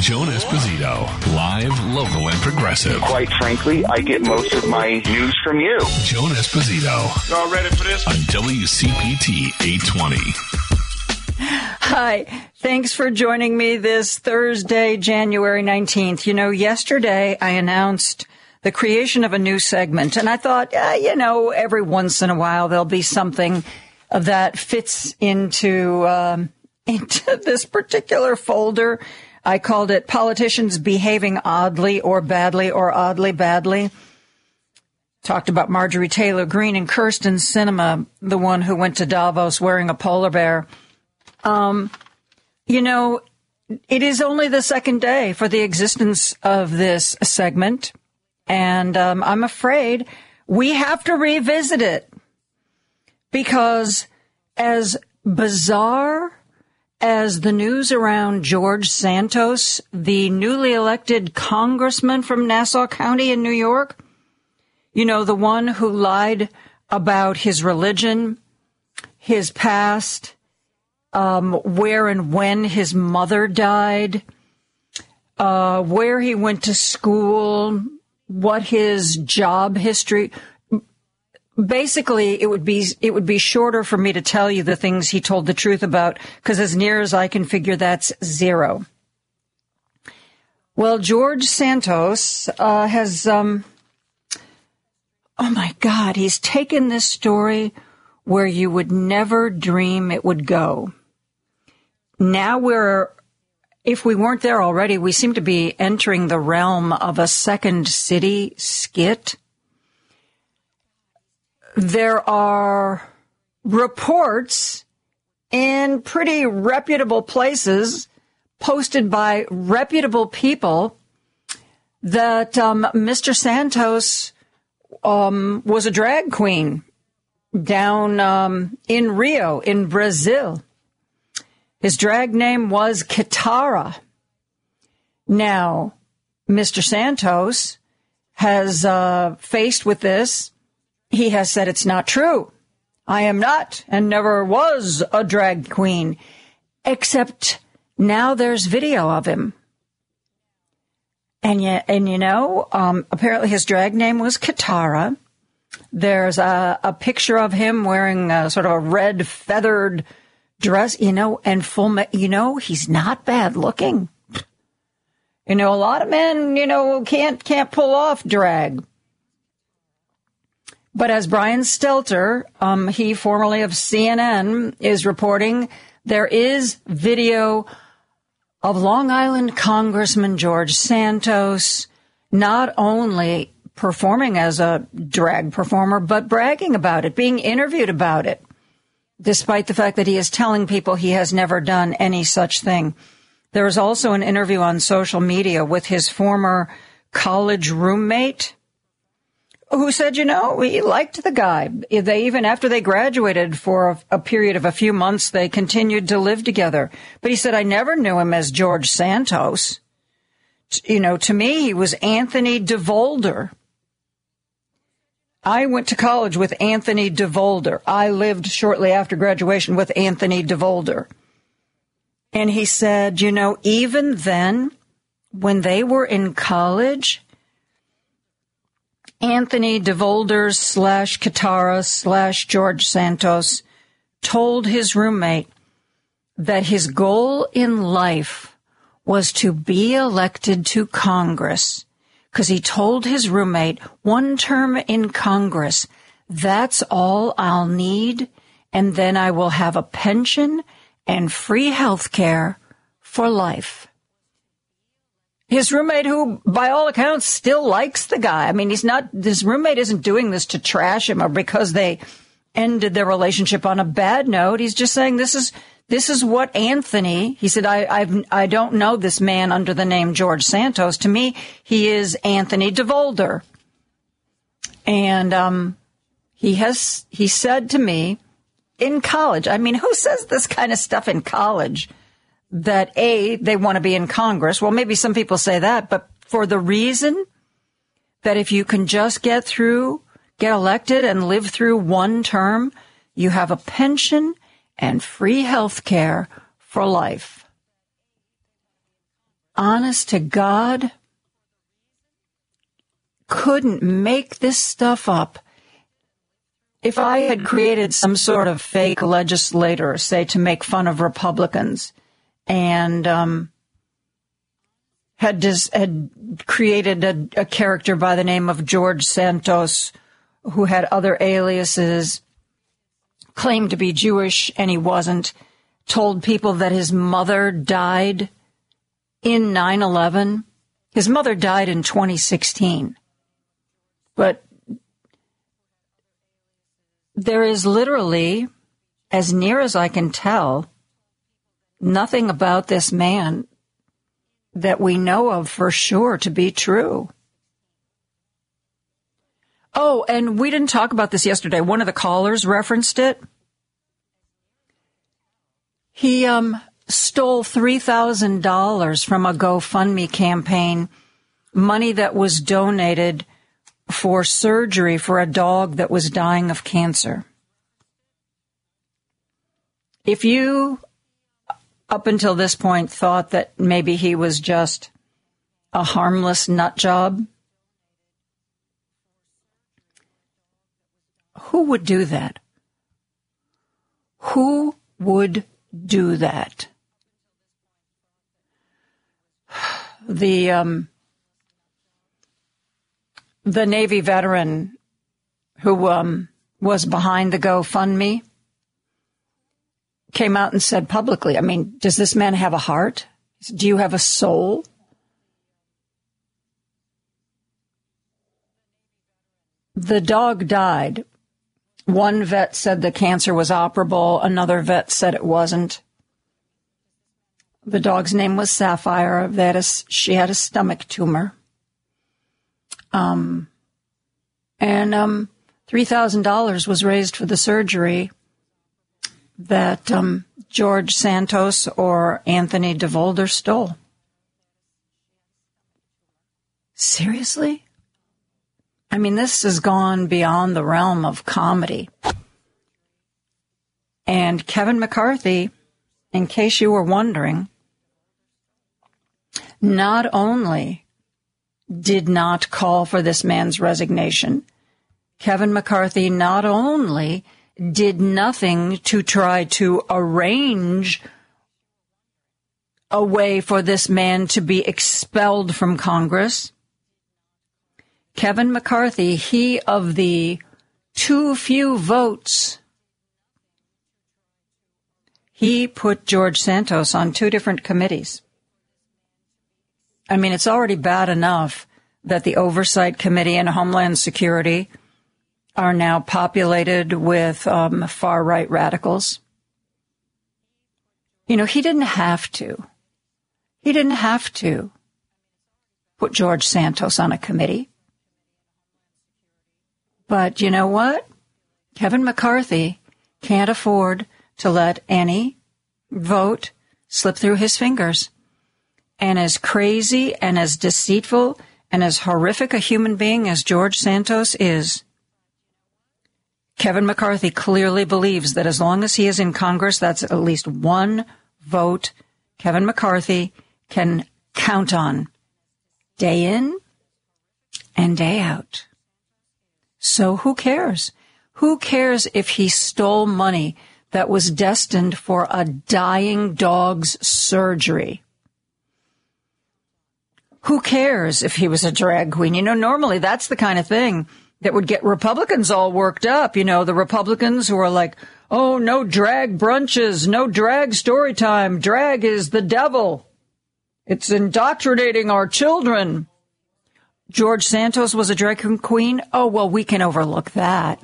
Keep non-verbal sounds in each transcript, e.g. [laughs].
Joan Esposito, live, local, and progressive. Quite frankly, I get most of my news from you. Joan Esposito. Y'all ready for this? On WCPT 820. Hi. Thanks for joining me this Thursday, January 19th. You know, yesterday I announced the creation of a new segment and I thought, uh, you know, every once in a while there'll be something that fits into, um, [laughs] into this particular folder. I called it politicians behaving oddly or badly or oddly badly. Talked about Marjorie Taylor Greene and Kyrsten Sinema, the one who went to Davos wearing a polar bear. Um, you know, it is only the second day for the existence of this segment. And um, I'm afraid we have to revisit it because as bizarre as the news around George Santos, the newly elected congressman from Nassau County in New York, you know, the one who lied about his religion, his past, um, where and when his mother died, uh, where he went to school, what his job history, basically it would be it would be shorter for me to tell you the things he told the truth about because as near as I can figure that's zero. Well, George Santos uh, has um, oh my god, he's taken this story where you would never dream it would go. Now we're if we weren't there already, we seem to be entering the realm of a second city skit there are reports in pretty reputable places posted by reputable people that um, Mr. Santos um, was a drag queen down um, in Rio, in Brazil. His drag name was Kitara. Now, Mr. Santos has uh, faced with this he has said it's not true. I am not and never was a drag queen, except now there's video of him. And yet, and you know, um, apparently his drag name was Kitara. There's a, a picture of him wearing a, sort of a red feathered dress, you know, and full, you know, he's not bad looking. You know, a lot of men, you know, can't, can't pull off drag. But as Brian Stelter, um, he formerly of CNN, is reporting, there is video of Long Island Congressman George Santos not only performing as a drag performer, but bragging about it, being interviewed about it, despite the fact that he is telling people he has never done any such thing. There was also an interview on social media with his former college roommate who said, you know, he liked the guy. They even after they graduated for a, a, period of a few months, they continued to live together. But he said, I never knew him as George Santos. You know, to me, he was Anthony DeVolder. I went to college with Anthony DeVolder. I lived shortly after graduation with Anthony DeVolder. And he said, you know, even then, when they were in college, Anthony DeVolder slash Kitara slash George Santos told his roommate that his goal in life was to be elected to Congress because he told his roommate one term in Congress, that's all I'll need. And then I will have a pension and free health care for life. His roommate, who by all accounts still likes the guy. I mean, he's not, his roommate isn't doing this to trash him or because they ended their relationship on a bad note. He's just saying this is, this is what Anthony, he said, I, I've, I don't know this man under the name George Santos. To me, he is Anthony DeVolder. And, um, he has, he said to me in college, I mean, who says this kind of stuff in college? That A, they want to be in Congress. Well, maybe some people say that, but for the reason that if you can just get through, get elected and live through one term, you have a pension and free health care for life. honest to God, couldn't make this stuff up. If I had created some sort of fake legislator, say to make fun of Republicans, and um, had dis- had created a, a character by the name of George Santos, who had other aliases, claimed to be Jewish and he wasn't, told people that his mother died in 9-11. His mother died in 2016. But there is literally, as near as I can tell, nothing about this man that we know of for sure to be true. Oh, and we didn't talk about this yesterday. One of the callers referenced it. He um, stole $3,000 from a GoFundMe campaign, money that was donated for surgery for a dog that was dying of cancer. If you, up until this point, thought that maybe he was just a harmless nut job, who would do that? Who would do that? [sighs] The um, the Navy veteran who um, was behind the GoFundMe came out and said publicly, I mean, does this man have a heart? Do you have a soul? The dog died. One vet said the cancer was operable. Another vet said it wasn't. The dog's name was Sapphire. That is, she had a stomach tumor. Um, and um, $3,000 was raised for the surgery that um, George Santos or Anthony DeVolder stole. Seriously? I mean, this has gone beyond the realm of comedy. And Kevin McCarthy, in case you were wondering, not only did not call for this man's resignation. Kevin McCarthy not only did nothing to try to arrange a way for this man to be expelled from Congress. Kevin McCarthy, he of the too few votes, he put George Santos on two different committees. I mean, it's already bad enough that the Oversight Committee and Homeland Security are now populated with um, far right radicals. You know, he didn't have to. He didn't have to put George Santos on a committee. But you know what? Kevin McCarthy can't afford to let any vote slip through his fingers and as crazy and as deceitful and as horrific a human being as George Santos is, Kevin McCarthy clearly believes that as long as he is in Congress, that's at least one vote Kevin McCarthy can count on day in and day out. So who cares? Who cares if he stole money that was destined for a dying dog's surgery? who cares if he was a drag queen? You know, normally that's the kind of thing that would get Republicans all worked up. You know, the Republicans who are like, oh, no drag brunches, no drag story time. Drag is the devil. It's indoctrinating our children. George Santos was a drag queen. Oh, well, we can overlook that.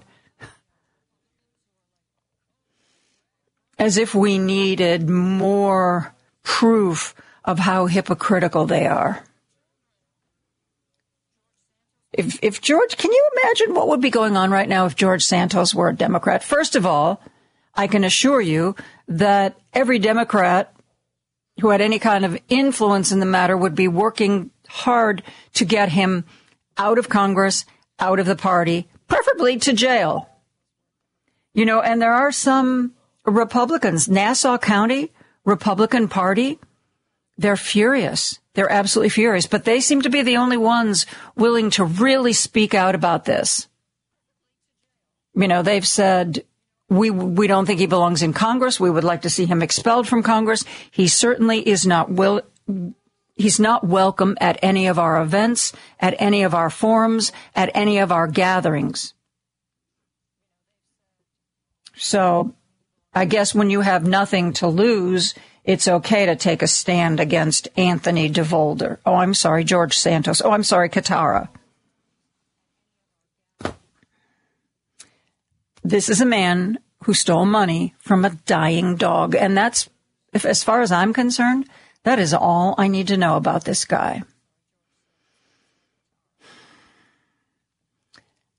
As if we needed more proof of how hypocritical they are. If, if George, can you imagine what would be going on right now if George Santos were a Democrat? First of all, I can assure you that every Democrat who had any kind of influence in the matter would be working hard to get him out of Congress, out of the party, preferably to jail. You know, and there are some Republicans, Nassau County Republican Party, they're furious They're absolutely furious, but they seem to be the only ones willing to really speak out about this. You know, they've said, we, we don't think he belongs in Congress. We would like to see him expelled from Congress. He certainly is not will, he's not welcome at any of our events, at any of our forums, at any of our gatherings. So I guess when you have nothing to lose, it's okay to take a stand against Anthony DeVolder. Oh, I'm sorry, George Santos. Oh, I'm sorry, Kitara. This is a man who stole money from a dying dog. And that's, if, as far as I'm concerned, that is all I need to know about this guy.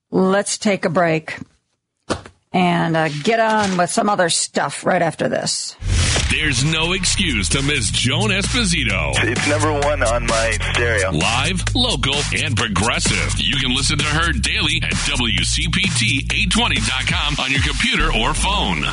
Let's take a break and uh, get on with some other stuff right after this. There's no excuse to miss Joan Esposito. It's number one on my stereo. Live, local, and progressive. You can listen to her daily at WCPT820.com on your computer or phone.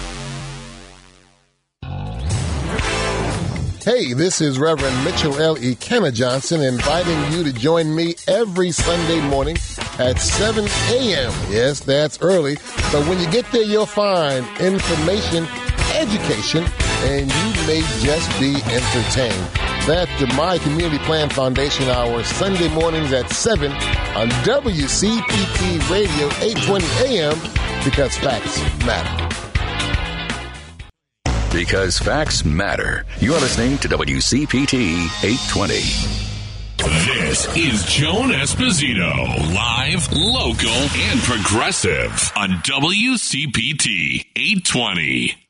Hey, this is Reverend Mitchell L. E. Kenna Johnson inviting you to join me every Sunday morning at 7 a.m. Yes, that's early. But when you get there, you'll find information, education, and you may just be entertained. That's the My Community Plan Foundation Hour, Sunday mornings at 7 on WCPT Radio 820 AM because facts matter. Because facts matter. You're listening to WCPT 820. This is Joan Esposito, live, local, and progressive on WCPT 820.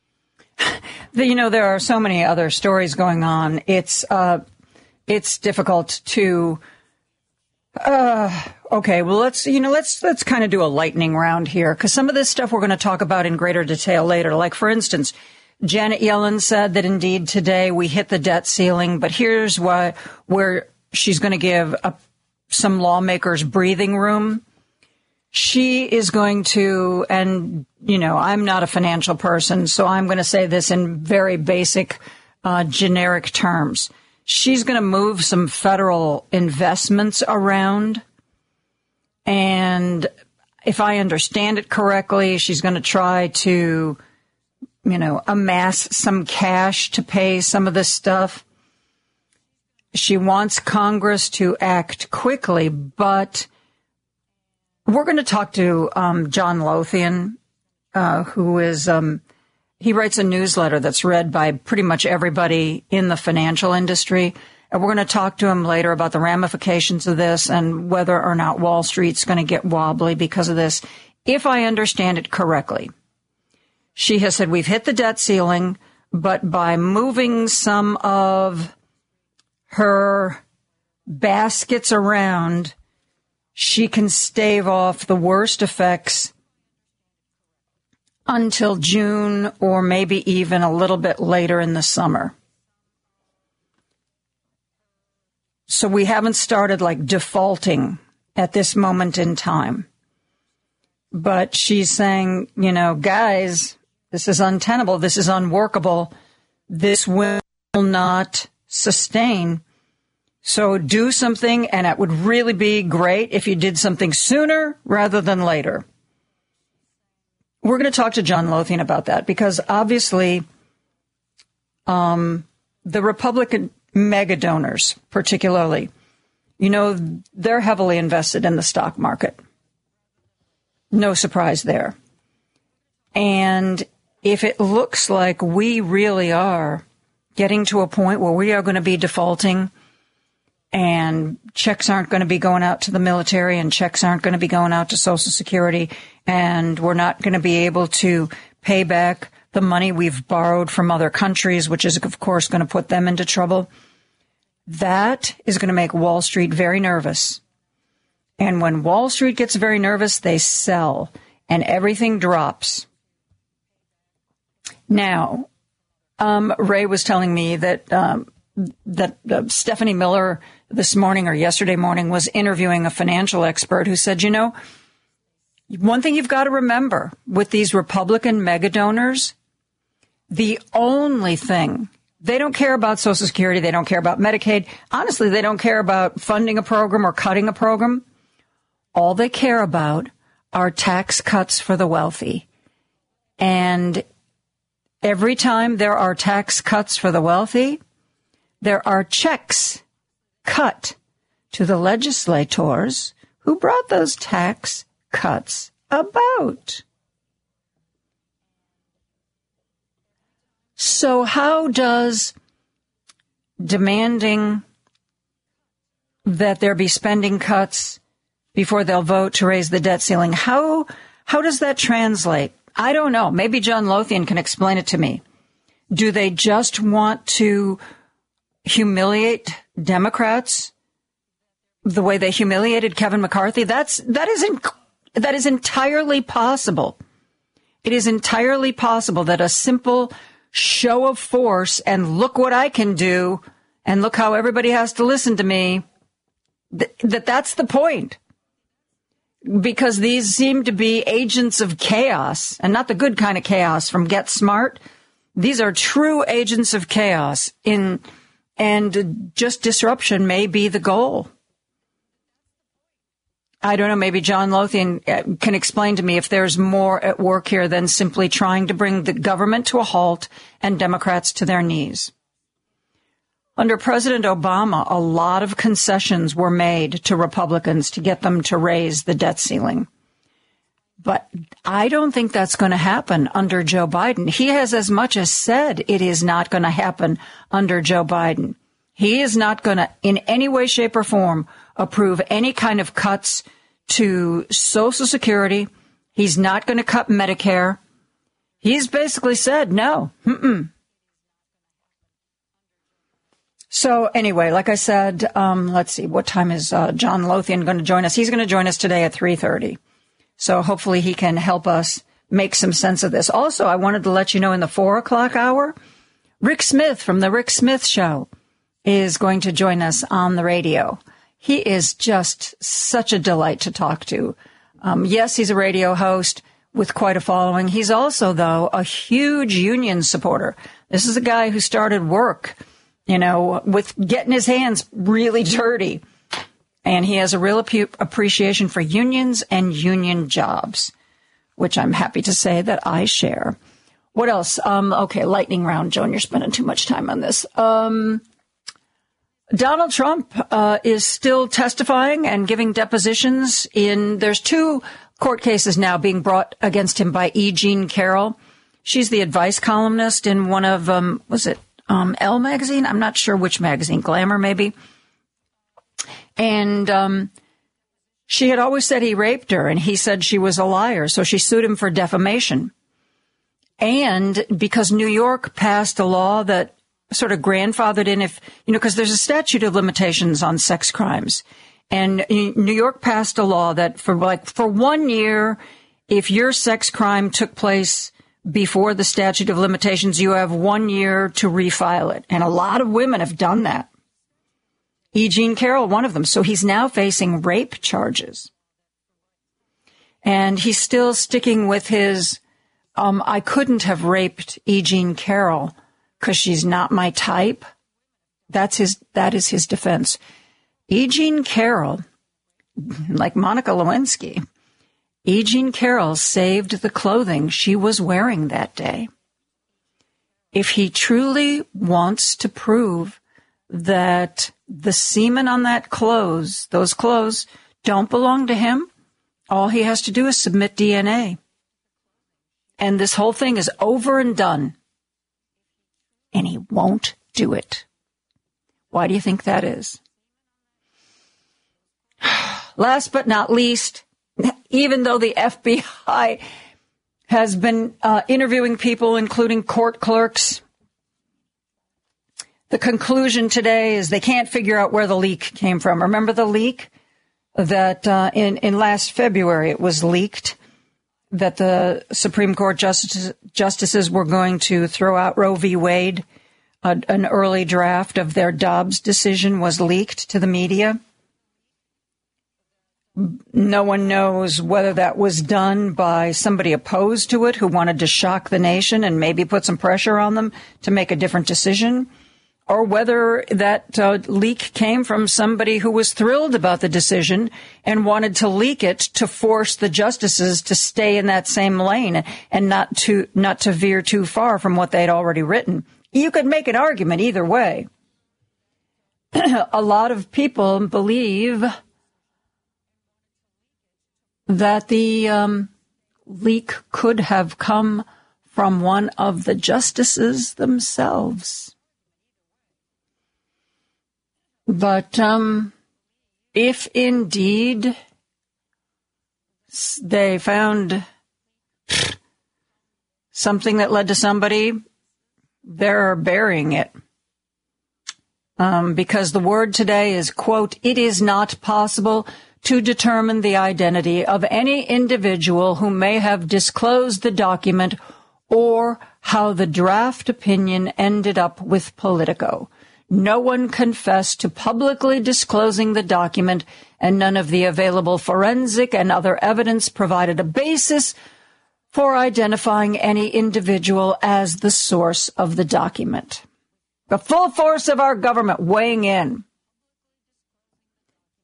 You know, there are so many other stories going on. It's uh, it's difficult to. Uh, okay, well, let's you know, let's let's kind of do a lightning round here because some of this stuff we're going to talk about in greater detail later. Like, for instance, Janet Yellen said that indeed today we hit the debt ceiling, but here's why where she's going to give a, some lawmakers breathing room. She is going to, and you know, I'm not a financial person, so I'm going to say this in very basic, uh, generic terms. She's going to move some federal investments around. And if I understand it correctly, she's going to try to, you know, amass some cash to pay some of this stuff. She wants Congress to act quickly, but we're going to talk to um, John Lothian, uh, who is um, he writes a newsletter that's read by pretty much everybody in the financial industry. And we're going to talk to him later about the ramifications of this and whether or not Wall Street's going to get wobbly because of this. If I understand it correctly, she has said we've hit the debt ceiling, but by moving some of her baskets around, she can stave off the worst effects until June or maybe even a little bit later in the summer. So we haven't started like defaulting at this moment in time. But she's saying, you know, guys, this is untenable. This is unworkable. This will not sustain. So do something, and it would really be great if you did something sooner rather than later. We're going to talk to John Lothian about that because obviously, um, the Republican mega donors, particularly, you know, they're heavily invested in the stock market. No surprise there. And if it looks like we really are getting to a point where we are going to be defaulting and checks aren't going to be going out to the military and checks aren't going to be going out to Social Security and we're not going to be able to pay back the money we've borrowed from other countries, which is of course going to put them into trouble. That is going to make Wall Street very nervous. And when Wall Street gets very nervous, they sell and everything drops. Now, um, Ray was telling me that um, that uh, Stephanie Miller this morning or yesterday morning was interviewing a financial expert who said, you know, one thing you've got to remember with these Republican mega donors, the only thing They don't care about Social Security. They don't care about Medicaid. Honestly, they don't care about funding a program or cutting a program. All they care about are tax cuts for the wealthy. And every time there are tax cuts for the wealthy, there are checks cut to the legislators who brought those tax cuts about. So, how does demanding that there be spending cuts before they'll vote to raise the debt ceiling, how, how does that translate? I don't know. Maybe John Lothian can explain it to me. Do they just want to humiliate Democrats the way they humiliated Kevin McCarthy? That's, that is, in, that is entirely possible. It is entirely possible that a simple show of force and look what I can do and look how everybody has to listen to me. Th- that that's the point. Because these seem to be agents of chaos and not the good kind of chaos from Get Smart. These are true agents of chaos in, and just disruption may be the goal. I don't know, maybe John Lothian uh, can explain to me if there's more at work here than simply trying to bring the government to a halt and Democrats to their knees. Under President Obama, a lot of concessions were made to Republicans to get them to raise the debt ceiling. But I don't think that's going to happen under Joe Biden. He has as much as said it is not going to happen under Joe Biden. He is not going to, in any way, shape, or form, approve any kind of cuts to Social Security. He's not going to cut Medicare. He's basically said no. Mm-mm. So anyway, like I said, um, let's see, what time is uh, John Lothian going to join us? He's going to join us today at three thirty. So hopefully he can help us make some sense of this. Also, I wanted to let you know in the four o'clock hour, Rick Smith from the Rick Smith Show is going to join us on the radio. He is just such a delight to talk to. Um, yes, he's a radio host with quite a following. He's also, though, a huge union supporter. This is a guy who started work, you know, with getting his hands really dirty. And he has a real ap- appreciation for unions and union jobs, which I'm happy to say that I share. What else? Um, okay, lightning round, Joan. You're spending too much time on this. Um, Donald Trump uh, is still testifying and giving depositions in. There's two court cases now being brought against him by E. Jean Carroll. She's the advice columnist in one of um, was it um, Elle magazine? I'm not sure which magazine, Glamour maybe. And um, she had always said he raped her, and he said she was a liar, so she sued him for defamation. And because New York passed a law that sort of grandfathered in if, you know, because there's a statute of limitations on sex crimes. And New York passed a law that for like, for one year, if your sex crime took place before the statute of limitations, you have one year to refile it. And a lot of women have done that. E. Jean Carroll, one of them. So he's now facing rape charges. And he's still sticking with his, um, I couldn't have raped E. Jean Carroll because she's not my type. That's his, that is his defense. E. Jean Carroll, like Monica Lewinsky, E. Jean Carroll saved the clothing she was wearing that day. If he truly wants to prove that the semen on that clothes, those clothes don't belong to him, all he has to do is submit DNA. And this whole thing is over and done and he won't do it. Why do you think that is? [sighs] Last but not least, even though the FBI has been uh, interviewing people, including court clerks, the conclusion today is they can't figure out where the leak came from. Remember the leak that uh, in in last February it was leaked that the Supreme Court justices, justices were going to throw out Roe v. Wade. A, an early draft of their Dobbs decision was leaked to the media. No one knows whether that was done by somebody opposed to it who wanted to shock the nation and maybe put some pressure on them to make a different decision, or whether that uh, leak came from somebody who was thrilled about the decision and wanted to leak it to force the justices to stay in that same lane and not to not to veer too far from what they'd already written. You could make an argument either way. [clears throat] a lot of people believe that the um, leak could have come from one of the justices themselves. But um, if indeed they found something that led to somebody, they're burying it. Um, because the word today is, quote, it is not possible to determine the identity of any individual who may have disclosed the document or how the draft opinion ended up with Politico. No one confessed to publicly disclosing the document, and none of the available forensic and other evidence provided a basis for identifying any individual as the source of the document. The full force of our government weighing in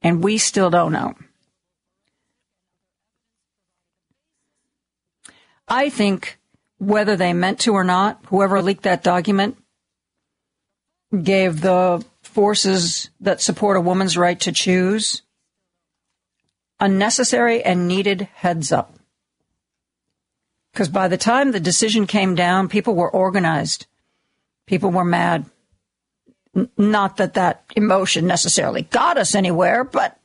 and we still don't know. I think whether they meant to or not, whoever leaked that document gave the forces that support a woman's right to choose a necessary and needed heads up. Because by the time the decision came down, people were organized. People were mad. Not that that emotion necessarily got us anywhere, but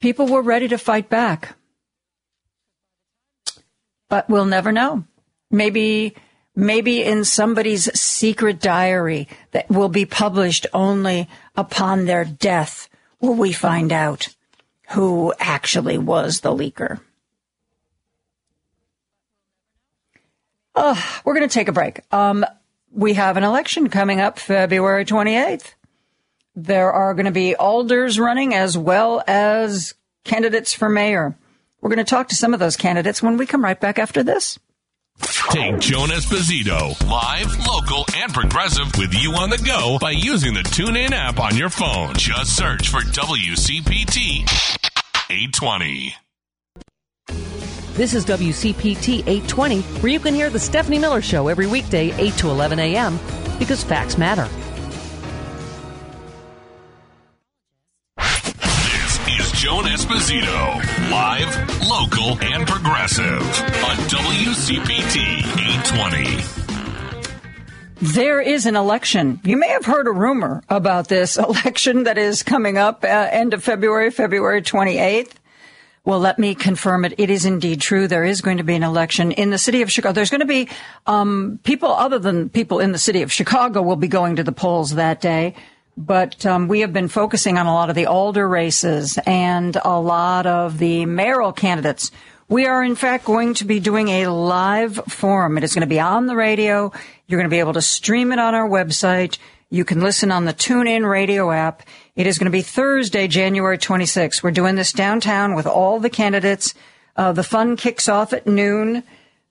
people were ready to fight back. But we'll never know. Maybe, maybe in somebody's secret diary that will be published only upon their death will we find out who actually was the leaker. Oh, we're going to take a break. Um, we have an election coming up February 28th. There are going to be alders running as well as candidates for mayor. We're going to talk to some of those candidates when we come right back after this. Take Joan Esposito, live, local, and progressive with you on the go by using the TuneIn app on your phone. Just search for WCPT 820. This is WCPT 820, where you can hear the Stephanie Miller Show every weekday, 8 to 11 a.m., because facts matter. Joan Esposito, live, local, and progressive on WCPT 820. There is an election. You may have heard a rumor about this [laughs] election that is coming up uh, end of February, February 28th. Well, let me confirm it. It is indeed true. There is going to be an election in the city of Chicago. There's going to be um, people other than people in the city of Chicago will be going to the polls that day. But um, we have been focusing on a lot of the alder races and a lot of the mayoral candidates. We are, in fact, going to be doing a live forum. It is going to be on the radio. You're going to be able to stream it on our website. You can listen on the TuneIn radio app. It is going to be Thursday, January 26th. We're doing this downtown with all the candidates. Uh, the fun kicks off at noon.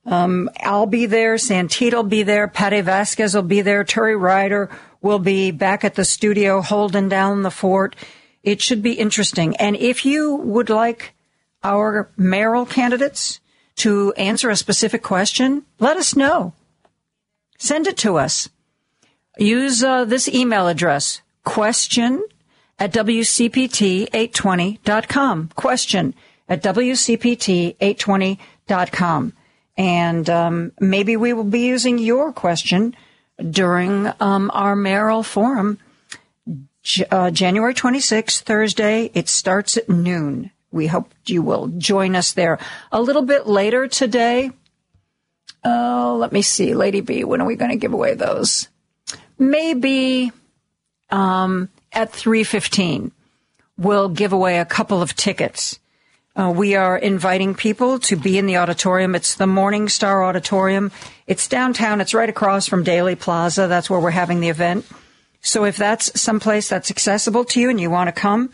Um, I'll be there. Santita will be there. Patty Vasquez will be there. Terry Ryder will be back at the studio holding down the fort. It should be interesting. And if you would like our mayoral candidates to answer a specific question, let us know. Send it to us. Use uh, this email address, question at WCPT820.com. Question at WCPT820.com. And um, maybe we will be using your question during um, our mayoral forum uh, January 26th, Thursday. It starts at noon. We hope you will join us there. A little bit later today, oh, let me see, Lady B, when are we going to give away those? Maybe um, at 3.15, we'll give away a couple of tickets. Uh, we are inviting people to be in the auditorium. It's the Morningstar Auditorium. It's downtown. It's right across from Daley Plaza. That's where we're having the event. So if that's someplace that's accessible to you and you want to come,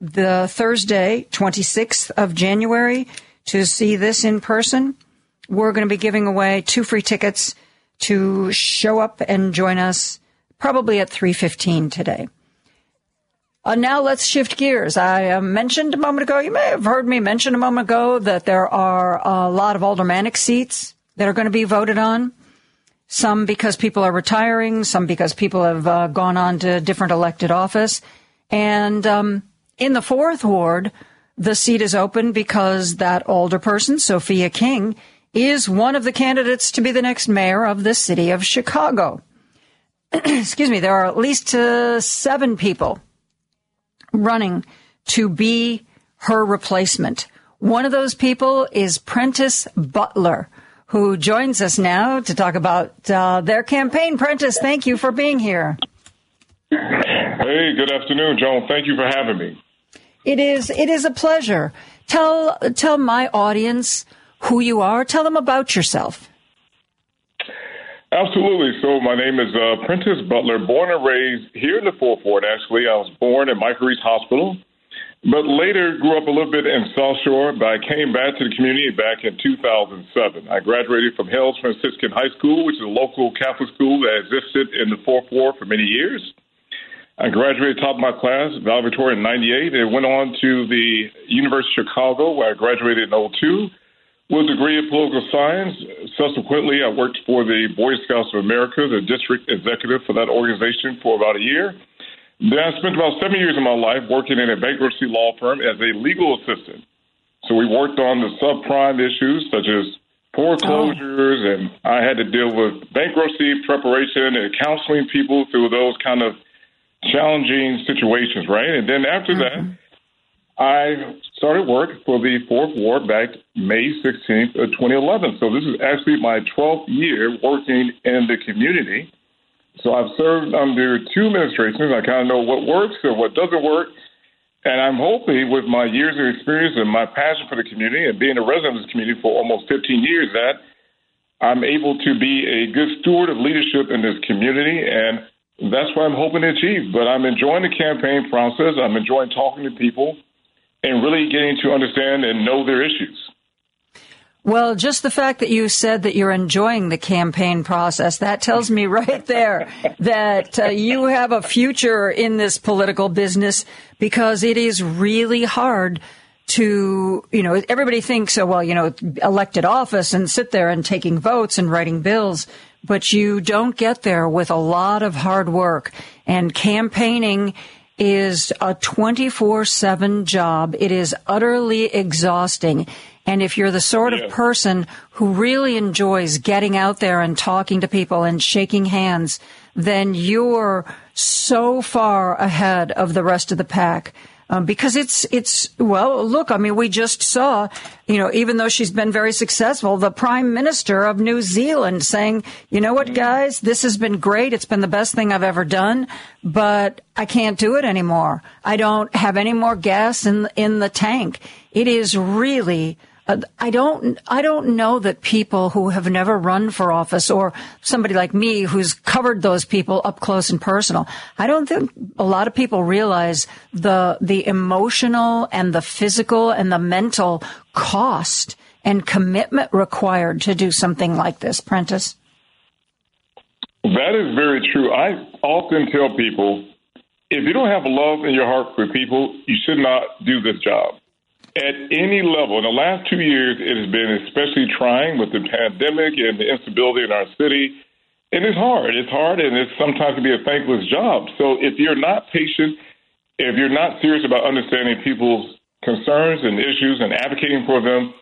the Thursday, 26th of January, to see this in person. We're going to be giving away two free tickets to show up and join us probably at 3:15 today. Uh, now let's shift gears. I uh, mentioned a moment ago, you may have heard me mention a moment ago that there are a lot of aldermanic seats that are going to be voted on. Some because people are retiring, some because people have uh, gone on to different elected office. And um, in the fourth ward, the seat is open because that alderperson, Sophia King, is one of the candidates to be the next mayor of the city of Chicago. [clears throat] Excuse me, there are at least uh, seven people running to be her replacement. One of those people is Prentice Butler, who joins us now to talk about uh, their campaign. Prentice, thank you for being here. Hey, good afternoon, Joan. Thank you for having me. It is it is a pleasure. Tell tell my audience who you are. Tell them about yourself. Absolutely. So my name is uh, Prentice Butler, born and raised here in the Fourth Ward. Actually, I was born at Michael Reese Hospital, but later grew up a little bit in South Shore. But I came back to the community back in 2007. I graduated from Hales Franciscan High School, which is a local Catholic school that existed in the Fourth Ward for many years. I graduated top of my class, valedictorian in 98, and went on to the University of Chicago, where I graduated in 02 with a degree in political science. Subsequently, I worked for the Boy Scouts of America, the district executive for that organization for about a year. Then I spent about seven years of my life working in a bankruptcy law firm as a legal assistant. So we worked on the subprime issues such as foreclosures, oh. and I had to deal with bankruptcy preparation and counseling people through those kind of challenging situations, right? And then after mm-hmm. that, I started work for the Fourth Ward back May 16th of 2011. So this is actually my 12th year working in the community. So I've served under two administrations. I kind of know what works and what doesn't work. And I'm hoping with my years of experience and my passion for the community and being a resident of this community for almost 15 years that I'm able to be a good steward of leadership in this community. And that's what I'm hoping to achieve. But I'm enjoying the campaign process. I'm enjoying talking to people and really getting to understand and know their issues. Well, just the fact that you said that you're enjoying the campaign process, that tells me right there [laughs] that uh, you have a future in this political business because it is really hard to, you know, everybody thinks, oh, well, you know, elected office and sit there and taking votes and writing bills, but you don't get there with a lot of hard work and campaigning is a 24-7 job. It is utterly exhausting. And if you're the sort yeah. of person who really enjoys getting out there and talking to people and shaking hands, then you're so far ahead of the rest of the pack. Um, because it's it's well look i mean we just saw you know even though she's been very successful the prime minister of new zealand saying you know what guys? This has been great. It's been the best thing i've ever done but i can't do it anymore. I don't have any more gas in in the tank. It is really uh, I don't, I don't know that people who have never run for office or somebody like me who's covered those people up close and personal. I don't think a lot of people realize the, the emotional and the physical and the mental cost and commitment required to do something like this, Prentice. That is very true. I often tell people if you don't have love in your heart for people, you should not do this job at any level. In the last two years, it has been especially trying with the pandemic and the instability in our city. And it's hard. It's hard, and it sometimes can be a thankless job. So if you're not patient, if you're not serious about understanding people's concerns and issues and advocating for them,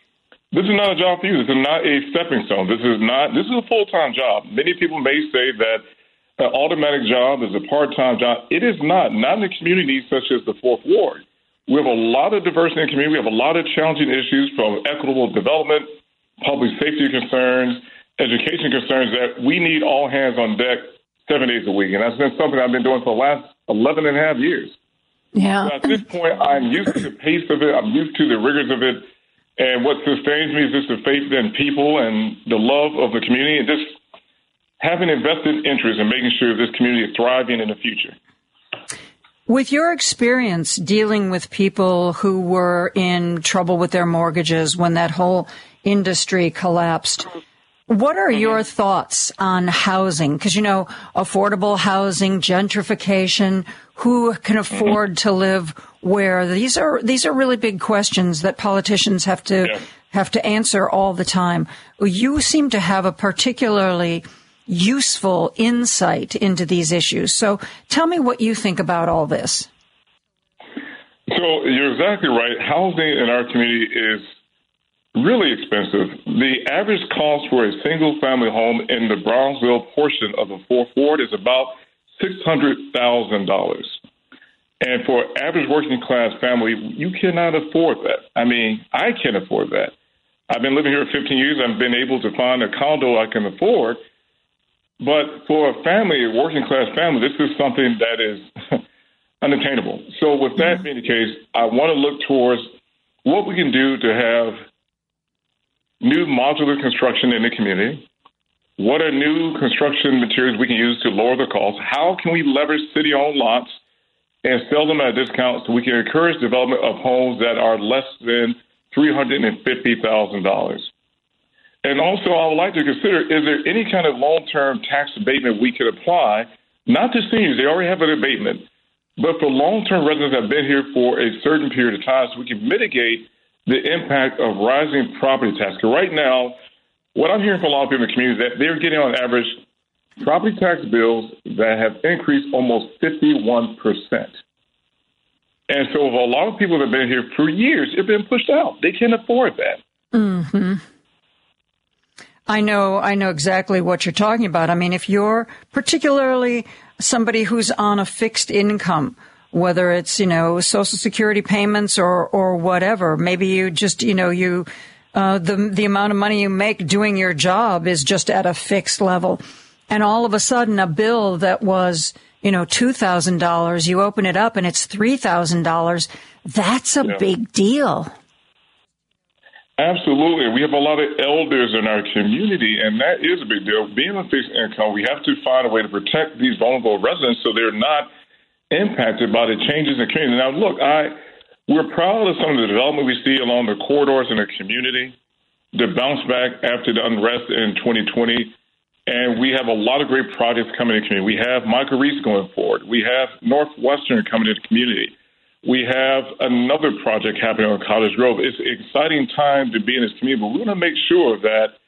this is not a job for you. This is not a stepping stone. This is not. This is a full time job. Many people may say that an aldermanic job is a part time job. It is not. Not in a community such as the Fourth Ward. We have a lot of diversity in the community. We have a lot of challenging issues from equitable development, public safety concerns, education concerns that we need all hands on deck seven days a week. And that's been something I've been doing for the last 11 and a half years. Yeah. So at this point, I'm used to the pace of it. I'm used to the rigors of it. And what sustains me is just the faith in people and the love of the community and just having invested interest in making sure this community is thriving in the future. With your experience dealing with people who were in trouble with their mortgages when that whole industry collapsed, what are your mm-hmm. thoughts on housing? Because, you know, affordable housing, gentrification, who can mm-hmm. afford to live where? These are, these are really big questions that politicians have to, Yeah. have to answer all the time. You seem to have a particularly useful insight into these issues. So tell me what you think about all this. So you're exactly right. Housing in our community is really expensive. The average cost for a single family home in the Bronzeville portion of the Fourth ward is about $600,000. And for average working class family, you cannot afford that. I mean, I can't afford that. I've been living here 15 years. I've been able to find a condo I can afford. But for a family, a working class family, this is something that is [laughs] unattainable. So, with that being the case, I want to look towards what we can do to have new modular construction in the community. What are new construction materials we can use to lower the cost? How can we leverage city owned lots and sell them at a discount so we can encourage development of homes that are less than $350,000? And also, I would like to consider is there any kind of long term tax abatement we could apply, not to seniors, they already have an abatement, but for long term residents that have been here for a certain period of time so we can mitigate the impact of rising property tax. 'Cause right now, what I'm hearing from a lot of people in the community is that they're getting on average property tax bills that have increased almost 51%. And so, a lot of people that have been here for years have been pushed out. They can't afford that. hmm I know, I know exactly what you're talking about. I mean, if you're particularly somebody who's on a fixed income, whether it's, you know, social security payments or, or whatever, maybe you just, you know, you, uh, the, the amount of money you make doing your job is just at a fixed level. And all of a sudden a bill that was, you know, $2,000, you open it up and it's $3,000. That's a Yeah. big deal. Absolutely. We have a lot of elders in our community, and that is a big deal. Being on fixed income, we have to find a way to protect these vulnerable residents so they're not impacted by the changes in the community. Now, look, I we're proud of some of the development we see along the corridors in the community, the bounce back after the unrest in 2020. And we have a lot of great projects coming in the community. We have Michael Reese going forward. We have Northwestern coming to the community. We have another project happening on Cottage Grove. It's an exciting time to be in this community, but we want to make sure that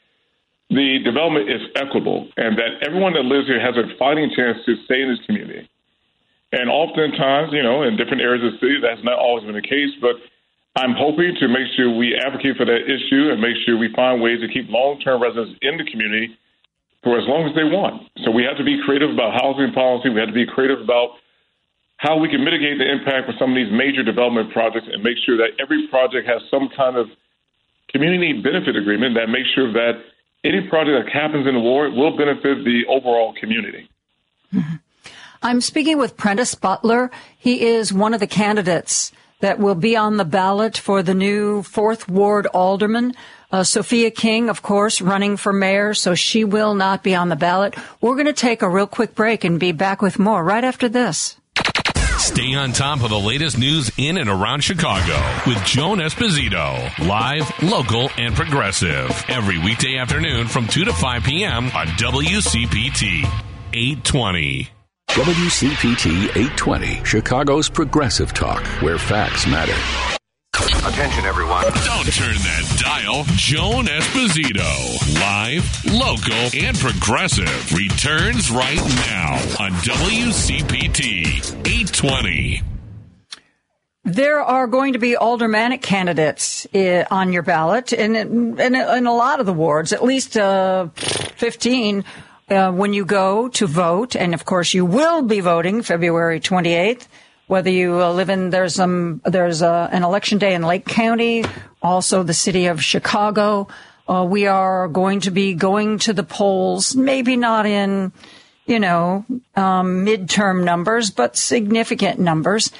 the development is equitable and that everyone that lives here has a fighting chance to stay in this community. And oftentimes, you know, in different areas of the city, that's not always been the case, but I'm hoping to make sure we advocate for that issue and make sure we find ways to keep long term residents in the community for as long as they want. So we have to be creative about housing policy. We have to be creative about how we can mitigate the impact for some of these major development projects and make sure that every project has some kind of community benefit agreement that makes sure that any project that happens in the ward will benefit the overall community. I'm speaking with Prentice Butler. He is one of the candidates that will be on the ballot for the new fourth ward alderman. Uh, Sophia King, of course, running for mayor, so she will not be on the ballot. We're going to take a real quick break and be back with more right after this. Stay on top of the latest news in and around Chicago with Joan Esposito. Live, local, and progressive. Every weekday afternoon from 2 to 5 p.m. on WCPT 820. WCPT 820, Chicago's progressive talk, where facts matter. Attention, everyone. Don't turn that dial. Joan Esposito. Live, local, and progressive. Returns right now on WCPT 820. There are going to be aldermanic candidates uh, on your ballot in, in, in a lot of the wards, at least uh, 15 uh, when you go to vote. And of course, you will be voting February 28th. Whether you uh, live in, there's some, there's uh, an election day in Lake County, also the city of Chicago. Uh, we are going to be going to the polls, maybe not in, you know, um, midterm numbers, but significant numbers.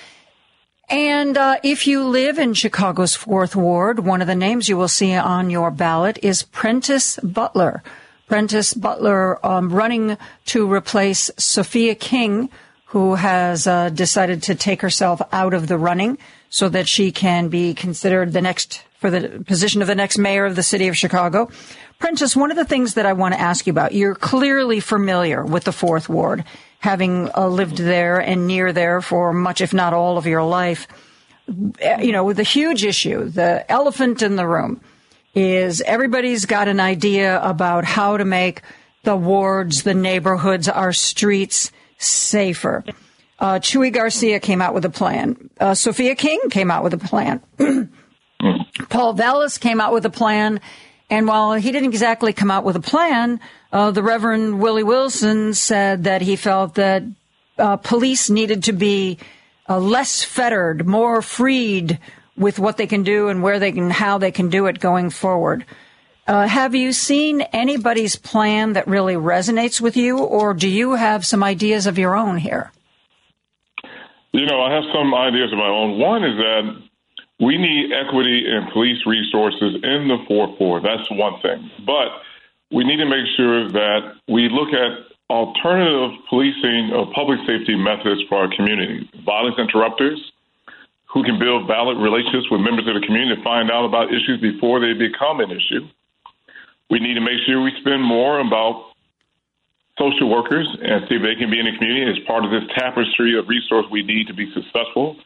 And uh, if you live in Chicago's fourth ward, one of the names you will see on your ballot is Prentice Butler. Prentice Butler um, running to replace Sophia King, who has uh, decided to take herself out of the running so that she can be considered the next for the position of the next mayor of the city of Chicago. Prentice, one of the things that I want to ask you about, you're clearly familiar with the fourth ward, having uh, lived there and near there for much, if not all of your life. You know, the huge issue, the elephant in the room is everybody's got an idea about how to make the wards, the neighborhoods, our streets safer. Uh, Chuy Garcia came out with a plan. Uh, Sophia King came out with a plan. Paul Vallas came out with a plan. And while he didn't exactly come out with a plan, uh, the Reverend Willie Wilson said that he felt that uh, police needed to be uh, less fettered, more freed with what they can do and where they can, how they can do it going forward. Uh, have you seen anybody's plan that really resonates with you, or do you have some ideas of your own here? You know, I have some ideas of my own. One is that we need equity in police resources in the 4 4. That's one thing. But we need to make sure that we look at alternative policing of public safety methods for our community. Violence interrupters, who can build valid relationships with members of the community to find out about issues before they become an issue. We need to make sure we spend more about social workers and see if they can be in the community as part of this tapestry of resource we need to be successful.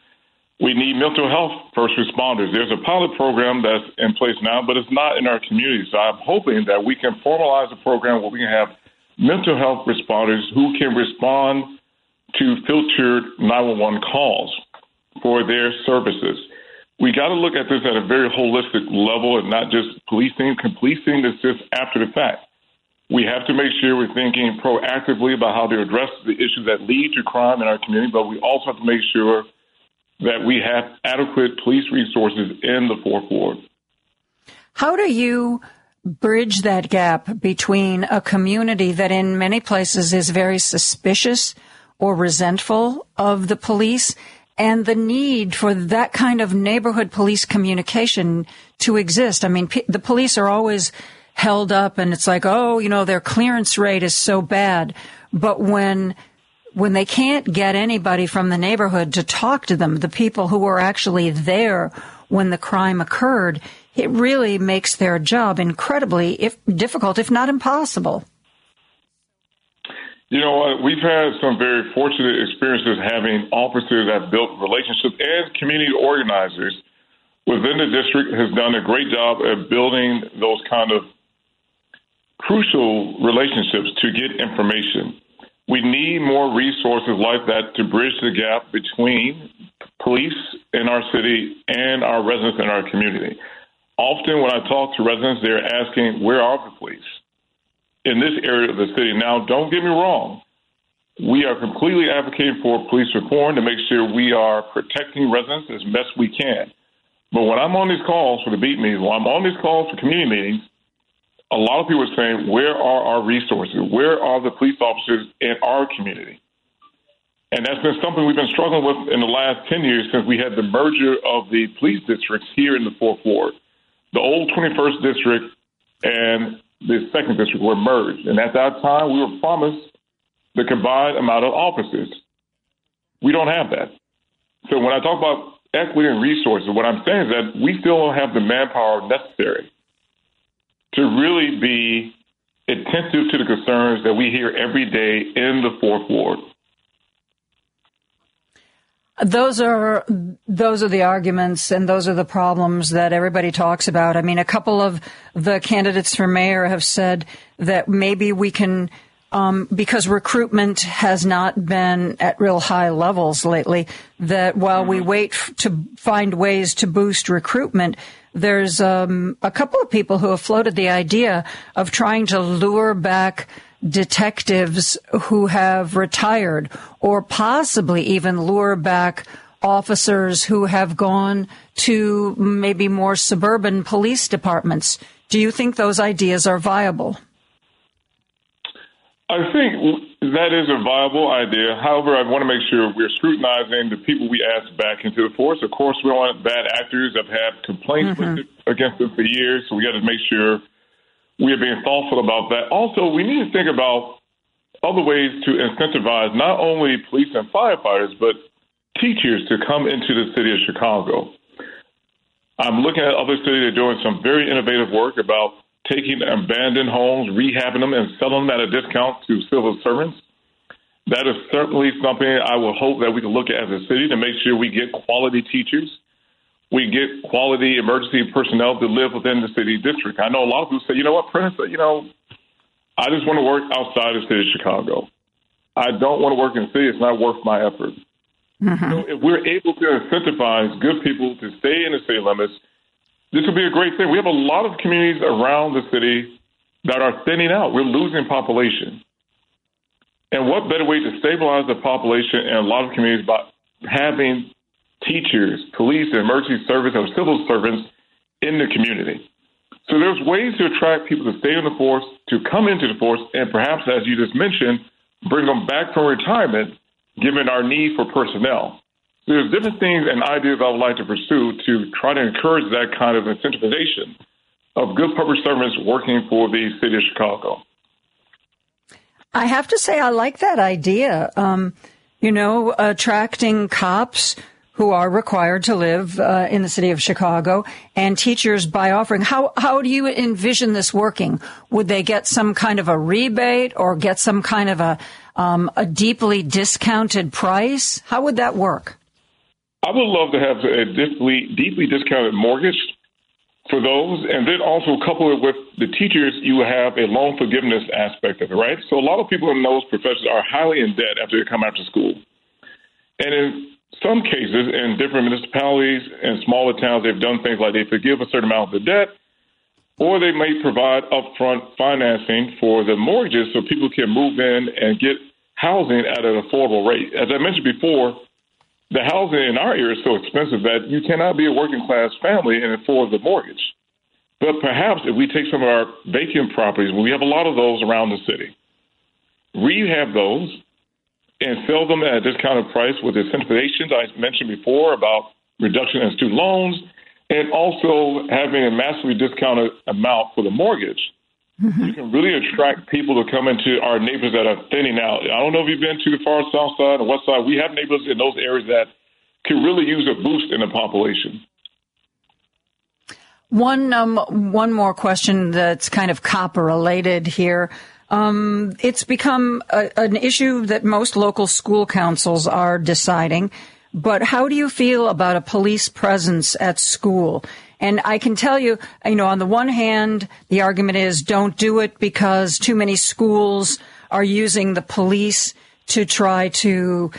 We need mental health first responders. There's a pilot program that's in place now, but it's not in our community. So I'm hoping that we can formalize a program where we can have mental health responders who can respond to filtered 911 calls for their services. We got to look at this at a very holistic level and not just policing. Policing is just after the fact. We have to make sure we're thinking proactively about how to address the issues that lead to crime in our community, but we also have to make sure that we have adequate police resources in the fourth ward. How do you bridge that gap between a community that in many places is very suspicious or resentful of the police and the need for that kind of neighborhood police communication to exist. I mean, p- the police are always held up and it's like, oh, you know, their clearance rate is so bad. But when, when they can't get anybody from the neighborhood to talk to them, the people who were actually there when the crime occurred, it really makes their job incredibly if, difficult, if not impossible. You know what? We've had some very fortunate experiences having officers that built relationships and community organizers within the district has done a great job at building those kind of crucial relationships to get information. We need more resources like that to bridge the gap between police in our city and our residents in our community. Often, when I talk to residents, they're asking, Where are the police? In this area of the city. Now, don't get me wrong. We are completely advocating for police reform to make sure we are protecting residents as best we can. But when I'm on these calls for the beat meetings, when I'm on these calls for community meetings, a lot of people are saying, where are our resources? Where are the police officers in our community? And that's been something we've been struggling with in the last 10 years since we had the merger of the police districts here in the Fourth Ward. The old 21st District and the second district were merged. And at that time, we were promised the combined amount of offices. We don't have that. So when I talk about equity and resources, what I'm saying is that we still don't have the manpower necessary to really be attentive to the concerns that we hear every day in the fourth ward. Those are those are the arguments and those are the problems that everybody talks about. I mean, a couple of the candidates for mayor have said that maybe we can, um, because recruitment has not been at real high levels lately. That while we mm-hmm. wait f- to find ways to boost recruitment, there's um, a couple of people who have floated the idea of trying to lure back detectives who have retired or possibly even lure back officers who have gone to maybe more suburban police departments. Do you think those ideas are viable? I think that is a viable idea. However, I want to make sure we're scrutinizing the people we ask back into the force. Of course, we don't want bad actors that have had complaints mm-hmm. against them for years, so we got to make sure we are being thoughtful about that. Also, we need to think about other ways to incentivize not only police and firefighters, but teachers to come into the city of Chicago. I'm looking at other cities that are doing some very innovative work about taking abandoned homes, rehabbing them, and selling them at a discount to civil servants. That is certainly something I will hope that we can look at as a city to make sure we get quality teachers, we get quality emergency personnel to live within the city district. I know a lot of people say, you know what, Prentice, you know, I just want to work outside of the city of Chicago. I don't want to work in the city. It's not worth my effort. Mm-hmm. So if we're able to incentivize good people to stay in the city limits, this would be a great thing. We have a lot of communities around the city that are thinning out. We're losing population. And what better way to stabilize the population in a lot of communities by having teachers, police, emergency service, or civil servants in the community? So there's ways to attract people to stay in the force, to come into the force, and perhaps, as you just mentioned, bring them back from retirement, given our need for personnel. There's different things and ideas I would like to pursue to try to encourage that kind of incentivization of good public servants working for the city of Chicago. I have to say, I like that idea. Um, you know, attracting cops who are required to live uh, in the city of Chicago and teachers by offering. How, how do you envision this working? Would they get some kind of a rebate or get some kind of a, um, a deeply discounted price? How would that work? I would love to have a deeply, deeply discounted mortgage for those, and then also couple it with the teachers, you have a loan forgiveness aspect of it, right? So a lot of people in those professions are highly in debt after they come out of school. And in some cases, in different municipalities and smaller towns, they've done things like they forgive a certain amount of the debt, or they may provide upfront financing for the mortgages so people can move in and get housing at an affordable rate. As I mentioned before, the housing in our area is so expensive that you cannot be a working class family and afford the mortgage. But perhaps if we take some of our vacant properties, we have a lot of those around the city, rehab those and sell them at a discounted price with the incentivizations I mentioned before about reduction in student loans and also having a massively discounted amount for the mortgage. You can really attract people to come into our neighborhoods that are thinning out. I don't know if you've been to the far south side or west side. We have neighborhoods in those areas that can really use a boost in the population. One um, one more question that's kind of copper related here. Um, it's become a, an issue that most local school councils are deciding. But how do you feel about a police presence at school? And I can tell you, you know, on the one hand, the argument is don't do it because too many schools are using the police to try to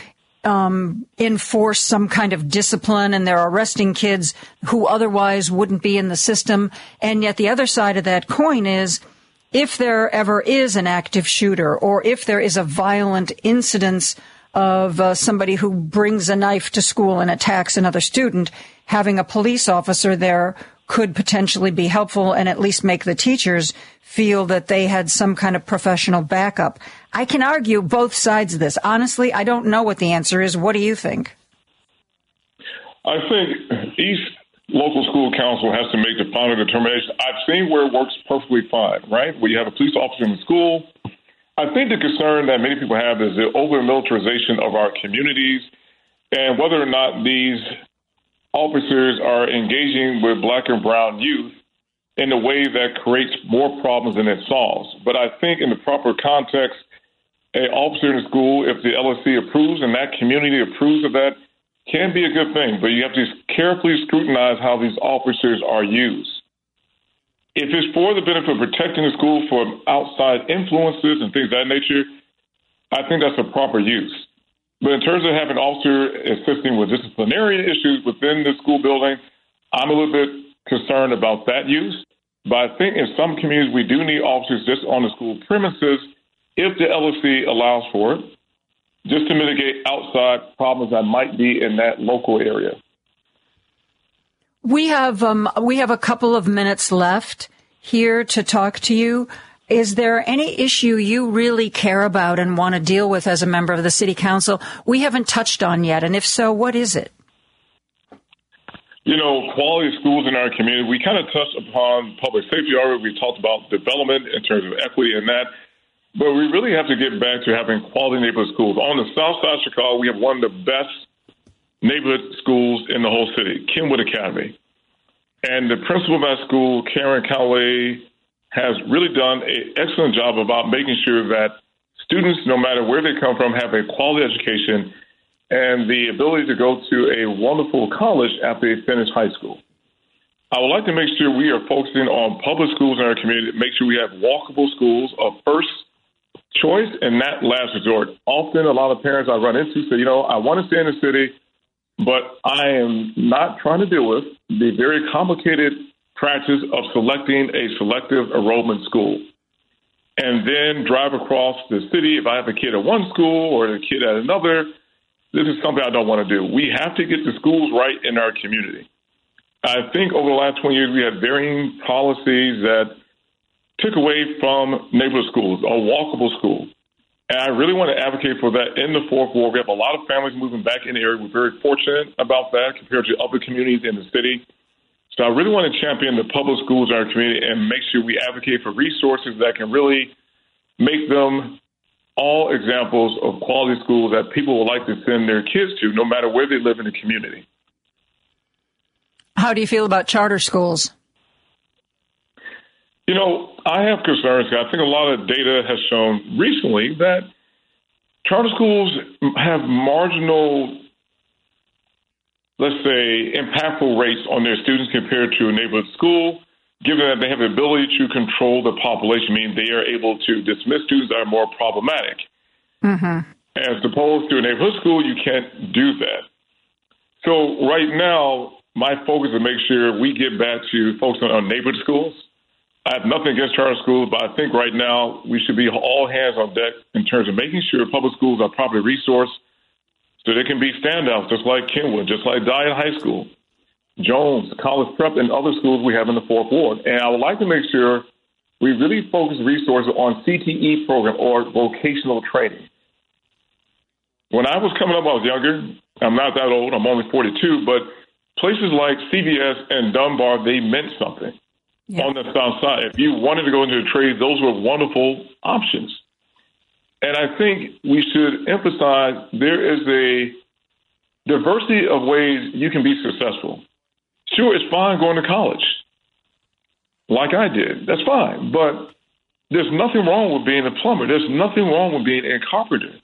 um, enforce some kind of discipline and they're arresting kids who otherwise wouldn't be in the system. And yet the other side of that coin is if there ever is an active shooter or if there is a violent incidence of uh, somebody who brings a knife to school and attacks another student, having a police officer there could potentially be helpful and at least make the teachers feel that they had some kind of professional backup. I can argue both sides of this. Honestly, I don't know what the answer is. What do you think? I think each local school council has to make the final determination. I've seen where it works perfectly fine, right? Where you have a police officer in the school. I think the concern that many people have is the over militarization of our communities and whether or not these officers are engaging with black and brown youth in a way that creates more problems than it solves. But I think in the proper context, an officer in the school, if the LSC approves and that community approves of that, can be a good thing. But you have to carefully scrutinize how these officers are used. If it's for the benefit of protecting the school from outside influences and things of that nature, I think that's a proper use. But in terms of having an officer assisting with disciplinary issues within the school building, I'm a little bit concerned about that use. But I think in some communities, we do need officers just on the school premises if the LSC allows for it, just to mitigate outside problems that might be in that local area. We have um, we have a couple of minutes left here to talk to you. Is there any issue you really care about and want to deal with as a member of the city council we haven't touched on yet? And if so, what is it? You know, quality schools in our community, we kind of touched upon public safety already. We talked about development in terms of equity and that. But we really have to get back to having quality neighborhood schools. On the south side of Chicago, we have one of the best neighborhood schools in the whole city, Kenwood Academy. And the principal of that school, Karen Calloway, has really done an excellent job about making sure that students, no matter where they come from, have a quality education and the ability to go to a wonderful college after they finish high school. I would like to make sure we are focusing on public schools in our community, make sure we have walkable schools of first choice and not last resort. Often, a lot of parents I run into say, you know, I want to stay in the city, but I am not trying to deal with the very complicated practice of selecting a selective enrollment school and then drive across the city. If I have a kid at one school or a kid at another, this is something I don't want to do. We have to get the schools right in our community. I think over the last 20 years, we had varying policies that took away from neighborhood schools, a walkable school. And I really want to advocate for that in the fourth ward. We have a lot of families moving back in the area. We're very fortunate about that compared to other communities in the city. So I really want to champion the public schools in our community and make sure we advocate for resources that can really make them all examples of quality schools that people would like to send their kids to, no matter where they live in the community. How do you feel about charter schools? You know, I have concerns. I think a lot of data has shown recently that charter schools have marginal, let's say, impactful rates on their students compared to a neighborhood school, given that they have the ability to control the population, meaning they are able to dismiss students that are more problematic. Mm-hmm. As opposed to a neighborhood school, you can't do that. So right now, my focus is to make sure we get back to focusing on neighborhood schools I have nothing against charter schools, but I think right now we should be all hands on deck in terms of making sure public schools are properly resourced so they can be standouts, just like Kenwood, just like Dyett High School, Jones, College Prep, and other schools we have in the Fourth Ward. And I would like to make sure we really focus resources on CTE program or vocational training. When I was coming up, I was younger. I'm not that old. I'm only 42, but places like CVS and Dunbar, they meant something yeah. on the south side. If you wanted to go into a trade, those were wonderful options. And I think we should emphasize there is a diversity of ways you can be successful. Sure, it's fine going to college, like I did. That's fine. But there's nothing wrong with being a plumber. There's nothing wrong with being a carpenter.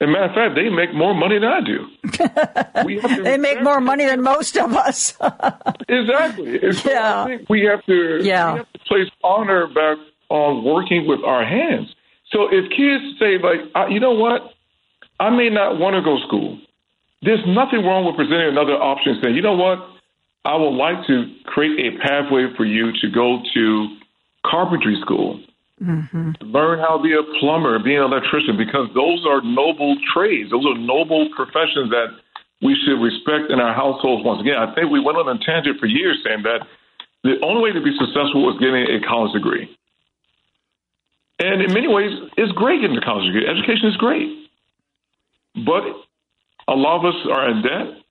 As a matter of fact, they make more money than I do. [laughs] they make more money than most of us. [laughs] exactly. So yeah. I think we have to, yeah. we have to place honor back on working with our hands. So if kids say, like, you know what, I may not want to go to school. There's nothing wrong with presenting another option, saying, you know what, I would like to create a pathway for you to go to carpentry school Mm-hmm. Learn how to be a plumber, be an electrician, because those are noble trades. Those are noble professions that we should respect in our households. Once again, I think we went on a tangent for years saying that the only way to be successful is getting a college degree. And in many ways, it's great getting a college degree. Education is great. But a lot of us are in debt.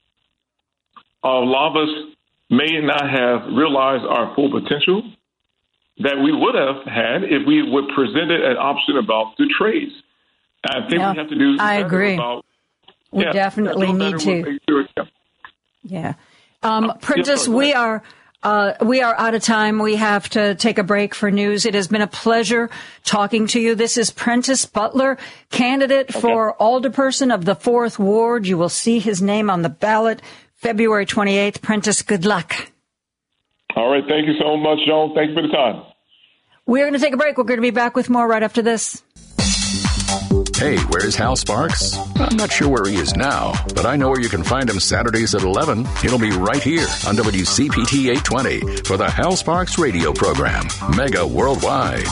A lot of us may not have realized our full potential that we would have had if we would presented an option about the trades. I think yeah, we have to do. I agree. About, we yeah, definitely need to. Sure, yeah. yeah. Um, Prentice, we are. Uh, we are out of time. We have to take a break for news. It has been a pleasure talking to you. This is Prentice Butler, candidate okay. for alderperson of the Fourth Ward. You will see his name on the ballot February 28th. Prentice, good luck. All right. Thank you so much, Joan. Thank you for the time. We're going to take a break. We're going to be back with more right after this. Hey, where's Hal Sparks? I'm not sure where he is now, but I know where you can find him Saturdays at 11. He'll be right here on WCPT 820 for the Hal Sparks radio program, Mega Worldwide.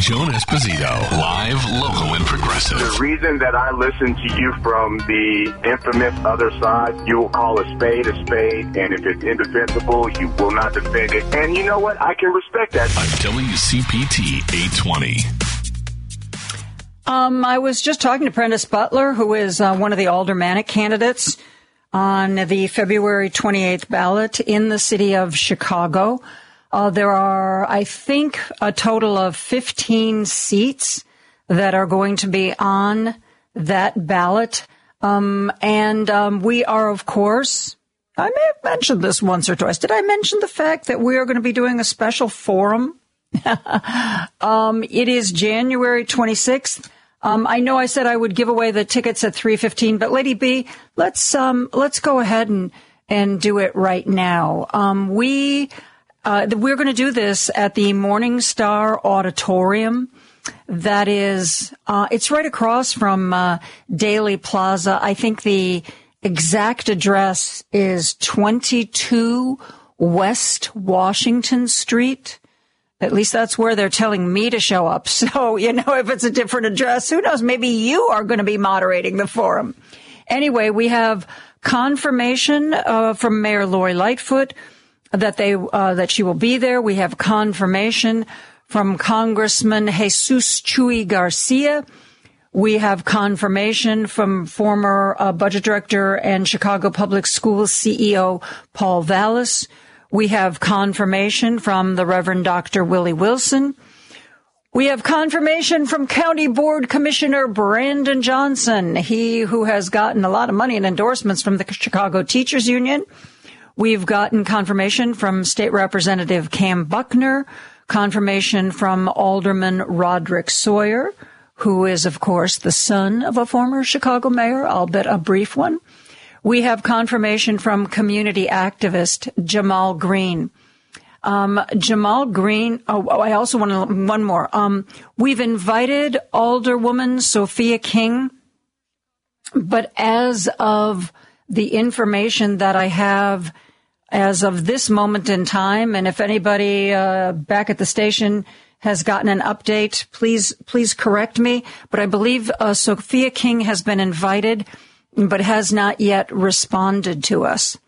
Joan Esposito, live, local, and progressive. The reason that I listen to you from the infamous other side, you will call a spade a spade, and if it's indefensible, you will not defend it. And you know what? I can respect that. On WCPT 820. Um, I was just talking to Prentice Butler, who is uh, one of the aldermanic candidates on the February 28th ballot in the city of Chicago. Uh, there are, I think, a total of 15 seats that are going to be on that ballot. Um, and um, we are, of course, I may have mentioned this once or twice. Did I mention the fact that we are going to be doing a special forum? [laughs] um, it is January 26th. Um, I know I said I would give away the tickets at 3:15, but Lady B, let's um, let's go ahead and and do it right now. Um, we uh, we're going to do this at the Morningstar Auditorium. That is, uh, it's right across from uh, Daley Plaza. I think the exact address is 22 West Washington Street. At least that's where they're telling me to show up. [laughs] So, you know, if it's a different address, who knows? Maybe you are going to be moderating the forum. Anyway, we have confirmation uh, from Mayor Lori Lightfoot that they uh, that she will be there. We have confirmation from Congressman Jesus Chuy Garcia. We have confirmation from former uh, budget director and Chicago Public Schools CEO Paul Vallas. We have confirmation from the Reverend Dr. Willie Wilson. We have confirmation from County Board Commissioner Brandon Johnson, he who has gotten a lot of money and endorsements from the Chicago Teachers Union. We've gotten confirmation from State Representative Kam Buckner, confirmation from Alderman Roderick Sawyer, who is, of course, the son of a former Chicago mayor, albeit a brief one. We have confirmation from community activist Ja'Mal Green. Um, Ja'Mal Green. Oh, oh I also want to, one more. Um, we've invited Alderwoman Sophia King, but as of the information that I have as of this moment in time, and if anybody uh, back at the station has gotten an update, please please correct me. But I believe uh, Sophia King has been invited but has not yet responded to us.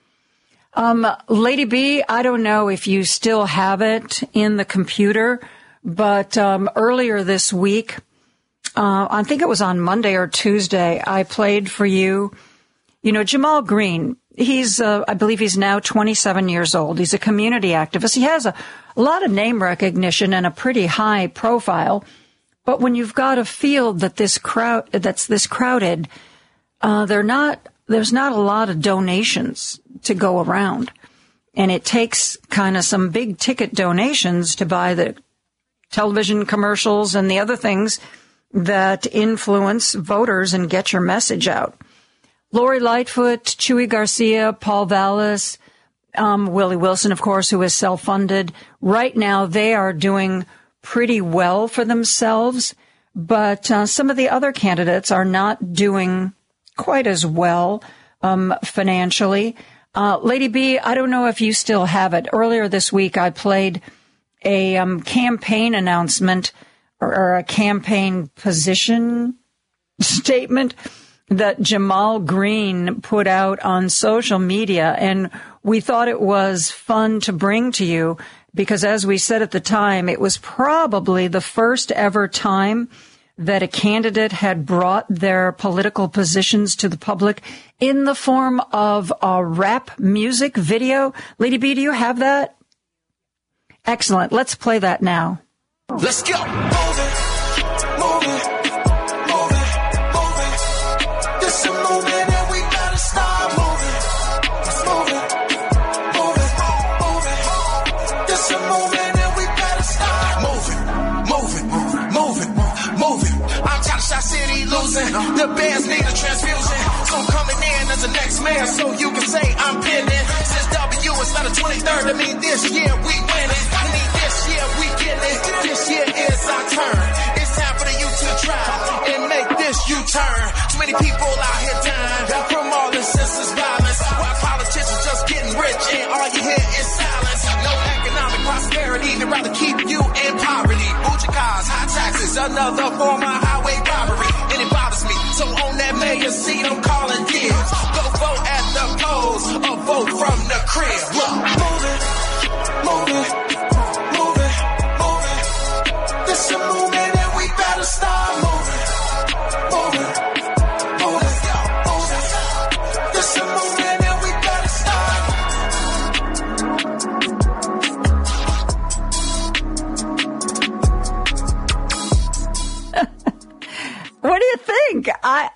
Um, Lady B, I don't know if you still have it in the computer, but um, earlier this week, uh, I think it was on Monday or Tuesday, I played for you. You know, Ja'Mal Green, he's, uh, I believe he's now 27 years old. He's a community activist. He has a, a lot of name recognition and a pretty high profile. But when you've got a field that this crowd, that's this crowded, uh, they're not, there's not a lot of donations to go around. And it takes kind of some big ticket donations to buy the television commercials and the other things that influence voters and get your message out. Lori Lightfoot, Chuy Garcia, Paul Vallas, um, Willie Wilson, of course, who is self-funded. Right now, they are doing pretty well for themselves, but uh, some of the other candidates are not doing quite as well um, financially. Uh, Lady B, I don't know if you still have it. Earlier this week, I played a um, campaign announcement or, or a campaign position [laughs] statement that Ja'Mal Green put out on social media. And we thought it was fun to bring to you because as we said at the time, it was probably the first ever time that a candidate had brought their political positions to the public in the form of a rap music video. Lady B, do you have that? Excellent. Let's play that now. Let's go. The Bears need a transfusion. So I'm coming in as the next man, so you can say I'm pinning. Since W instead of 23rd, I mean this year we winning. I mean this year we getting it. This year is our turn. It's time for the youth to try and make this U-turn. Too many people out here dying from all this senseless violence. While politicians just getting rich and all you hear is silence. No economic prosperity, they'd rather keep you in poverty. Bougie cars, high taxes, another form of highway robbery. So on that mayor seat, I'm calling dibs. Go vote at the polls or vote from the crib. Look, move it, move it, move it, move it. This a movement I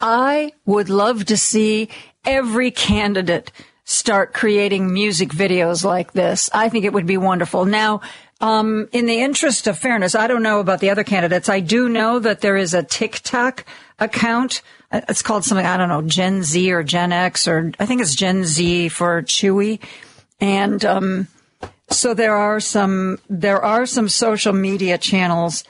I would love to see every candidate start creating music videos like this. I think it would be wonderful. Now, um, in the interest of fairness, I don't know about the other candidates. I do know that there is a TikTok account. Uh, It's called something, I don't know, Gen Z or Gen X, or I think it's Gen Z for Chuy. And, um, so there are some, there are some social media channels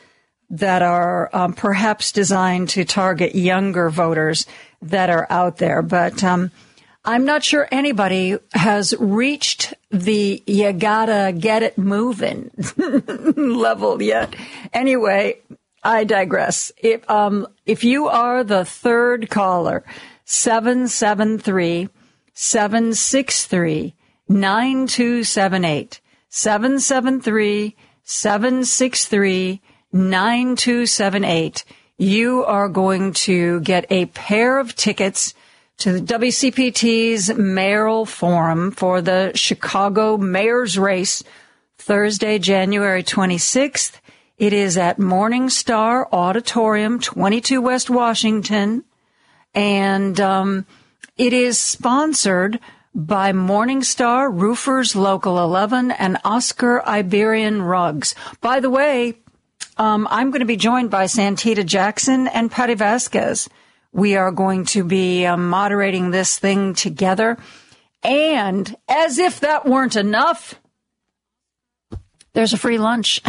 that are um, perhaps designed to target younger voters that are out there. But um, I'm not sure anybody has reached the you gotta get it moving [laughs] level yet. Anyway, I digress. If um, if you are the third caller, seven seven three seven six three nine two seven eight seven seven three seven six three. 9278. You are going to get a pair of tickets to the WCPT's mayoral forum for the Chicago mayor's race Thursday, January 26th. It is at Morningstar Auditorium, 22 West Washington. And, um, it is sponsored by Morningstar Roofers Local 11 and Oscar Isberian Rugs. By the way, um, I'm going to be joined by Santita Jackson and Patti Vasquez. We are going to be um, moderating this thing together. And as if that weren't enough, there's a free lunch.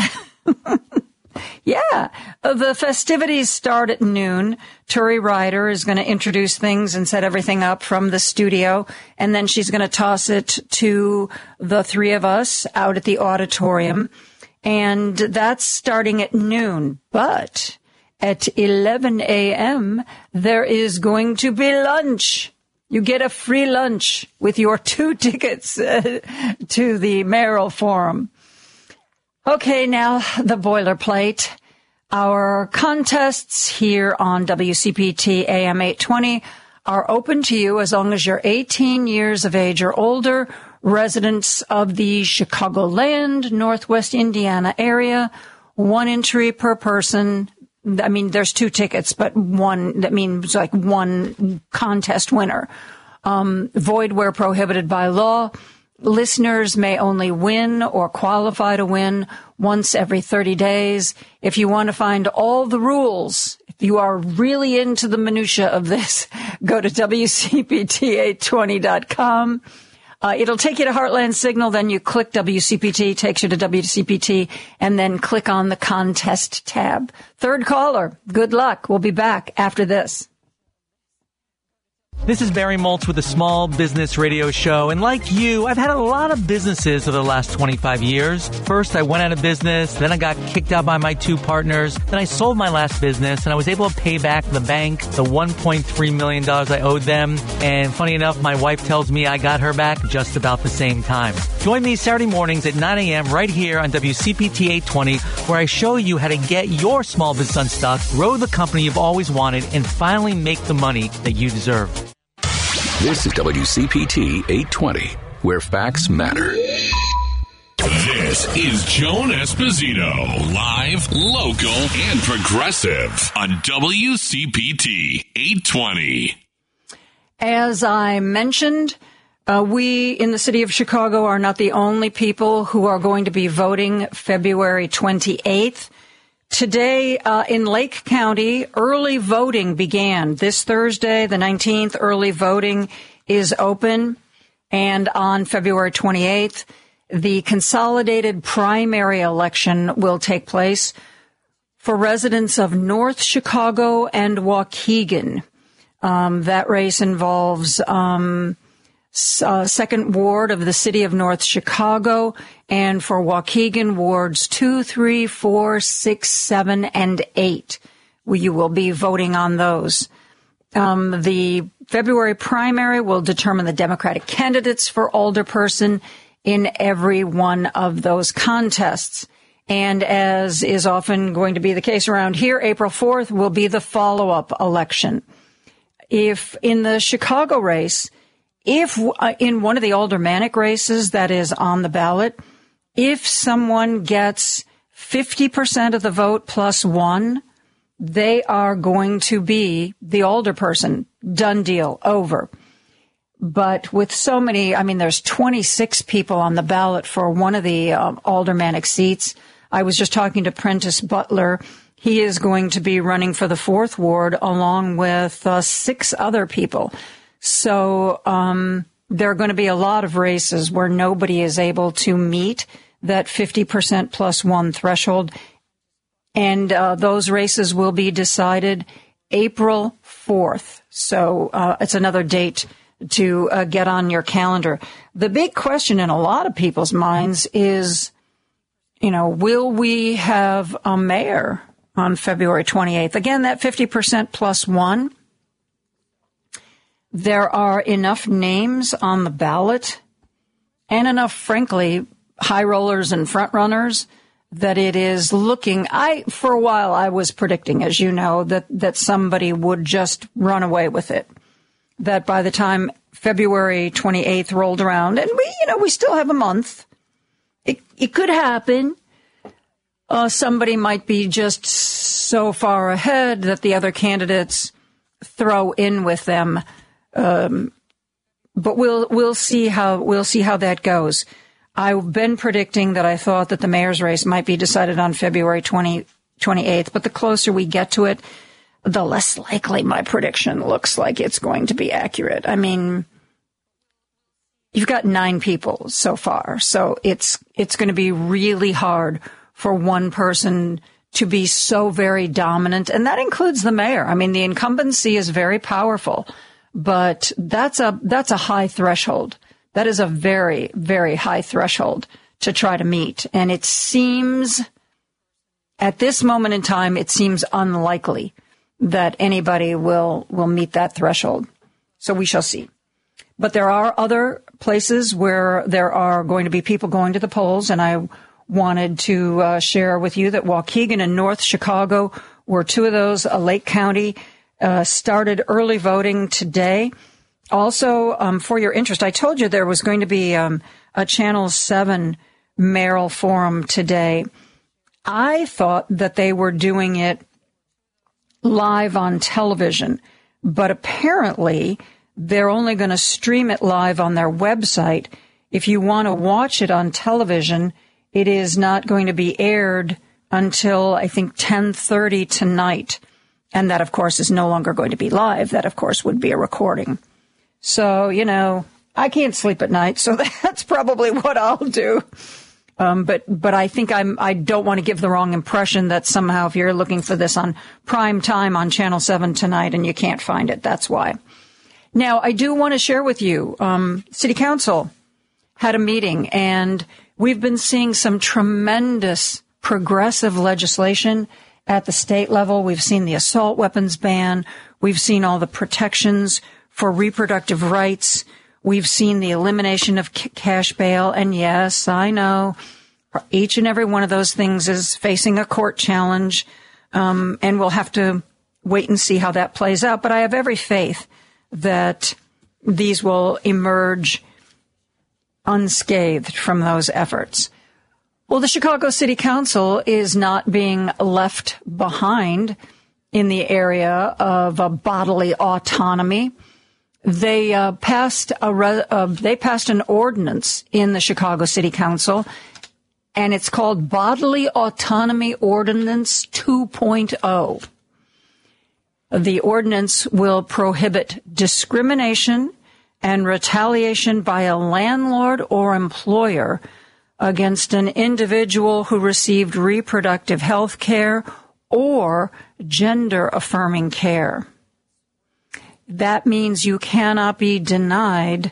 [laughs] yeah. Uh, The festivities start at noon. Turi Ryder is going to introduce things and set everything up from the studio. And then she's going to toss it to the three of us out at the auditorium and that's starting at noon. But at 11 a.m., there is going to be lunch. You get a free lunch with your two [laughs] tickets uh, to the mayoral forum. Okay, now the boilerplate. Our contests here on WCPT AM 820 are open to you as long as you're 18 years of age or older, residents of the Chicagoland, Northwest Indiana area, one entry per person. I mean, there's two tickets, but one, that means like one contest winner. Um, void where prohibited by law. Listeners may only win or qualify to win once every 30 days. If you want to find all the rules, if you are really into the minutia of this, [laughs] go to WCPT820.com. Uh, it'll take you to Heartland Signal, then you click WCPT, takes you to WCPT, and then click on the contest tab. Third caller, good luck. We'll be back after this. This is Barry Moltz with a small business radio show. And like you, I've had a lot of businesses over the last 25 years. First, I went out of business. Then I got kicked out by my two partners. Then I sold my last business and I was able to pay back the bank the $1.3 million I owed them. And funny enough, my wife tells me I got her back just about the same time. Join me Saturday mornings at 9 a.m. right here on WCPT 820, where I show you how to get your small business unstuck, grow the company you've always wanted, and finally make the money that you deserve. This is WCPT 820, where facts matter. This is Joan Esposito, live, local, and progressive on WCPT 820. As I mentioned, uh, we in the city of Chicago are not the only people who are going to be voting February 28th. Today uh, in Lake County, early voting began. This Thursday, the 19th, early voting is open. And on February 28th, the consolidated primary election will take place for residents of North Chicago and Waukegan. Um, that race involves um, uh, second ward of the city of North Chicago, and for Waukegan wards two, three, four, six, seven, and eight. You will be voting on those. Um, the February primary will determine the Democratic candidates for alderperson in every one of those contests. And as is often going to be the case around here, April 4th will be the follow-up election. If in the Chicago race, if uh, in one of the aldermanic races that is on the ballot, if someone gets 50% of the vote plus one, they are going to be the alderperson. Done deal. Over. But with so many, I mean, there's 26 people on the ballot for one of the um, aldermanic seats. I was just talking to Prentice Butler. He is going to be running for the fourth ward along with uh, six other people. So um, there are going to be a lot of races where nobody is able to meet that 50% plus one threshold. And uh, those races will be decided April 4th. So uh, it's another date to uh, get on your calendar. The big question in a lot of people's minds is, you know, will we have a mayor on February 28th? Again, that 50% plus one. There are enough names on the ballot and enough, frankly, high rollers and front runners that it is looking I for a while I was predicting as you know that that somebody would just run away with it that by the time February 28th rolled around, and we, you know, we still have a month, it, it could happen. Uh, somebody might be just so far ahead that the other candidates throw in with them. Um, but we'll we'll see how we'll see how that goes. I've been predicting that I thought that the mayor's race might be decided on February 20, 28th, but the closer we get to it, the less likely my prediction looks like it's going to be accurate. I mean, you've got nine people so far, so it's it's going to be really hard for one person to be so very dominant, and that includes the mayor. I mean, the incumbency is very powerful, but that's a that's a high threshold. That is a very very high threshold to try to meet, and it seems at this moment in time, it seems unlikely that anybody will will meet that threshold. So we shall see. But there are other places where there are going to be people going to the polls, and I wanted to uh, share with you that Waukegan and North Chicago were two of those. Uh, Lake County uh, started early voting today. Also, um, for your interest, I told you there was going to be um, a Channel 7 mayoral forum today. I thought that they were doing it live on television, but apparently they're only going to stream it live on their website. If you want to watch it on television, it is not going to be aired until I think 10:30 tonight. And that of course is no longer going to be live. That of course would be a recording. So, you know, I can't sleep at night, so [laughs] that's probably what I'll do. Um, but but I think I'm I don't want to give the wrong impression that somehow if you're looking for this on prime time on Channel Seven tonight and you can't find it, that's why. Now I do want to share with you. Um, City Council had a meeting and we've been seeing some tremendous progressive legislation at the state level. We've seen the assault weapons ban. We've seen all the protections for reproductive rights. We've seen the elimination of cash bail. And yes, I know each and every one of those things is facing a court challenge. Um, and we'll have to wait and see how that plays out. But I have every faith that these will emerge unscathed from those efforts. Well, the Chicago City Council is not being left behind in the area of bodily autonomy they uh, passed a re- uh, they passed an ordinance in the Chicago City Council, and it's called Bodily Autonomy Ordinance 2.0. The ordinance will prohibit discrimination and retaliation by a landlord or employer against an individual who received reproductive health care or gender affirming care that means you cannot be denied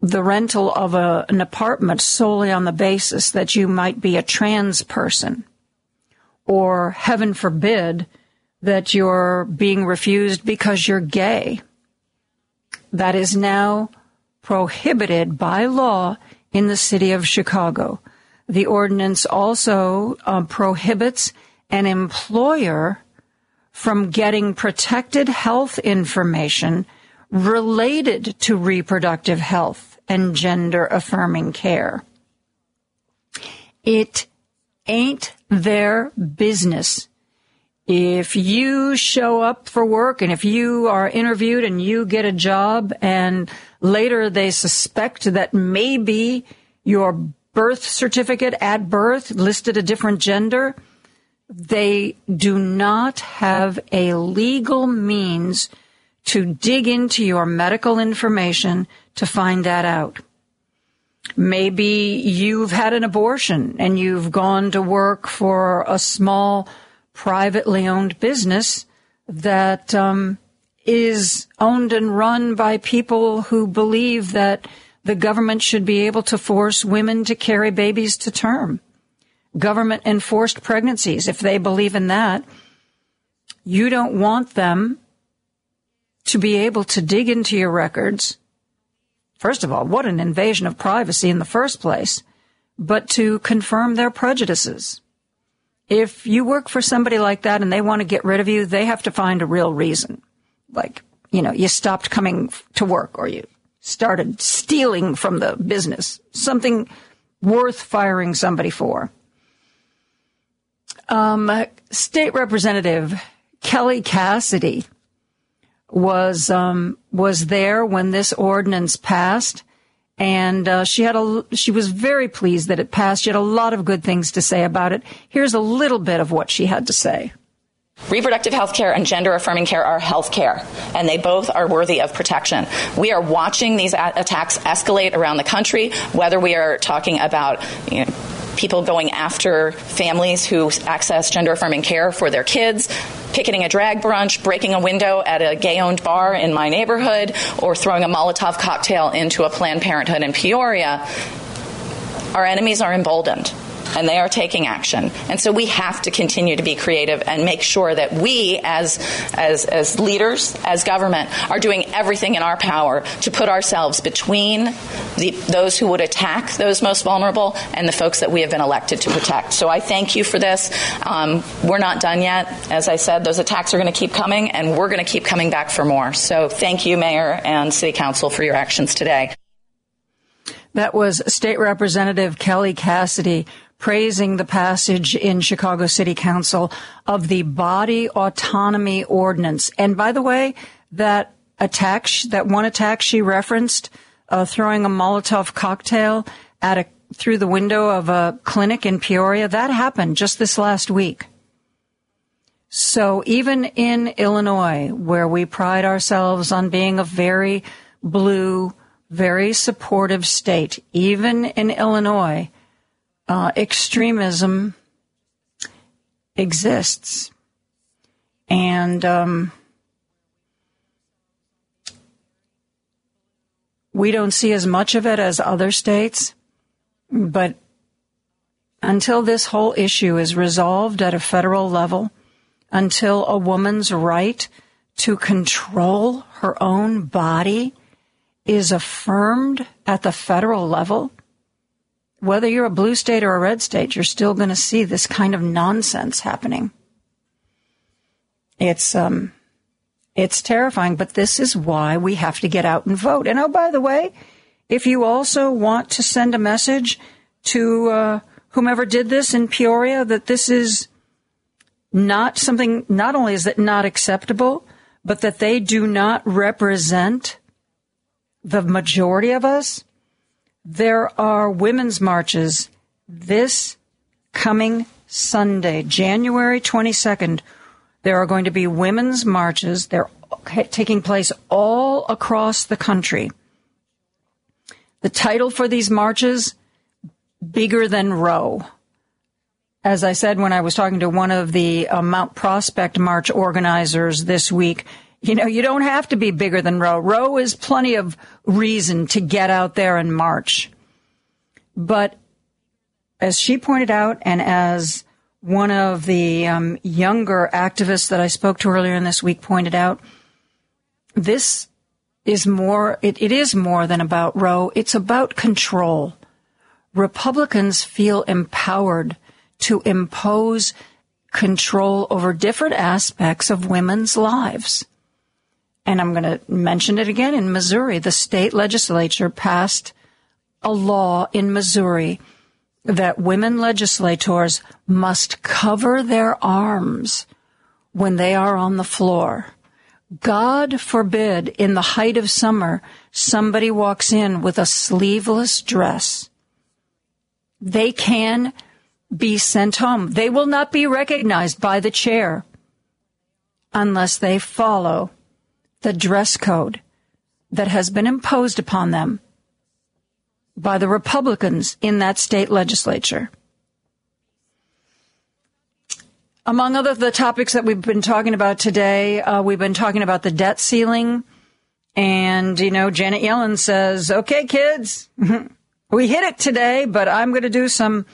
the rental of a, an apartment solely on the basis that you might be a trans person or heaven forbid that you're being refused because you're gay. That is now prohibited by law in the city of Chicago. The ordinance also uh, prohibits an employer from getting protected health information related to reproductive health and gender affirming care. It ain't their business If you show up for work and if you are interviewed and you get a job and later they suspect that maybe your birth certificate at birth listed a different gender, they do not have a legal means to dig into your medical information to find that out. Maybe you've had an abortion and you've gone to work for a small privately owned business that um, is owned and run by people who believe that the government should be able to force women to carry babies to term. Government enforced pregnancies, if they believe in that, you don't want them to be able to dig into your records. First of all, what an invasion of privacy in the first place, but to confirm their prejudices. If you work for somebody like that and they want to get rid of you, they have to find a real reason. Like, you know, you stopped coming to work or you started stealing from the business. Something worth firing somebody for. Um, State Representative Kelly Cassidy was um, was there when this ordinance passed, and uh, she had a she was very pleased that it passed. She had a lot of good things to say about it. Here's a little bit of what she had to say. Reproductive health care and gender affirming care are health care, and they both are worthy of protection. We are watching these attacks escalate around the country, whether we are talking about you know, people going after families who access gender affirming care for their kids, picketing a drag brunch, breaking a window at a gay owned bar in my neighborhood, or throwing a Molotov cocktail into a Planned Parenthood in Peoria, our enemies are emboldened and they are taking action. And so we have to continue to be creative and make sure that we, as, as, as leaders, as government, are doing everything in our power to put ourselves between the, those who would attack those most vulnerable and the folks that we have been elected to protect. So I thank you for this. Um, we're not done yet. As I said, those attacks are going to keep coming, and we're going to keep coming back for more. So thank you, Mayor and City Council, for your actions today. That was State Representative Kelly Cassidy praising the passage in Chicago City Council of the Body Autonomy Ordinance. And by the way, that attack, that one attack she referenced, uh, throwing a Molotov cocktail at a through the window of a clinic in Peoria, that happened just this last week. So even in Illinois, where we pride ourselves on being a very blue, very supportive state, even in Illinois, uh, extremism exists. And um, we don't see as much of it as other states, but until this whole issue is resolved at a federal level, until a woman's right to control her own body is affirmed at the federal level, whether you're a blue state or a red state, you're still going to see this kind of nonsense happening. It's um, it's terrifying, but this is why we have to get out and vote. And oh, by the way, if you also want to send a message to uh, whomever did this in Peoria that this is not something, not only is it not acceptable, but that they do not represent the majority of us, there are women's marches this coming Sunday, January 22nd. There are going to be women's marches. They're taking place all across the country. The title for these marches, Bigger Than Roe. As I said when I was talking to one of the uh, Mount Prospect March organizers this week, you know, you don't have to be bigger than Roe. Roe is plenty of reason to get out there and march. But as she pointed out, and as one of the um, younger activists that I spoke to earlier in this week pointed out, this is more, it, it is more than about Roe. It's about control. Republicans feel empowered to impose control over different aspects of women's lives and I'm going to mention it again in Missouri, the state legislature passed a law in Missouri that women legislators must cover their arms when they are on the floor. God forbid in the height of summer, somebody walks in with a sleeveless dress. They can be sent home. They will not be recognized by the chair unless they follow the dress code that has been imposed upon them by the Republicans in that state legislature. Among other the topics that we've been talking about today, uh, we've been talking about the debt ceiling. And, you know, Janet Yellen says, okay, kids, [laughs] we hit it today, but I'm going to do some,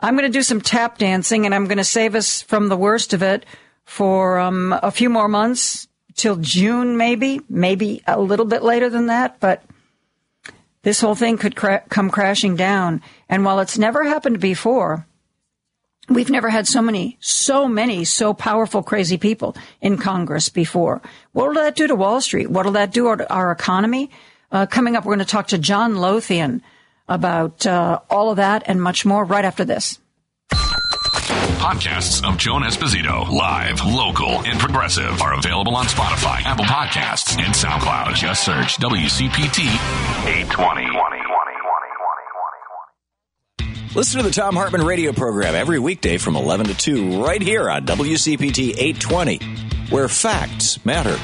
I'm going to do some tap dancing and I'm going to save us from the worst of it for um, a few more months till June, maybe, maybe a little bit later than that. But this whole thing could cra- come crashing down. And while it's never happened before, We've never had so many, so many, so powerful, crazy people in Congress before. What will that do to Wall Street? What will that do to our economy? Uh, coming up, we're going to talk to John Lothian about uh, all of that and much more right after this. Podcasts of Joan Esposito, live, local, and progressive, are available on Spotify, Apple Podcasts, and SoundCloud. Just search WCPT 820. Listen to the Thom Hartmann radio program every weekday from 11 to 2 right here on WCPT 820, where facts matter.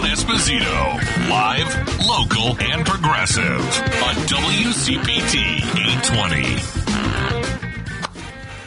Esposito, live, local, and progressive on WCPT 820.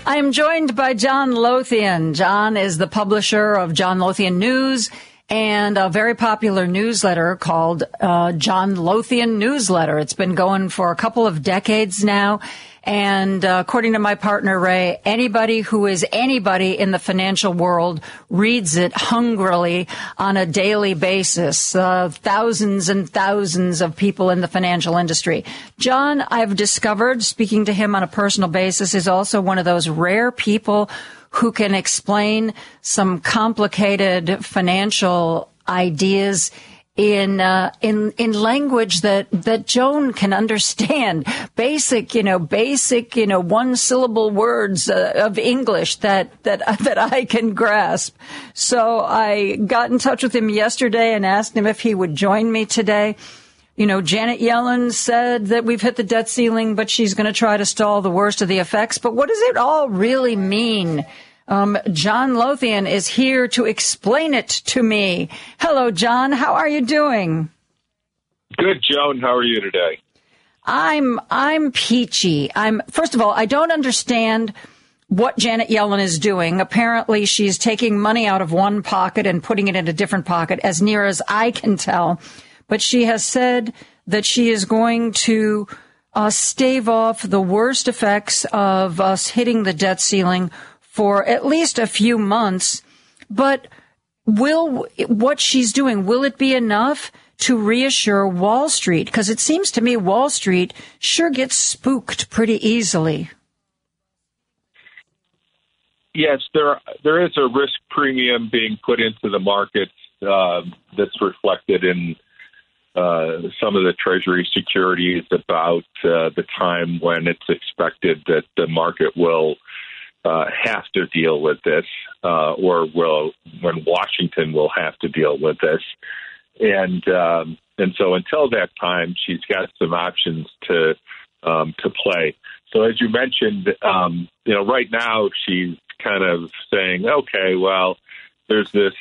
I am joined by John Lothian. John is the publisher of John Lothian News and a very popular newsletter called uh, John Lothian Newsletter. It's been going for a couple of decades now. And uh, according to my partner Ray, anybody who is anybody in the financial world reads it hungrily on a daily basis. Uh, thousands and thousands of people in the financial industry. John, I've discovered, speaking to him on a personal basis, is also one of those rare people who can explain some complicated financial ideas in uh, in in language that that Joan can understand. [laughs] Basic, you know, basic, you know, one syllable words uh, of English that that [laughs] that I can grasp. So I got in touch with him yesterday and asked him if he would join me today. You know, Janet Yellen said that we've hit the debt ceiling, but she's going to try to stall the worst of the effects. But what does it all really mean? Um, John Lothian is here to explain it to me. Hello, John. How are you doing? Good, Joan. How are you today? I'm I'm peachy. I'm first of all, I don't understand what Janet Yellen is doing. Apparently, she's taking money out of one pocket and putting it in a different pocket, as near as I can tell. But she has said that she is going to uh, stave off the worst effects of us hitting the debt ceiling for at least a few months. But will what she's doing, will it be enough to reassure Wall Street? Because it seems to me Wall Street sure gets spooked pretty easily. Yes, there there is a risk premium being put into the markets uh, that's reflected in uh, some of the Treasury securities about uh, the time when it's expected that the market will uh, have to deal with this, uh, or will when Washington will have to deal with this, and um, and so until that time, she's got some options to um, to play. So as you mentioned, um, you know, right now she's kind of saying, okay, well, there's this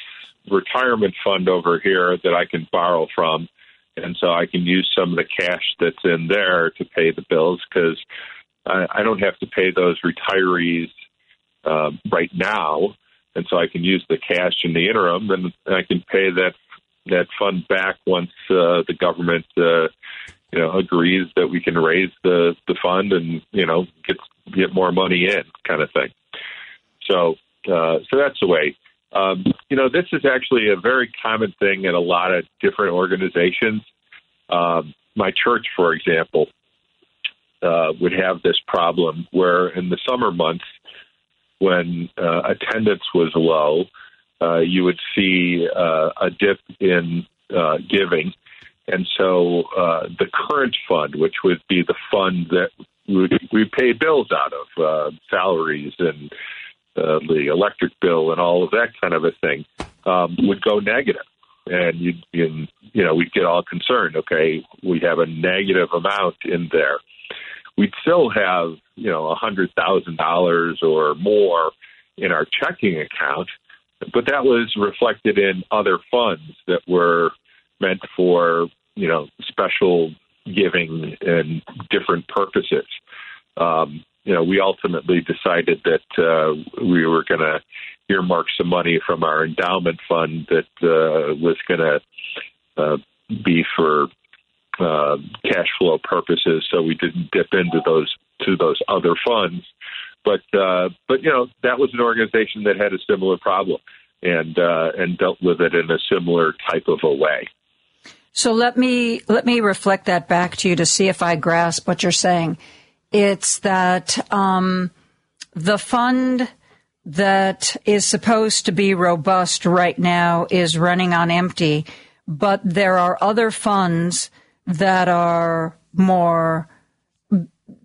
retirement fund over here that I can borrow from, and so I can use some of the cash that's in there to pay the bills because I, I don't have to pay those retirees uh, right now, and so I can use the cash in the interim, and I can pay that that fund back once uh, the government, uh, you know, agrees that we can raise the the fund and you know get get more money in, kind of thing. So, uh, so that's the way. Um, you know, this is actually a very common thing in a lot of different organizations. Um, my church, for example, uh, would have this problem where in the summer months when uh, attendance was low, uh, you would see uh, a dip in uh, giving. And so uh, the current fund, which would be the fund that we pay bills out of uh, salaries and uh, the electric bill and all of that kind of a thing um, would go negative, and you you you know we'd get all concerned. Okay, we have a negative amount in there. We'd still have you know a hundred thousand dollars or more in our checking account, but that was reflected in other funds that were meant for you know special giving and different purposes. Um, you know, we ultimately decided that uh, we were going to earmark some money from our endowment fund that uh, was going to uh, be for uh, cash flow purposes, so we didn't dip into those to those other funds. But uh, but you know that was an organization that had a similar problem and uh, and dealt with it in a similar type of a way. So let me let me reflect that back to you to see if I grasp what you're saying. It's that um, the fund that is supposed to be robust right now is running on empty, but there are other funds that are more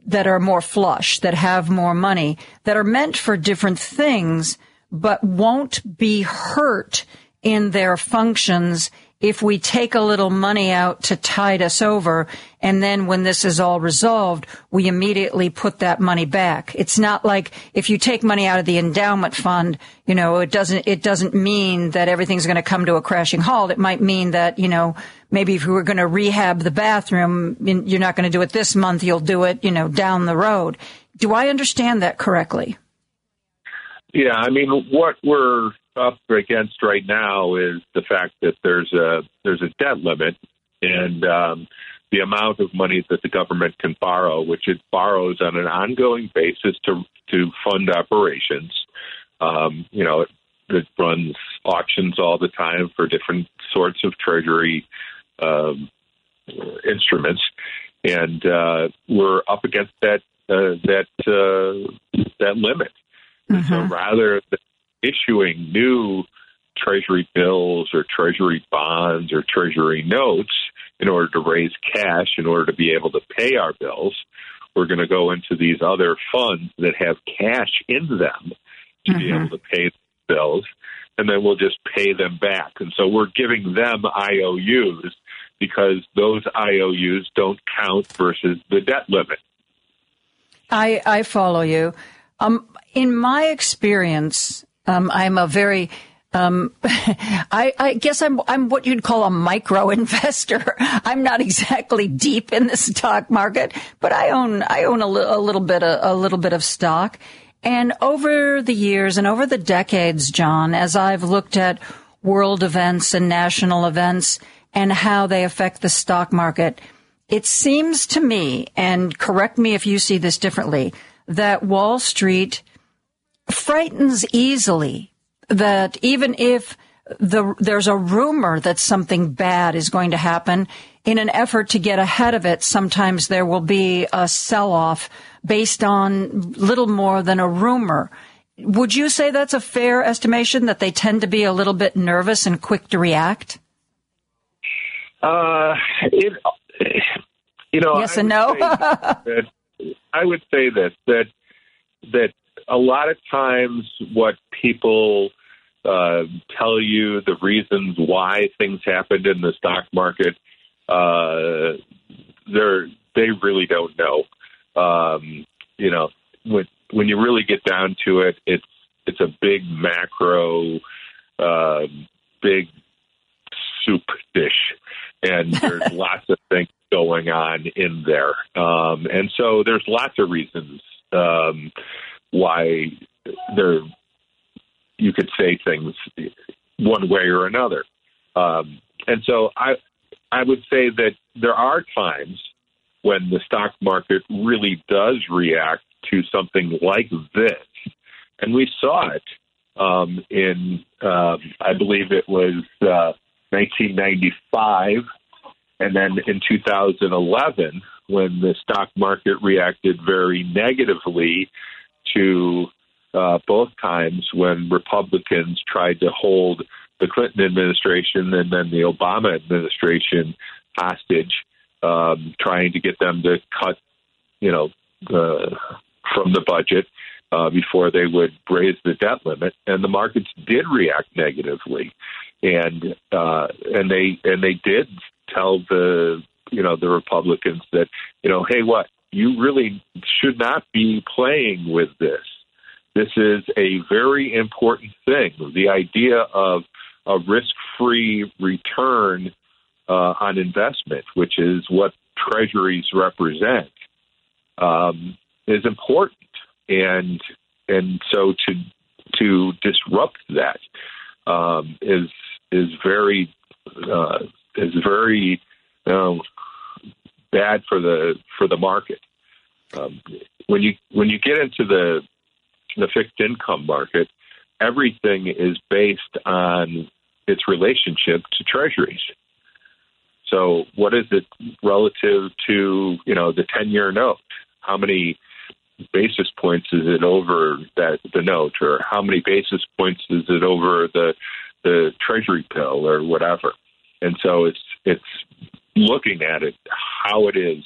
that are more flush, that have more money, that are meant for different things, but won't be hurt in their functions if we take a little money out to tide us over and then when this is all resolved, we immediately put that money back. It's not like if you take money out of the endowment fund, you know, it doesn't, it doesn't mean that everything's going to come to a crashing halt. It might mean that, you know, maybe if we were going to rehab the bathroom, you're not going to do it this month, you'll do it, you know, down the road. Do I understand that correctly? Yeah, I mean, what we're up against right now is the fact that there's a there's a debt limit, and um, the amount of money that the government can borrow, which it borrows on an ongoing basis to to fund operations. Um, you know, it, it runs auctions all the time for different sorts of treasury um, instruments, and uh, we're up against that uh, that uh, that limit. Mm-hmm. So rather than issuing new treasury bills or treasury bonds or treasury notes in order to raise cash in order to be able to pay our bills. We're going to go into these other funds that have cash in them to mm-hmm. be able to pay bills, and then we'll just pay them back. And so we're giving them IOUs because those IOUs don't count versus the debt limit. I, I follow you. Um, in my experience, um, I'm a very um, [laughs] I, I, guess I'm I'm what you'd call a micro investor. [laughs] I'm not exactly deep in the stock market, but I own I own a, li- a little bit of, a little bit of stock. And over the years and over the decades, John, as I've looked at world events and national events and how they affect the stock market, it seems to me, and correct me if you see this differently, that Wall Street frightens easily that even if the, there's a rumor that something bad is going to happen, in an effort to get ahead of it, sometimes there will be a sell off based on little more than a rumor. Would you say that's a fair estimation that they tend to be a little bit nervous and quick to react? Uh, it, you know, yes and no. [laughs] that, I would say this that that a lot of times what people uh, tell you the reasons why things happened in the stock market, uh, they're they really don't know. Um, you know, when when you really get down to it, it's it's a big macro, uh, big soup dish, and [laughs] there's lots of things going on in there, um, and so there's lots of reasons um, why there you could say things one way or another. Um, and so I I would say that there are times when the stock market really does react to something like this, and we saw it um, in um, I believe it was uh, 1995, and then in 2011 when the stock market reacted very negatively to uh, both times when Republicans tried to hold the Clinton administration and then the Obama administration hostage, um, trying to get them to cut, you know, uh, from the budget uh, before they would raise the debt limit, and the markets did react negatively, and uh, and they and they did tell the you know the Republicans that you know hey what you really should not be playing with this. This is a very important thing. The idea of a risk-free return uh, on investment, which is what treasuries represent, um, is important. And and so to to disrupt that um, is is very uh, is very um, bad for the for the market. Um, when you when you get into the the fixed income market, everything is based on its relationship to treasuries. So, what is it relative to you know the ten year note? How many basis points is it over that the note, or how many basis points is it over the the treasury bill, or whatever? And so it's it's looking at it how it is,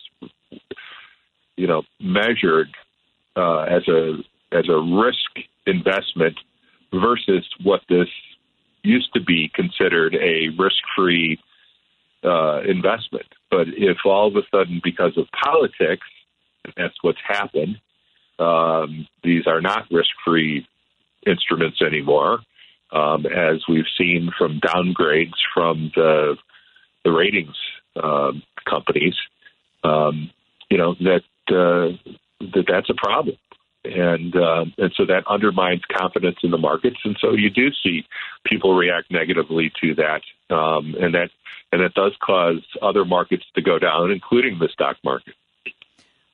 you know, measured uh, as a as a risk investment versus what this used to be considered a risk free uh, investment. But if all of a sudden, because of politics, that's what's happened, um, these are not risk free instruments anymore, um, as we've seen from downgrades from the, the ratings um, companies. Um, you know that uh, that that's a problem, and uh, and so that undermines confidence in the markets, and so you do see people react negatively to that, um, and that and that does cause other markets to go down, including the stock market.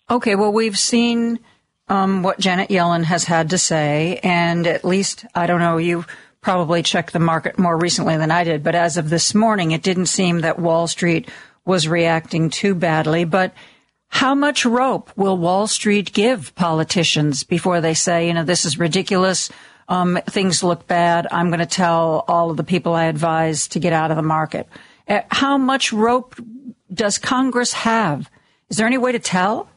Okay, well, we've seen um, what Janet Yellen has had to say, and at least I don't know you probably checked the market more recently than I did, but as of this morning, it didn't seem that Wall Street was reacting too badly. But how much rope will Wall Street give politicians before they say, you know, this is ridiculous? Um, things look bad. I'm going to tell all of the people I advise to get out of the market. Uh, how much rope does Congress have? Is there any way to tell?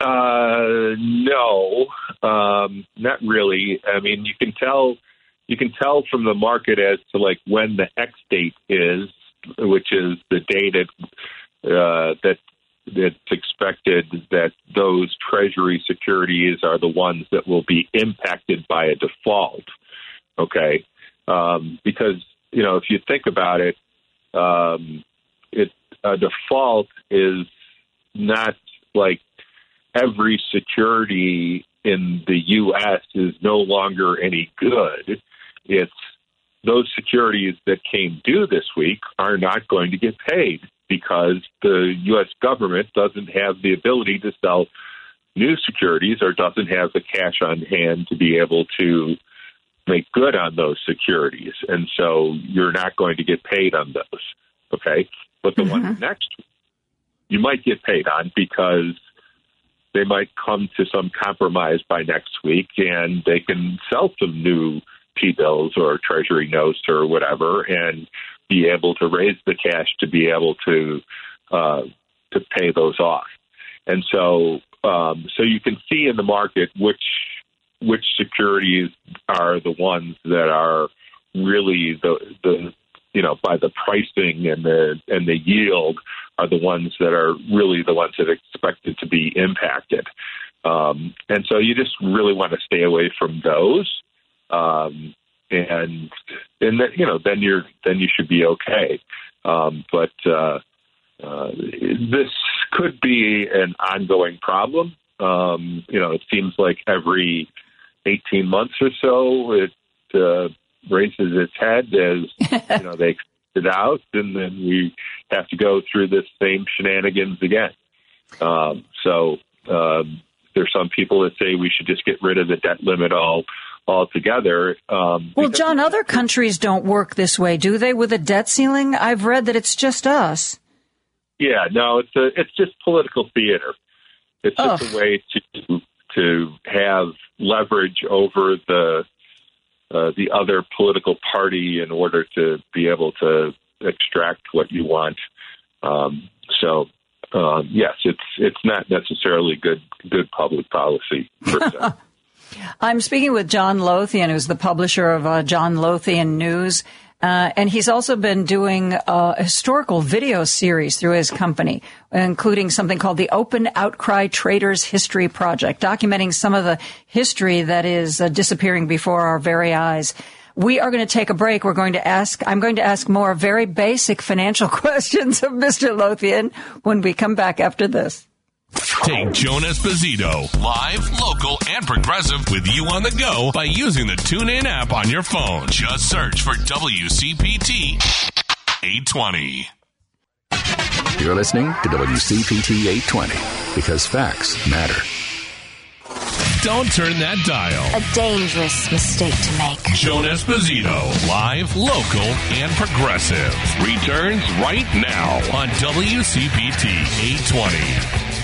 Uh, no, um, not really. I mean, you can tell you can tell from the market as to like when the X date is, which is the date at, uh, that that's expected that those Treasury securities are the ones that will be impacted by a default. Okay, um, because you know if you think about it, um, it a default is not like every security in the U.S. is no longer any good. It's those securities that came due this week are not going to get paid because the U.S. government doesn't have the ability to sell new securities or doesn't have the cash on hand to be able to make good on those securities. And so you're not going to get paid on those. Okay. But the mm-hmm. ones next, you might get paid on because they might come to some compromise by next week and they can sell some new T bills or treasury notes or whatever and be able to raise the cash to be able to uh, to pay those off. And so um, so you can see in the market which which securities are the ones that are really the the you know by the pricing and the and the yield are the ones that are really the ones that are expected to be impacted. Um, and so you just really want to stay away from those. Um, and and then you know then you're then you should be okay. Um, but uh, uh, this could be an ongoing problem. Um, you know, it seems like every 18 months or so it uh, raises its head as you know [laughs] they it out, and then we have to go through this same shenanigans again. Um, so um, there's some people that say we should just get rid of the debt limit all altogether. Um, well, John, other countries don't work this way, do they? With a debt ceiling, I've read that it's just us. Yeah, no, it's a, it's just political theater. It's just Ugh. a way to to have leverage over the uh, the other political party in order to be able to extract what you want. Um, so um, yes, it's it's not necessarily good good public policy per se. [laughs] I'm speaking with John Lothian, who's the publisher of uh, John Lothian News. Uh, and he's also been doing a historical video series through his company, including something called the Open Outcry Traders History Project, documenting some of the history that is uh, disappearing before our very eyes. We are going to take a break. We're going to ask, I'm going to ask more very basic financial [laughs] questions of Mr. Lothian when we come back after this. Take Joan Esposito, live, local, and progressive with you on the go by using the TuneIn app on your phone. Just search for WCPT 820. You're listening to WCPT 820 because facts matter. Don't turn that dial. A dangerous mistake to make. Joan Esposito, live, local, and progressive, returns right now on WCPT 820.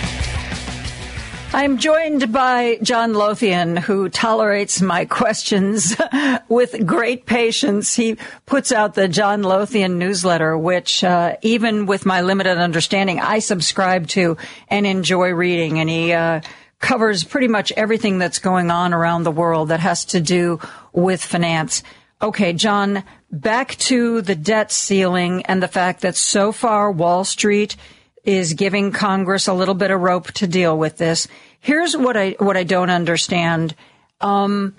I'm joined by John Lothian, who tolerates my questions [laughs] with great patience. He puts out the John Lothian newsletter, which, uh, even with my limited understanding, I subscribe to and enjoy reading. And he uh, covers pretty much everything that's going on around the world that has to do with finance. Okay, John, back to the debt ceiling and the fact that so far Wall Street is giving Congress a little bit of rope to deal with this. Here's what I what I don't understand. Um,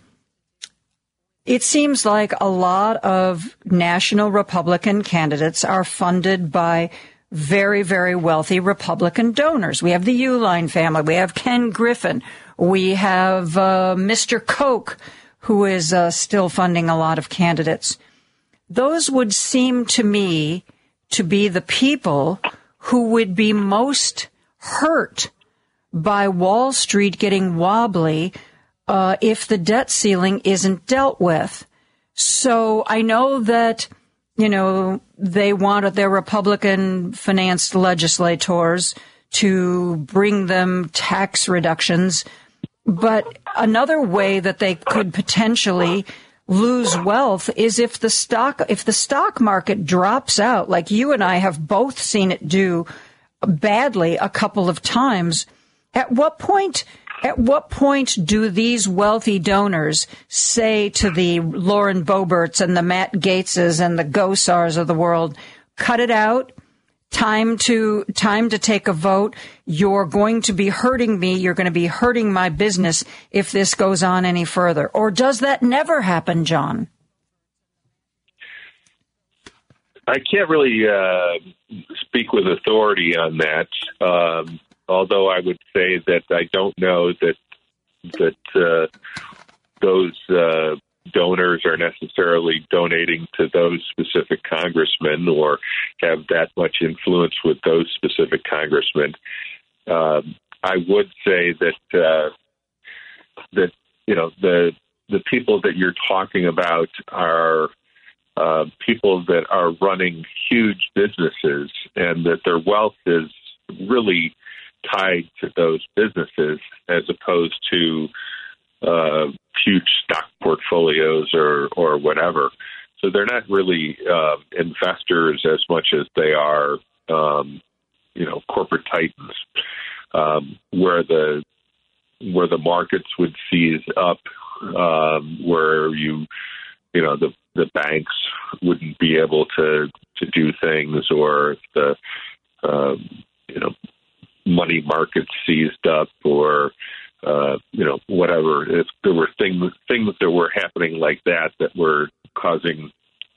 it seems like a lot of national Republican candidates are funded by very, very wealthy Republican donors. We have the Uihlein family. We have Ken Griffin. We have uh, Mr. Koch, who is uh, still funding a lot of candidates. Those would seem to me to be the people who would be most hurt by Wall Street getting wobbly uh, if the debt ceiling isn't dealt with. So I know that you know they wanted their Republican financed legislators to bring them tax reductions, but another way that they could potentially lose wealth is if the stock if the stock market drops out like you and I have both seen it do badly a couple of times at what point at what point do these wealthy donors say to the Lauren Boeberts and the Matt Gaetzes and the Gosars of the world, cut it out? Time to, time to take a vote. You're going to be hurting me. You're going to be hurting my business if this goes on any further. Or does that never happen, John? I can't really uh, speak with authority on that. Um, although I would say that I don't know that that uh, those uh, donors are necessarily donating to those specific congressmen or have that much influence with those specific congressmen. Um, I would say that uh, that you know the the people that you're talking about are uh, people that are running huge businesses and that their wealth is really tied to those businesses as opposed to uh, huge stock portfolios or or whatever. So they're not really uh, investors as much as they are, um, you know, corporate titans, um, where the where the markets would seize up, um, where you, you know, the the banks wouldn't be able to to do things, or the um, you know money markets seized up or uh, you know whatever. If there were things things that were happening like that that were causing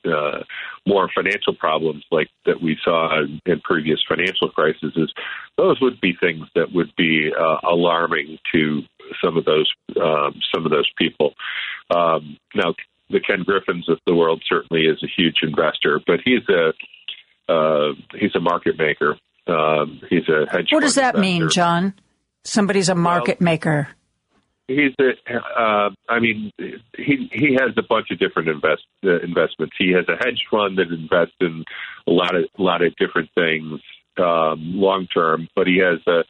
uh, more financial problems like that we saw in, in previous financial crises, those would be things that would be uh, alarming to some of those um, some of those people. Um, now, the Ken Griffins of the world certainly is a huge investor, but he's a uh, he's a market maker, um, he's a hedge. What does that investor. mean, John? Somebody's a market well, maker. He's a. Uh, I mean, he he has a bunch of different invest uh, investments. He has a hedge fund that invests in a lot of a lot of different things um, long term, but he has a,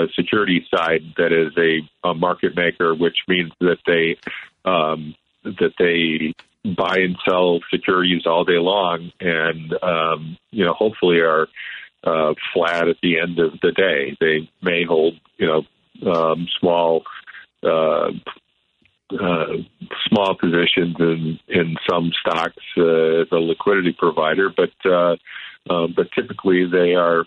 a security side that is a, a market maker, which means that they um, that they buy and sell securities all day long, and um, you know, hopefully are uh, flat at the end of the day. They may hold, you know, um, small uh, uh, small positions in in some stocks uh, as a liquidity provider, but uh, uh, but typically they are,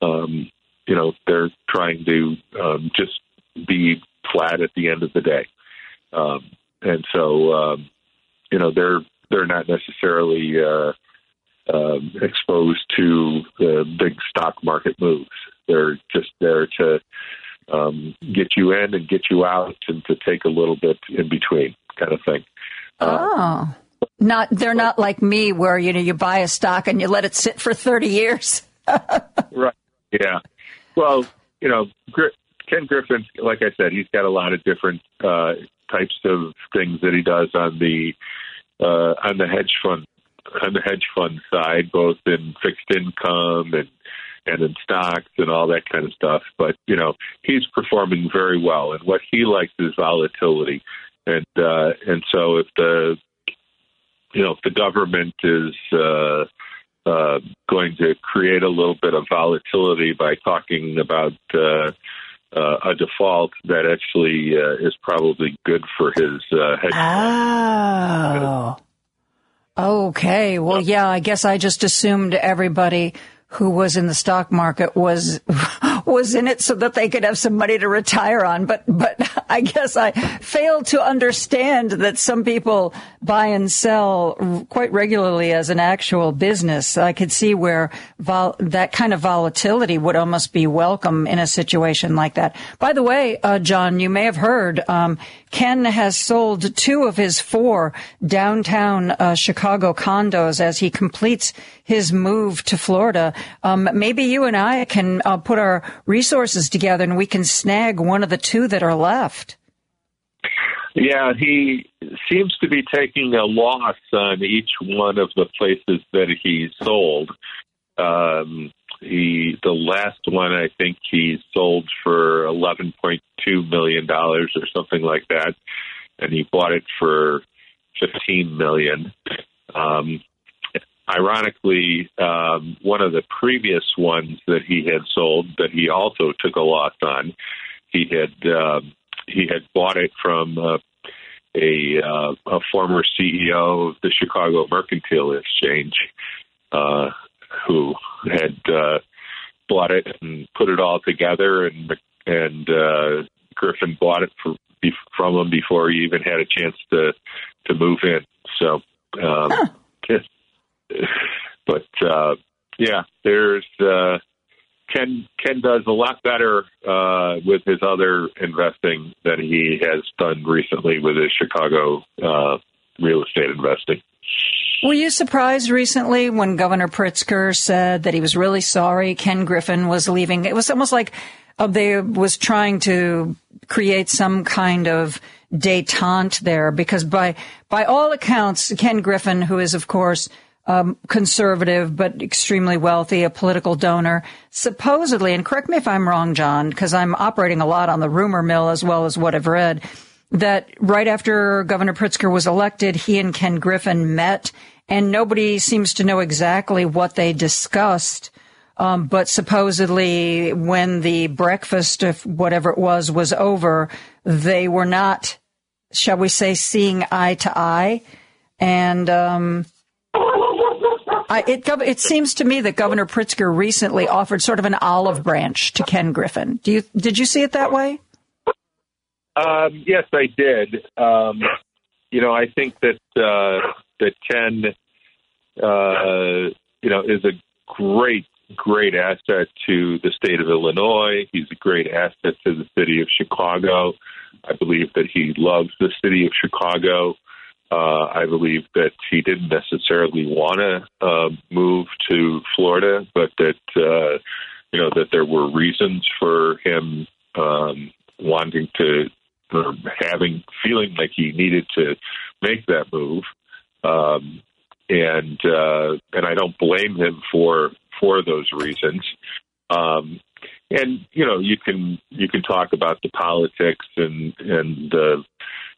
um, you know, they're trying to um, just be flat at the end of the day, um, and so um, you know they're they're not necessarily uh, um, exposed to the big stock market moves. They're just there to um, get you in and get you out and to take a little bit in between kind of thing. oh. Not they're not like me where you know you buy a stock and you let it sit for 30 years. [laughs] right. Yeah. Well, you know, Ken Griffin, like I said, he's got a lot of different uh, types of things that he does on the uh, on the hedge fund on the hedge fund side, both in fixed income and and in stocks and all that kind of stuff. But you know, he's performing very well, and what he likes is volatility. And uh, and so if the you know if the government is uh, uh, going to create a little bit of volatility by talking about uh, uh, a default, that actually uh, is probably good for his uh, hedge. Oh. Okay. Well, yeah, I guess I just assumed everybody who was in the stock market was was in it so that they could have some money to retire on. But but [laughs] I guess I failed to understand that some people buy and sell quite regularly as an actual business. I could see where vol- that kind of volatility would almost be welcome in a situation like that. By the way uh, John you may have heard um, Ken has sold two of his four downtown uh, Chicago condos as he completes his move to Florida. Um, maybe you and I can uh, put our resources together and we can snag one of the two that are left. Yeah, he seems to be taking a loss on each one of the places that he sold. Um, he the last one I think he sold for eleven point two million dollars or something like that, and he bought it for fifteen million. Um, ironically, um, one of the previous ones that he had sold that he also took a loss on, he had uh, he had bought it from uh, a uh, a former CEO of the Chicago Mercantile Exchange. Uh, who had uh, bought it and put it all together, and and uh, Griffin bought it for, from him before he even had a chance to to move in. So, um, huh. [laughs] but uh, yeah, there's uh, Ken. Ken does a lot better uh, with his other investing than he has done recently with his Chicago uh, real estate investing. Were you surprised recently when Governor Pritzker said that he was really sorry Ken Griffin was leaving? It was almost like uh, they was trying to create some kind of detente there because by by all accounts, Ken Griffin, who is of course um, conservative but extremely wealthy, a political donor, supposedly, and correct me if I'm wrong, John, because I'm operating a lot on the rumor mill as well as what I've read that right after Governor Pritzker was elected, he and Ken Griffin met and nobody seems to know exactly what they discussed. Um, but supposedly, when the breakfast, of whatever it was, was over, they were not, shall we say, seeing eye to eye. And um, I, it, it seems to me that Governor Pritzker recently offered sort of an olive branch to Ken Griffin. Do you did you see it that way? Um, yes, I did. Um, you know, I think that uh, that Ken, uh, you know, is a great, great asset to the state of Illinois. He's a great asset to the city of Chicago. I believe that he loves the city of Chicago. Uh, I believe that he didn't necessarily want to uh, move to Florida, but that uh, you know that there were reasons for him um, wanting to or having feeling like he needed to make that move, um, and uh, and I don't blame him for for those reasons. Um, and you know you can you can talk about the politics and and the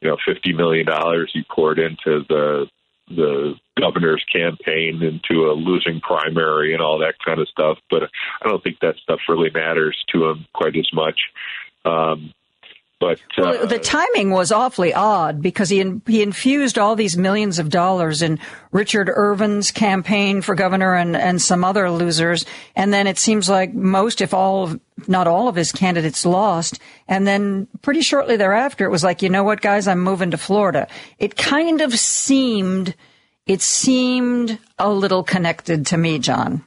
you know fifty million dollars he poured into the the governor's campaign into a losing primary and all that kind of stuff. But I don't think that stuff really matters to him quite as much. Um, but uh, well, the timing was awfully odd because he in, he infused all these millions of dollars in Richard Irvin's campaign for governor and and some other losers, and then it seems like most, if all, of, not all of his candidates lost, and then pretty shortly thereafter, it was like, you know what, guys, I'm moving to Florida. It kind of seemed, it seemed a little connected to me, John.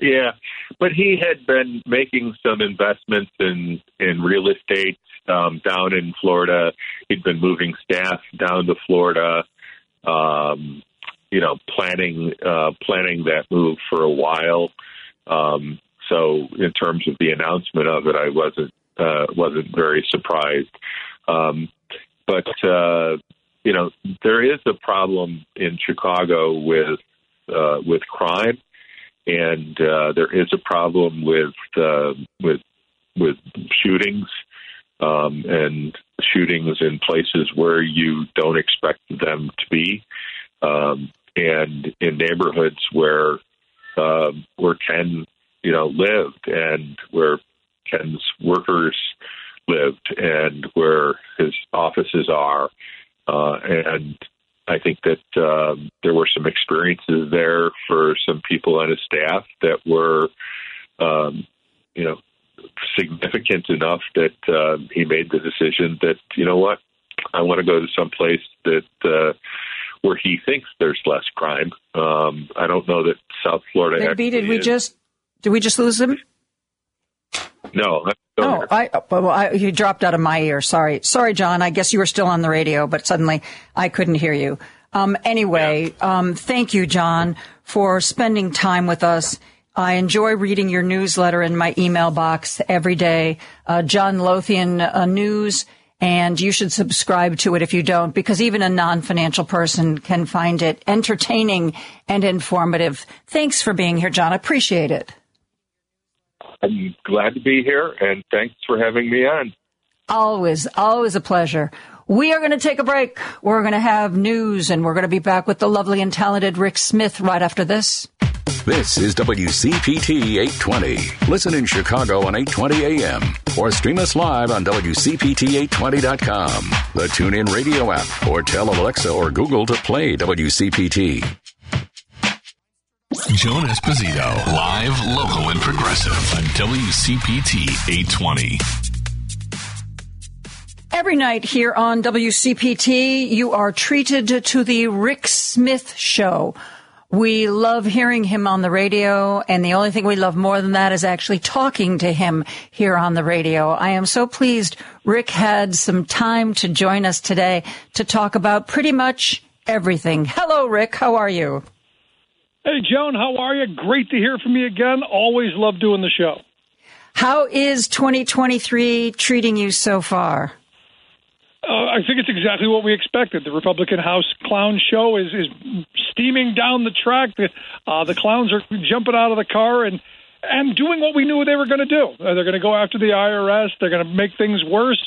Yeah, but he had been making some investments in in real estate um, down in Florida. He'd been moving staff down to Florida. Um, you know, planning uh, planning that move for a while. Um, so, in terms of the announcement of it, I wasn't uh, wasn't very surprised. Um, but uh, you know, there is a problem in Chicago with uh, with crime, and uh, there is a problem with uh, with with shootings um, and shootings in places where you don't expect them to be, um, and in neighborhoods where uh, where Ken, you know, lived and where Ken's workers lived and where his offices are, uh, and I think that um, there were some experiences there for some people on his staff that were, um, you know, significant enough that uh, he made the decision that you know what, I want to go to some place that uh, where he thinks there's less crime. Um, I don't know that South Florida. Maybe did we is. just did we just lose him? No. Oh, I well, I, you dropped out of my ear. Sorry, sorry, John. I guess you were still on the radio, but suddenly I couldn't hear you. Um, anyway, um, thank you, John, for spending time with us. I enjoy reading your newsletter in my email box every day, uh, John Lothian uh, News, and you should subscribe to it if you don't, because even a non-financial person can find it entertaining and informative. Thanks for being here, John. I appreciate it. I'm glad to be here, and thanks for having me on. Always, always a pleasure. We are going to take a break. We're going to have news, and we're going to be back with the lovely and talented Rick Smith right after this. This is WCPT 820. Listen in Chicago on 820 AM or stream us live on WCPT820.com, the TuneIn Radio app, or tell Alexa or Google to play WCPT. Joan Esposito, live, local, and progressive on WCPT 820. Every night here on WCPT, you are treated to the Rick Smith Show. We love hearing him on the radio, and the only thing we love more than that is actually talking to him here on the radio. I am so pleased Rick had some time to join us today to talk about pretty much everything. Hello, Rick. How are you? Hey, Joan, how are you? Great to hear from you again. Always love doing the show. How is 2023 treating you so far? Uh, I think it's exactly what we expected. The Republican House clown show is, is steaming down the track. The, uh, the clowns are jumping out of the car and and doing what we knew they were going to do. Uh, they're going to go after the IRS. They're going to make things worse.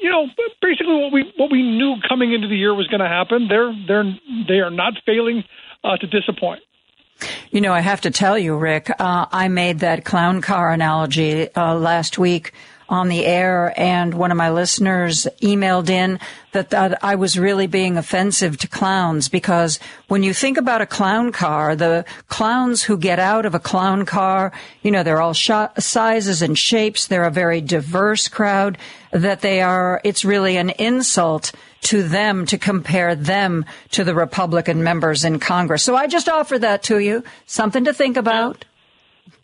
You know, basically what we what we knew coming into the year was going to happen. They're they're they are not failing uh, to disappoint. You know, I have to tell you, Rick, uh, I made that clown car analogy uh, last week on the air, and one of my listeners emailed in that, that I was really being offensive to clowns because when you think about a clown car, the clowns who get out of a clown car, you know, they're all sizes and shapes. They're a very diverse crowd. That they are, it's really an insult to them to compare them to the Republican members in Congress. So I just offer that to you, something to think about.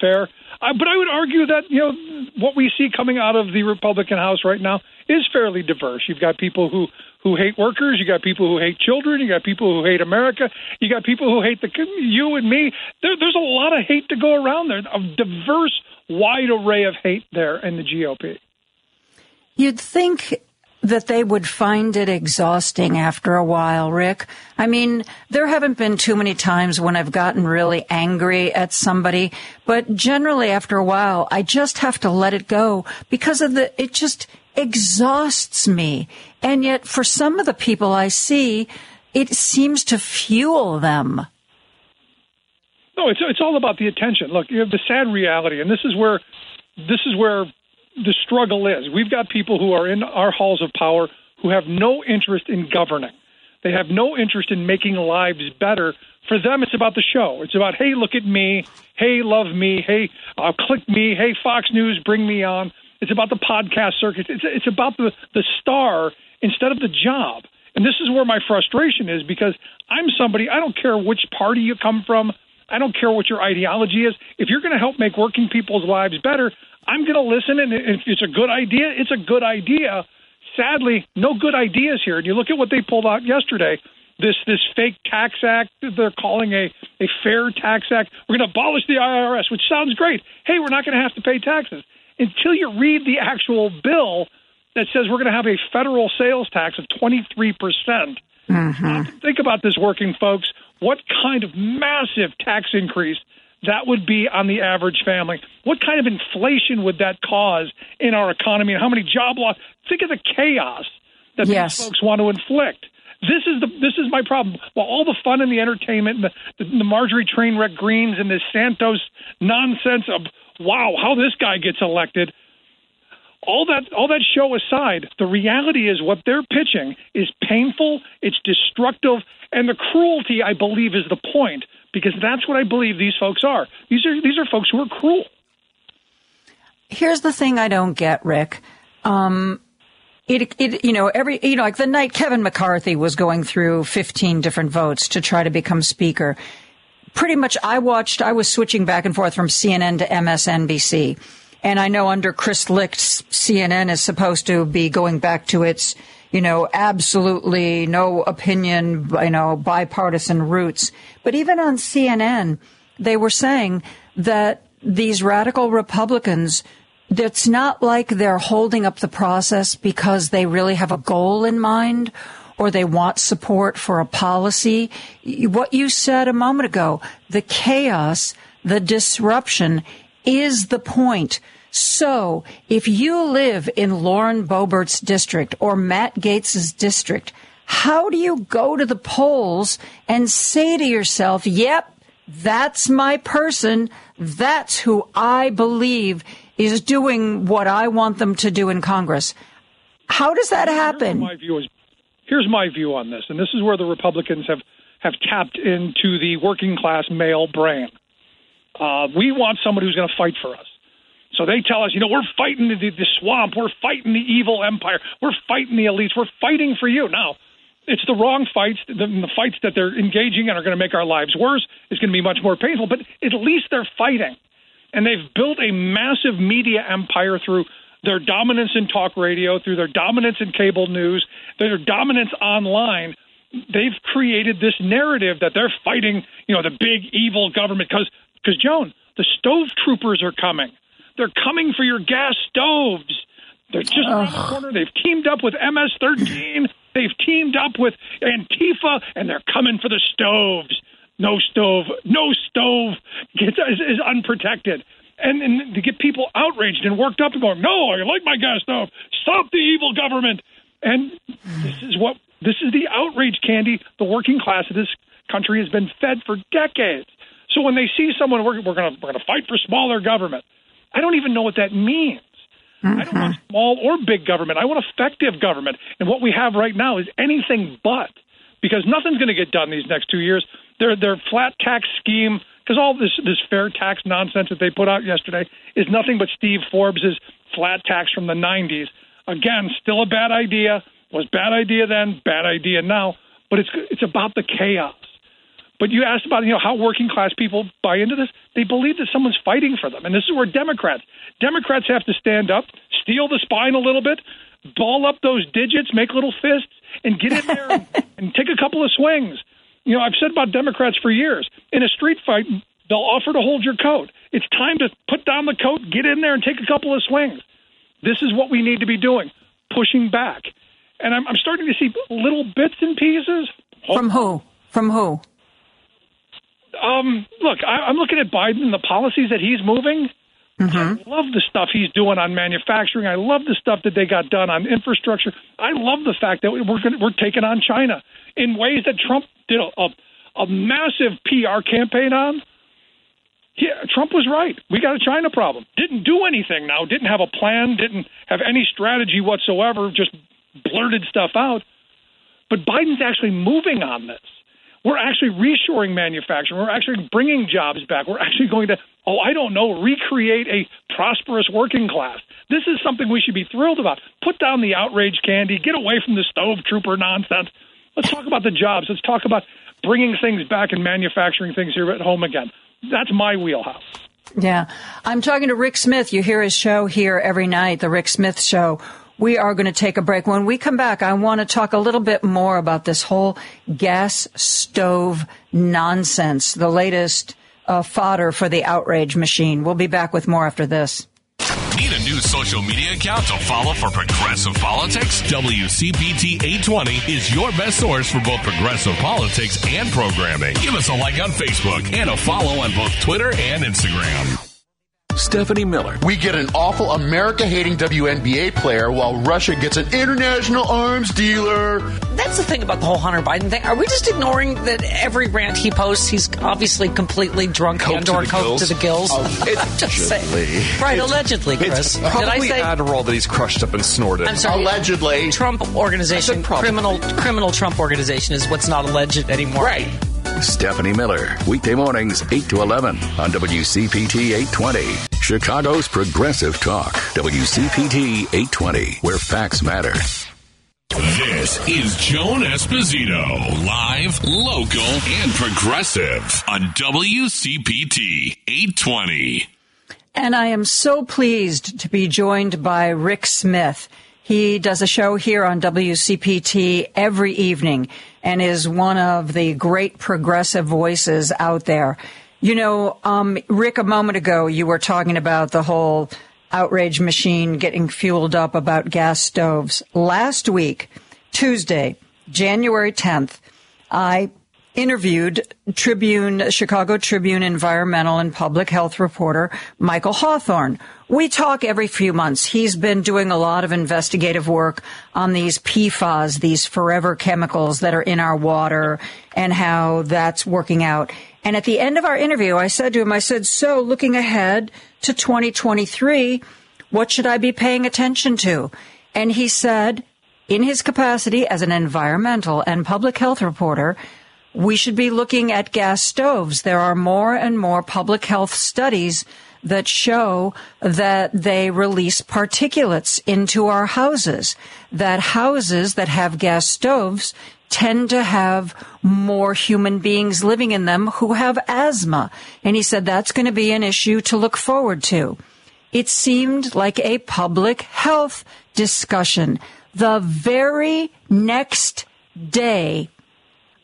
Fair. But I would argue that you know what we see coming out of the Republican House right now is fairly diverse. You've got people who who hate workers, you got people who hate children, you got people who hate America, you got people who hate the you and me. There, there's a lot of hate to go around there, a diverse, wide array of hate there in the GOP. You'd think that they would find it exhausting after a while, Rick. I mean, there haven't been too many times when I've gotten really angry at somebody, but generally after a while, I just have to let it go because of the, it just exhausts me. And yet for some of the people I see, it seems to fuel them. No, it's it's all about the attention. Look, you have the sad reality, and this is where this is where the struggle is. We've got people who are in our halls of power who have no interest in governing. They have no interest in making lives better. For them, it's about the show. It's about, hey, look at me. Hey, love me. Hey, uh, click me. Hey, Fox News, bring me on. It's about the podcast circuit. It's, it's about the, the star instead of the job. And this is where my frustration is because I'm somebody, I don't care which party you come from. I don't care what your ideology is. If you're going to help make working people's lives better, I'm going to listen. And if it's a good idea, it's a good idea. Sadly, no good ideas here. And you look at what they pulled out yesterday. This this fake tax act they're calling a a fair tax act. We're going to abolish the IRS, which sounds great. Hey, we're not going to have to pay taxes until you read the actual bill that says we're going to have a federal sales tax of 23 percent. Mm-hmm. Think about this, working folks. What kind of massive tax increase that would be on the average family? What kind of inflation would that cause in our economy? And how many job loss? Think of the chaos that Yes. these folks want to inflict. This is the this is my problem. While all the fun and the entertainment, and the, the, the Marjorie Trainwreck Greens and this Santos nonsense of wow, how this guy gets elected. All that all that show aside, the reality is what they're pitching is painful, it's destructive, and the cruelty I believe is the point because that's what I believe these folks are. These are these are folks who are cruel. Here's the thing I don't get, Rick. Um, it, it, you know, every, you know, like the night Kevin McCarthy was going through 15 different votes to try to become speaker. Pretty much, I watched, I was switching back and forth from CNN to MSNBC. And I know under Chris Licht, CNN is supposed to be going back to its, you know, absolutely no opinion, you know, bipartisan roots. But even on CNN, they were saying that these radical Republicans, it's not like they're holding up the process because they really have a goal in mind or they want support for a policy. What you said a moment ago, the chaos, the disruption is the point. So if you live in Lauren Boebert's district or Matt Gaetz's district, how do you go to the polls and say to yourself, yep, that's my person. That's who I believe is doing what I want them to do in Congress. How does that happen? My view is here's my view on this, and this is where the Republicans have have tapped into the working class male brain. Uh, we want somebody who's going to fight for us. So they tell us, you know, we're fighting the, the swamp, we're fighting the evil empire, we're fighting the elites, we're fighting for you. Now, it's the wrong fights. The, the fights that they're engaging in are going to make our lives worse. It's going to be much more painful, but at least they're fighting. And they've built a massive media empire through their dominance in talk radio, through their dominance in cable news, their dominance online. They've created this narrative that they're fighting, you know, the big evil government because, because Joan, the stove troopers are coming. They're coming for your gas stoves. They're just around the corner. They've teamed up with MS-13. They've teamed up with Antifa, and they're coming for the stoves. No stove, no stove gets, is, is unprotected. And, and to get people outraged and worked up and going, no, I like my gas stove. Stop the evil government. And this is what this is the outrage candy the working class of this country has been fed for decades. So when they see someone we're, we're going to we're going to fight for smaller government, I don't even know what that means. I don't want mm-hmm. small or big government. I want effective government. And what we have right now is anything but, because nothing's going to get done these next two years. Their their flat tax scheme, because all this this fair tax nonsense that they put out yesterday is nothing but Steve Forbes's flat tax from the '90s. Again, still a bad idea. Was bad idea then, bad idea now. But it's it's about the chaos. But you asked about you know how working class people buy into this. They believe that someone's fighting for them, and this is where Democrats Democrats have to stand up, steal the spine a little bit, ball up those digits, make little fists, and get in there and, [laughs] and take a couple of swings. You know, I've said about Democrats for years. In a street fight, they'll offer to hold your coat. It's time to put down the coat, get in there, and take a couple of swings. This is what we need to be doing, pushing back. And I'm, I'm starting to see little bits and pieces. From who? From who? Um, look, I, I'm looking at Biden and the policies that he's moving. I love the stuff he's doing on manufacturing. I love the stuff that they got done on infrastructure. I love the fact that we're gonna, we're taking on China in ways that Trump did a, a, a massive PR campaign on. Yeah, Trump was right. We got a China problem. Didn't do anything now. Didn't have a plan. Didn't have any strategy whatsoever. Just blurted stuff out. But Biden's actually moving on this. We're actually reshoring manufacturing. We're actually bringing jobs back. We're actually going to, oh, I don't know, recreate a prosperous working class. This is something we should be thrilled about. Put down the outrage candy. Get away from the stove trooper nonsense. Let's talk about the jobs. Let's talk about bringing things back and manufacturing things here at home again. That's my wheelhouse. Yeah. I'm talking to Rick Smith. You hear his show here every night, the Rick Smith Show. We are going to take a break. When we come back, I want to talk a little bit more about this whole gas stove nonsense, the latest uh, fodder for the outrage machine. We'll be back with more after this. Need a new social media account to follow for progressive politics? WCPT 820 is your best source for both progressive politics and programming. Give us a like on Facebook and a follow on both Twitter and Instagram. Stephanie Miller. We get an awful America hating WNBA player while Russia gets an international arms dealer. That's the thing about the whole Hunter Biden thing. Are we just ignoring that every rant he posts, he's obviously completely drunk Coke and or the coke to the gills? [laughs] Just saying. allegedly. Right, It's- allegedly, Chris. It's Did I probably say Adderall that he's crushed up and snorted. I'm sorry. Allegedly. Trump organization, criminal criminal Trump organization is what's not alleged anymore. Right. Stephanie Miller. Weekday mornings, 8 to 11 on WCPT 820. Chicago's Progressive Talk. WCPT 820, where facts matter. This is Joan Esposito, live, local, and progressive on WCPT 820. And I am so pleased to be joined by Rick Smith. He does a show here on WCPT every evening and is one of the great progressive voices out there. You know, um, Rick, a moment ago, you were talking about the whole outrage machine getting fueled up about gas stoves. Last week, Tuesday, January 10th, I interviewed Tribune, Chicago Tribune environmental and public health reporter Michael Hawthorne. We talk every few months. He's been doing a lot of investigative work on these PFAS, these forever chemicals that are in our water and how that's working out. And at the end of our interview, I said to him, I said, so looking ahead to 2023, what should I be paying attention to? And he said, in his capacity as an environmental and public health reporter, we should be looking at gas stoves. There are more and more public health studies that show that they release particulates into our houses, that houses that have gas stoves tend to have more human beings living in them who have asthma. And he said that's going to be an issue to look forward to. It seemed like a public health discussion. The very next day,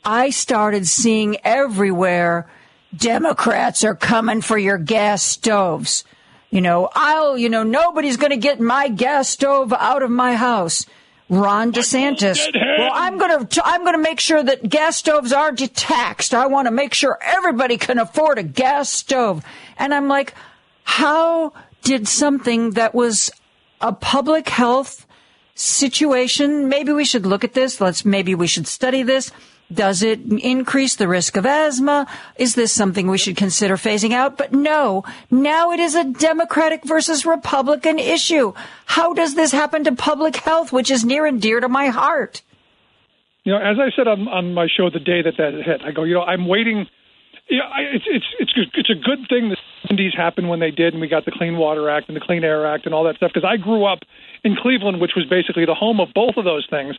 I started seeing everywhere Democrats are coming for your gas stoves. You know, I'll, you know, nobody's going to get my gas stove out of my house. Ron DeSantis. Well, I'm going to, I'm going to make sure that gas stoves aren't taxed. I want to make sure everybody can afford a gas stove. And I'm like, how did something that was a public health situation, maybe we should look at this. Let's, maybe we should study this. Does it increase the risk of asthma? Is this something we should consider phasing out? But no, now it is a Democratic versus Republican issue. How does this happen to public health, which is near and dear to my heart? You know, as I said on, on my show the day that that hit, I go, you know, I'm waiting. Yeah, I, it's it's it's it's a good thing the 70s happened when they did, and we got the Clean Water Act and the Clean Air Act and all that stuff. Because I grew up in Cleveland, which was basically the home of both of those things.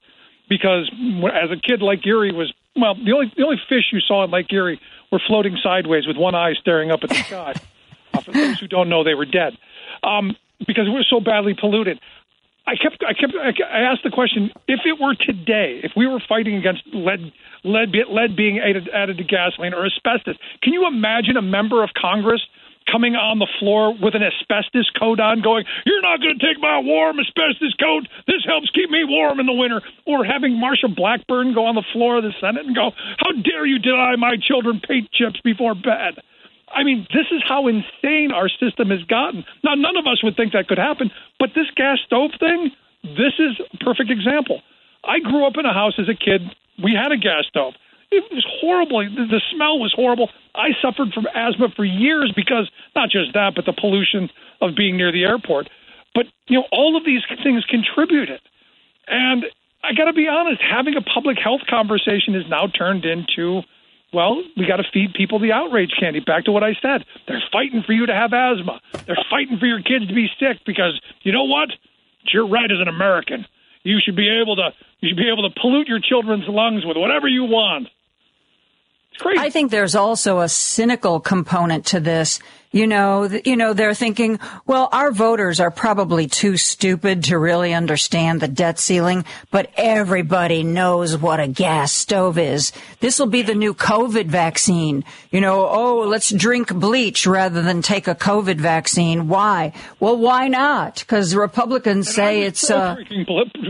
Because as a kid, Lake Erie was well, the only the only fish you saw in Lake Erie were floating sideways with one eye staring up at the [laughs] sky. uh, for those who don't know, they were dead um, because it was so badly polluted. I kept, I kept, I asked the question: If it were today, if we were fighting against lead, lead, lead being added, added to gasoline or asbestos, can you imagine a member of Congress coming on the floor with an asbestos coat on, going, "You're not going to take my warm asbestos coat. This helps keep me warm in the winter." Or having Marsha Blackburn go on the floor of the Senate and go, "How dare you deny my children paint chips before bed?" I mean, this is how insane our system has gotten. Now, none of us would think that could happen, but this gas stove thing, this is a perfect example. I grew up in a house as a kid. We had a gas stove. It was horrible. The the smell was horrible. I suffered from asthma for years because not just that, but the pollution of being near the airport. But you know, all of these things contributed. And I got to be honest, having a public health conversation is now turned into, well, we got to feed people the outrage candy. Back to what I said. They're fighting for you to have asthma. They're fighting for your kids to be sick because you know what? It's your right as an American. You should be able to you should be able to pollute your children's lungs with whatever you want. I think there's also a cynical component to this. You know, you know, they're thinking, well, our voters are probably too stupid to really understand the debt ceiling, but everybody knows what a gas stove is. This will be the new COVID vaccine. You know, oh, let's drink bleach rather than take a COVID vaccine. Why? Well, why not? Because Republicans say it's, uh, Drinking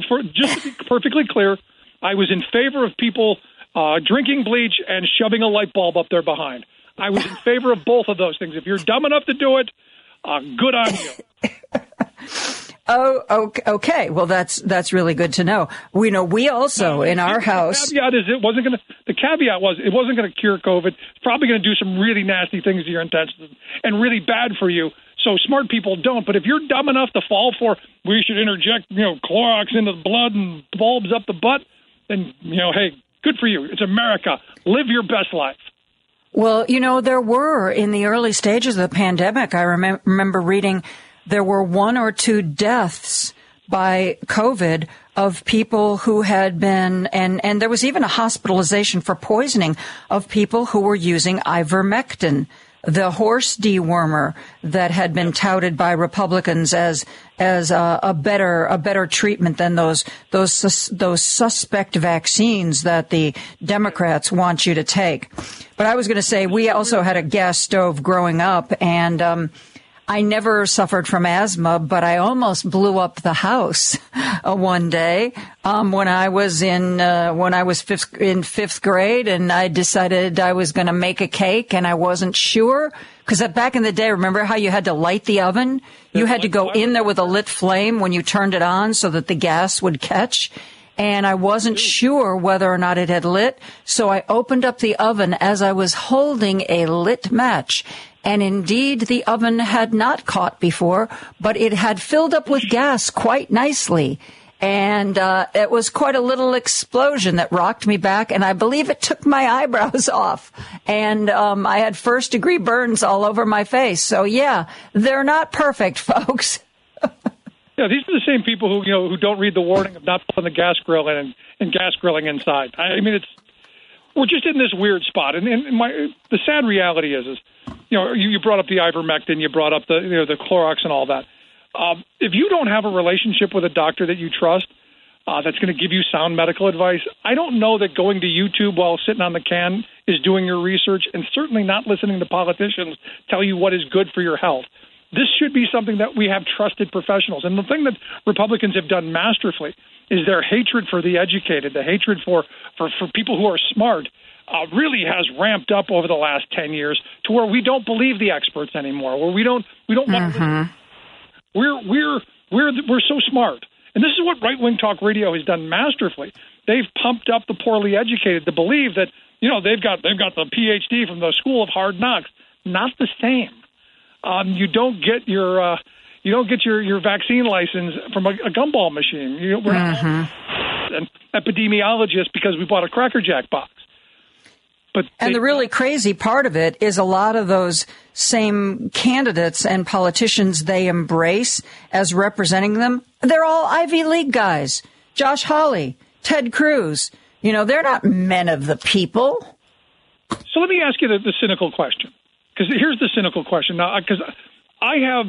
for, just to be perfectly clear, I was in favor of people uh, drinking bleach and shoving a light bulb up their behind. I was in favor of both of those things. If you're dumb enough to do it, uh, good on you. [laughs] Oh, okay. okay. Well, that's that's really good to know. We know we also in our house. The caveat is it wasn't going to. The caveat was it wasn't going to cure COVID. It's probably going to do some really nasty things to your intestines and really bad for you. So smart people don't. But if you're dumb enough to fall for, we should interject, you know, Clorox into the blood and bulbs up the butt, then you know, hey, good for you. It's America. Live your best life. Well, you know, there were in the early stages of the pandemic, I remem- remember reading there were one or two deaths by COVID of people who had been, and, and there was even a hospitalization for poisoning of people who were using ivermectin, the horse dewormer that had been touted by Republicans as, as a, a better, a better treatment than those, those, those suspect vaccines that the Democrats want you to take. But I was going to say, we also had a gas stove growing up and, um, I never suffered from asthma, but I almost blew up the house uh, one day um, when I was in uh, when I was fifth, in fifth grade, and I decided I was going to make a cake, and I wasn't sure because back in the day, remember how you had to light the oven? You had to go in there with a lit flame when you turned it on so that the gas would catch. And I wasn't sure whether or not it had lit, so I opened up the oven as I was holding a lit match and indeed the oven had not caught before, but it had filled up with gas quite nicely. And uh, it was quite a little explosion that rocked me back, and I believe it took my [laughs] eyebrows off. And um, I had first degree burns all over my face. So yeah, they're not perfect, [laughs] folks. Yeah, these are the same people who you know who don't read the warning of not putting the gas grill in and, and gas grilling inside. I, I mean, it's we're just in this weird spot, and, and my the sad reality is, is you know, you, you brought up the ivermectin, you brought up the you know the Clorox and all that. Um, if you don't have a relationship with a doctor that you trust, uh, that's going to give you sound medical advice, I don't know that going to YouTube while sitting on the can is doing your research, and certainly not listening to politicians tell you what is good for your health. This should be something that we have trusted professionals. And the thing that Republicans have done masterfully is their hatred for the educated, the hatred for, for, for people who are smart, uh, really has ramped up over the last 10 years to where we don't believe the experts anymore, where we don't, we don't want to we're we're we're we're so smart, and this is what right wing talk radio has done masterfully. They've pumped up the poorly educated to believe that you know they've got they've got the PhD from the School of Hard Knocks. Not the same. Um, you don't get your uh, you don't get your, your vaccine license from a, a gumball machine. You, we're not an epidemiologist because we bought a Cracker Jack box. But And the really crazy part of it is a lot of those same candidates and politicians they embrace as representing them, they're all Ivy League guys. Josh Hawley, Ted Cruz. You know, they're not men of the people. So let me ask you the, the cynical question, because here's the cynical question now. Uh, because I have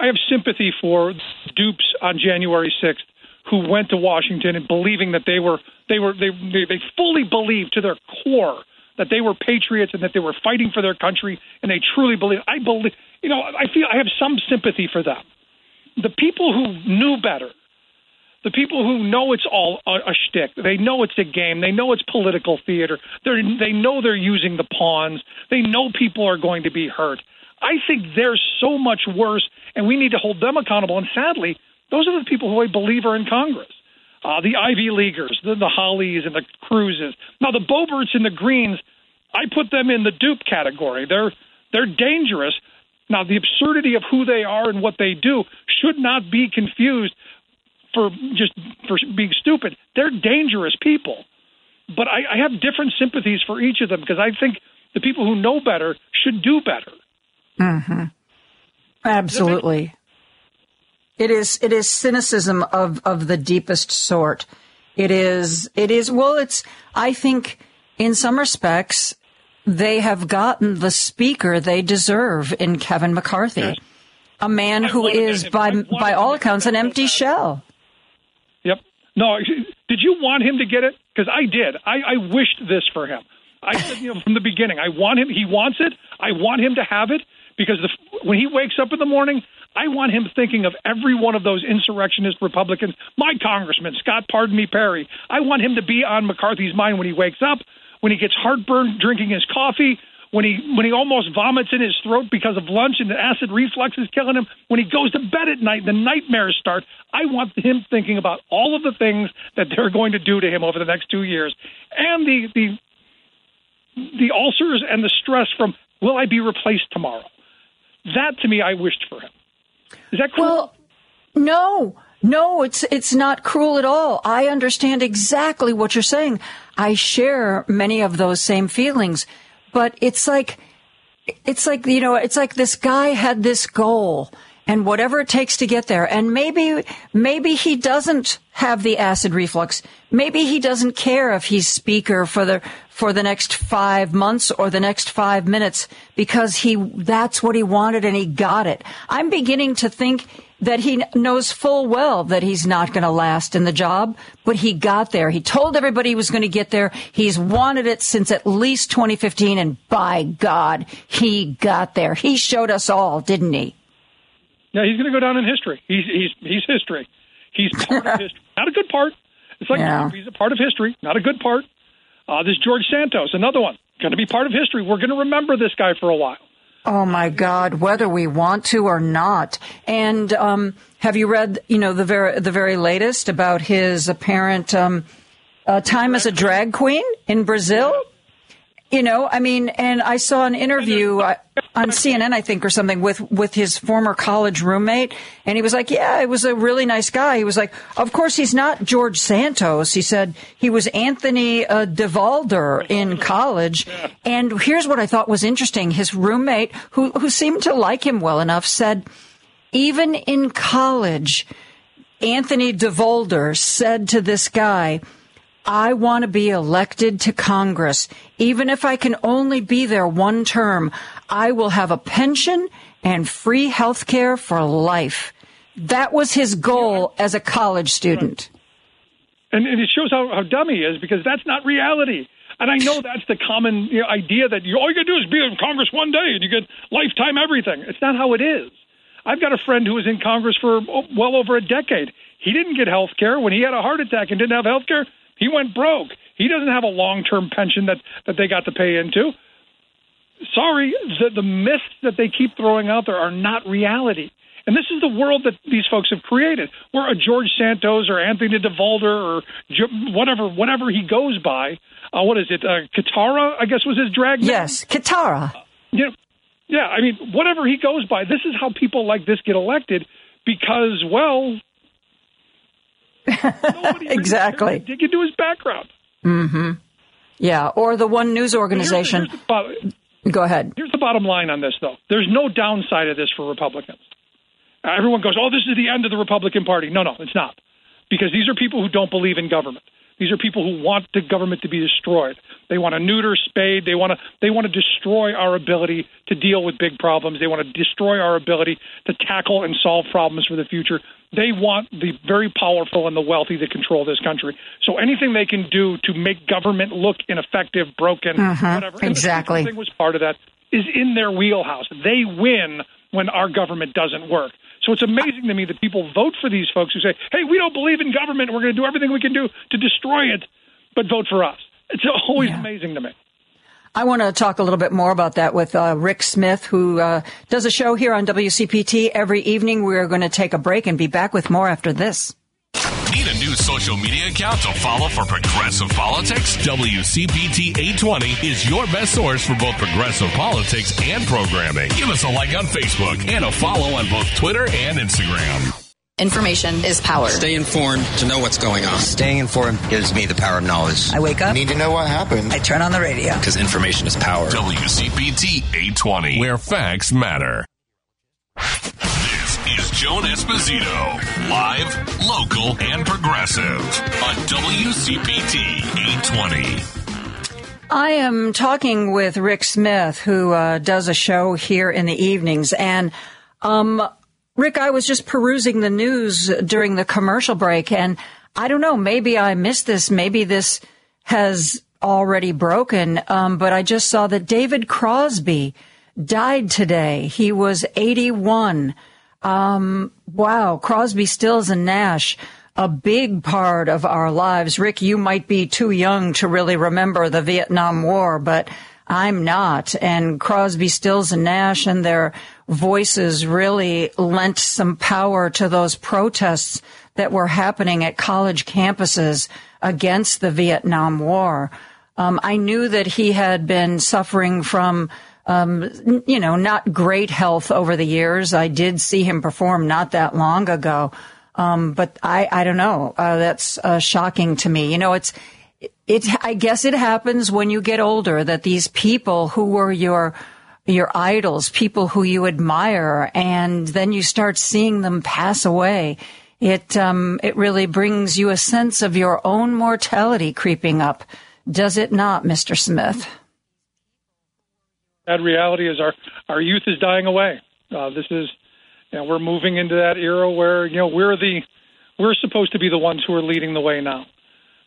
I have sympathy for dupes on January 6th who went to Washington and believing that they were they were they they, they fully believed to their core that they were patriots and that they were fighting for their country and they truly believe. I believe you know I feel I have some sympathy for them. The people who knew better, the people who know it's all a, a shtick, they know it's a game, they know it's political theater, they they know they're using the pawns, they know people are going to be hurt. I think they're so much worse, and we need to hold them accountable. And sadly, those are the people who I believe are in Congress. Uh, the Ivy Leaguers, the, the Hawleys and the Cruzes. Now, the Boeberts and the Greens, I put them in the dupe category. They're they're dangerous. Now, the absurdity of who they are and what they do should not be confused for just for being stupid. They're dangerous people, but I, I have different sympathies for each of them because I think the people who know better should do better. Mm-hmm. Absolutely. It is it is cynicism of, of the deepest sort. It is it is well it's I think in some respects they have gotten the speaker they deserve in Kevin McCarthy. Yes. A man who is by by all accounts an empty shell. Yep. No, did you want him to get it? Because I did. I, I wished this for him. I said, you know, from the beginning, I want him. He wants it. I want him to have it because the, when he wakes up in the morning, I want him thinking of every one of those insurrectionist Republicans, my congressman, Scott Pardon Me Perry. I want him to be on McCarthy's mind when he wakes up, when he gets heartburn drinking his coffee, when he when he almost vomits in his throat because of lunch and the acid reflux is killing him, when he goes to bed at night, the nightmares start. I want him thinking about all of the things that they're going to do to him over the next two years, and the the the ulcers and the stress from will I be replaced tomorrow? That to me, I wished for him. Is that cruel? Well, no. No, it's it's not cruel at all. I understand exactly what you're saying. I share many of those same feelings, but it's like it's like you know, it's like this guy had this goal and whatever it takes to get there. And maybe, maybe he doesn't have the acid reflux. Maybe he doesn't care if he's speaker for the, for the next five months or the next five minutes because he, that's what he wanted and he got it. I'm beginning to think that he knows full well that he's not going to last in the job, but he got there. He told everybody he was going to get there. He's wanted it since at least 2015 and by God, he got there. He showed us all, didn't he? Yeah, he's going to go down in history. He's he's he's history. He's part of [laughs] history, not a good part. It's like yeah. he's a part of history, not a good part. Uh, this George Santos, another one, going to be part of history. We're going to remember this guy for a while. Oh my God, whether we want to or not. And um, have you read, you know, the very the very latest about his apparent um, uh, time as a drag queen in Brazil? You know, I mean, and I saw an interview uh, on CNN, I think, or something with, with his former college roommate. And he was like, yeah, it was a really nice guy. He was like, of course, he's not George Santos. He said he was Anthony uh, DeVolder in college. And here's what I thought was interesting. His roommate, who, who seemed to like him well enough, said, even in college, Anthony DeVolder said to this guy, I want to be elected to Congress. Even if I can only be there one term, I will have a pension and free health care for life. That was his goal as a college student. And, it shows how, how dumb he is because that's not reality. And I know that's the common you know, idea that you, all you got to do is be in Congress one day and you get lifetime everything. It's not how it is. I've got a friend who was in Congress for oh, well over a decade. He didn't get health care. When he had a heart attack and didn't have health care, he went broke. He doesn't have a long term pension that, that they got to pay into. Sorry, the, the myths that they keep throwing out there are not reality. And this is the world that these folks have created, where a George Santos or Anthony DeVolder or whatever, whatever he goes by, uh, what is it, uh, Kitara? I guess was his drag name. Yes, Kitara. Uh, yeah, yeah. I mean, whatever he goes by, this is how people like this get elected because, well, exactly. Dig into his background. Mm-hmm. Yeah, or the one news organization. Here's, here's the, Go ahead. Here's the bottom line on this, though. There's no downside of this for Republicans. Everyone goes, "Oh, this is the end of the Republican Party." No, no, it's not, because these are people who don't believe in government. These are people who want the government to be destroyed. They want to neuter, spade. They want to they want to destroy our ability to deal with big problems. They want to destroy our ability to tackle and solve problems for the future. They want the very powerful and the wealthy to control this country. So anything they can do to make government look ineffective, broken, uh-huh, whatever. Exactly. thing was part of that is in their wheelhouse. They win when our government doesn't work. So it's amazing to me that people vote for these folks who say, "Hey, we don't believe in government. We're going to do everything we can do to destroy it, but vote for us." It's always yeah. amazing to me. I want to talk a little bit more about that with uh, Rick Smith, who uh, does a show here on WCPT every evening. We're going to take a break and be back with more after this. Need a new social media account to follow for progressive politics? WCPT 820 is your best source for both progressive politics and programming. Give us a like on Facebook and a follow on both Twitter and Instagram. Information is power. Stay informed to know what's going on. Staying informed gives me the power of knowledge. I wake up. Need to know what happened. I turn on the radio. Because information is power. WCPT 820, where facts matter. Is Joan Esposito, live, local, and progressive on WCPT 820. I am talking with Rick Smith, who uh, does a show here in the evenings, and um, Rick, I was just perusing the news during the commercial break and I don't know, maybe I missed this. Maybe this has already broken. Um, but I just saw that David Crosby died today. He was 81. Um, wow. Crosby, Stills and Nash, a big part of our lives. Rick, you might be too young to really remember the Vietnam War, but I'm not. And Crosby, Stills and Nash and their voices really lent some power to those protests that were happening at college campuses against the Vietnam War. Um, I knew that he had been suffering from, um, you know, not great health over the years. I did see him perform not that long ago. Um, but I, I don't know. Uh, that's uh, shocking to me. You know, it's, it, I guess it happens when you get older that these people who were your your idols, people who you admire, and then you start seeing them pass away. It um, it really brings you a sense of your own mortality creeping up, does it not, Mister Smith? That reality is our our youth is dying away. Uh, this is, you know, we're moving into that era where you know we're the we're supposed to be the ones who are leading the way now.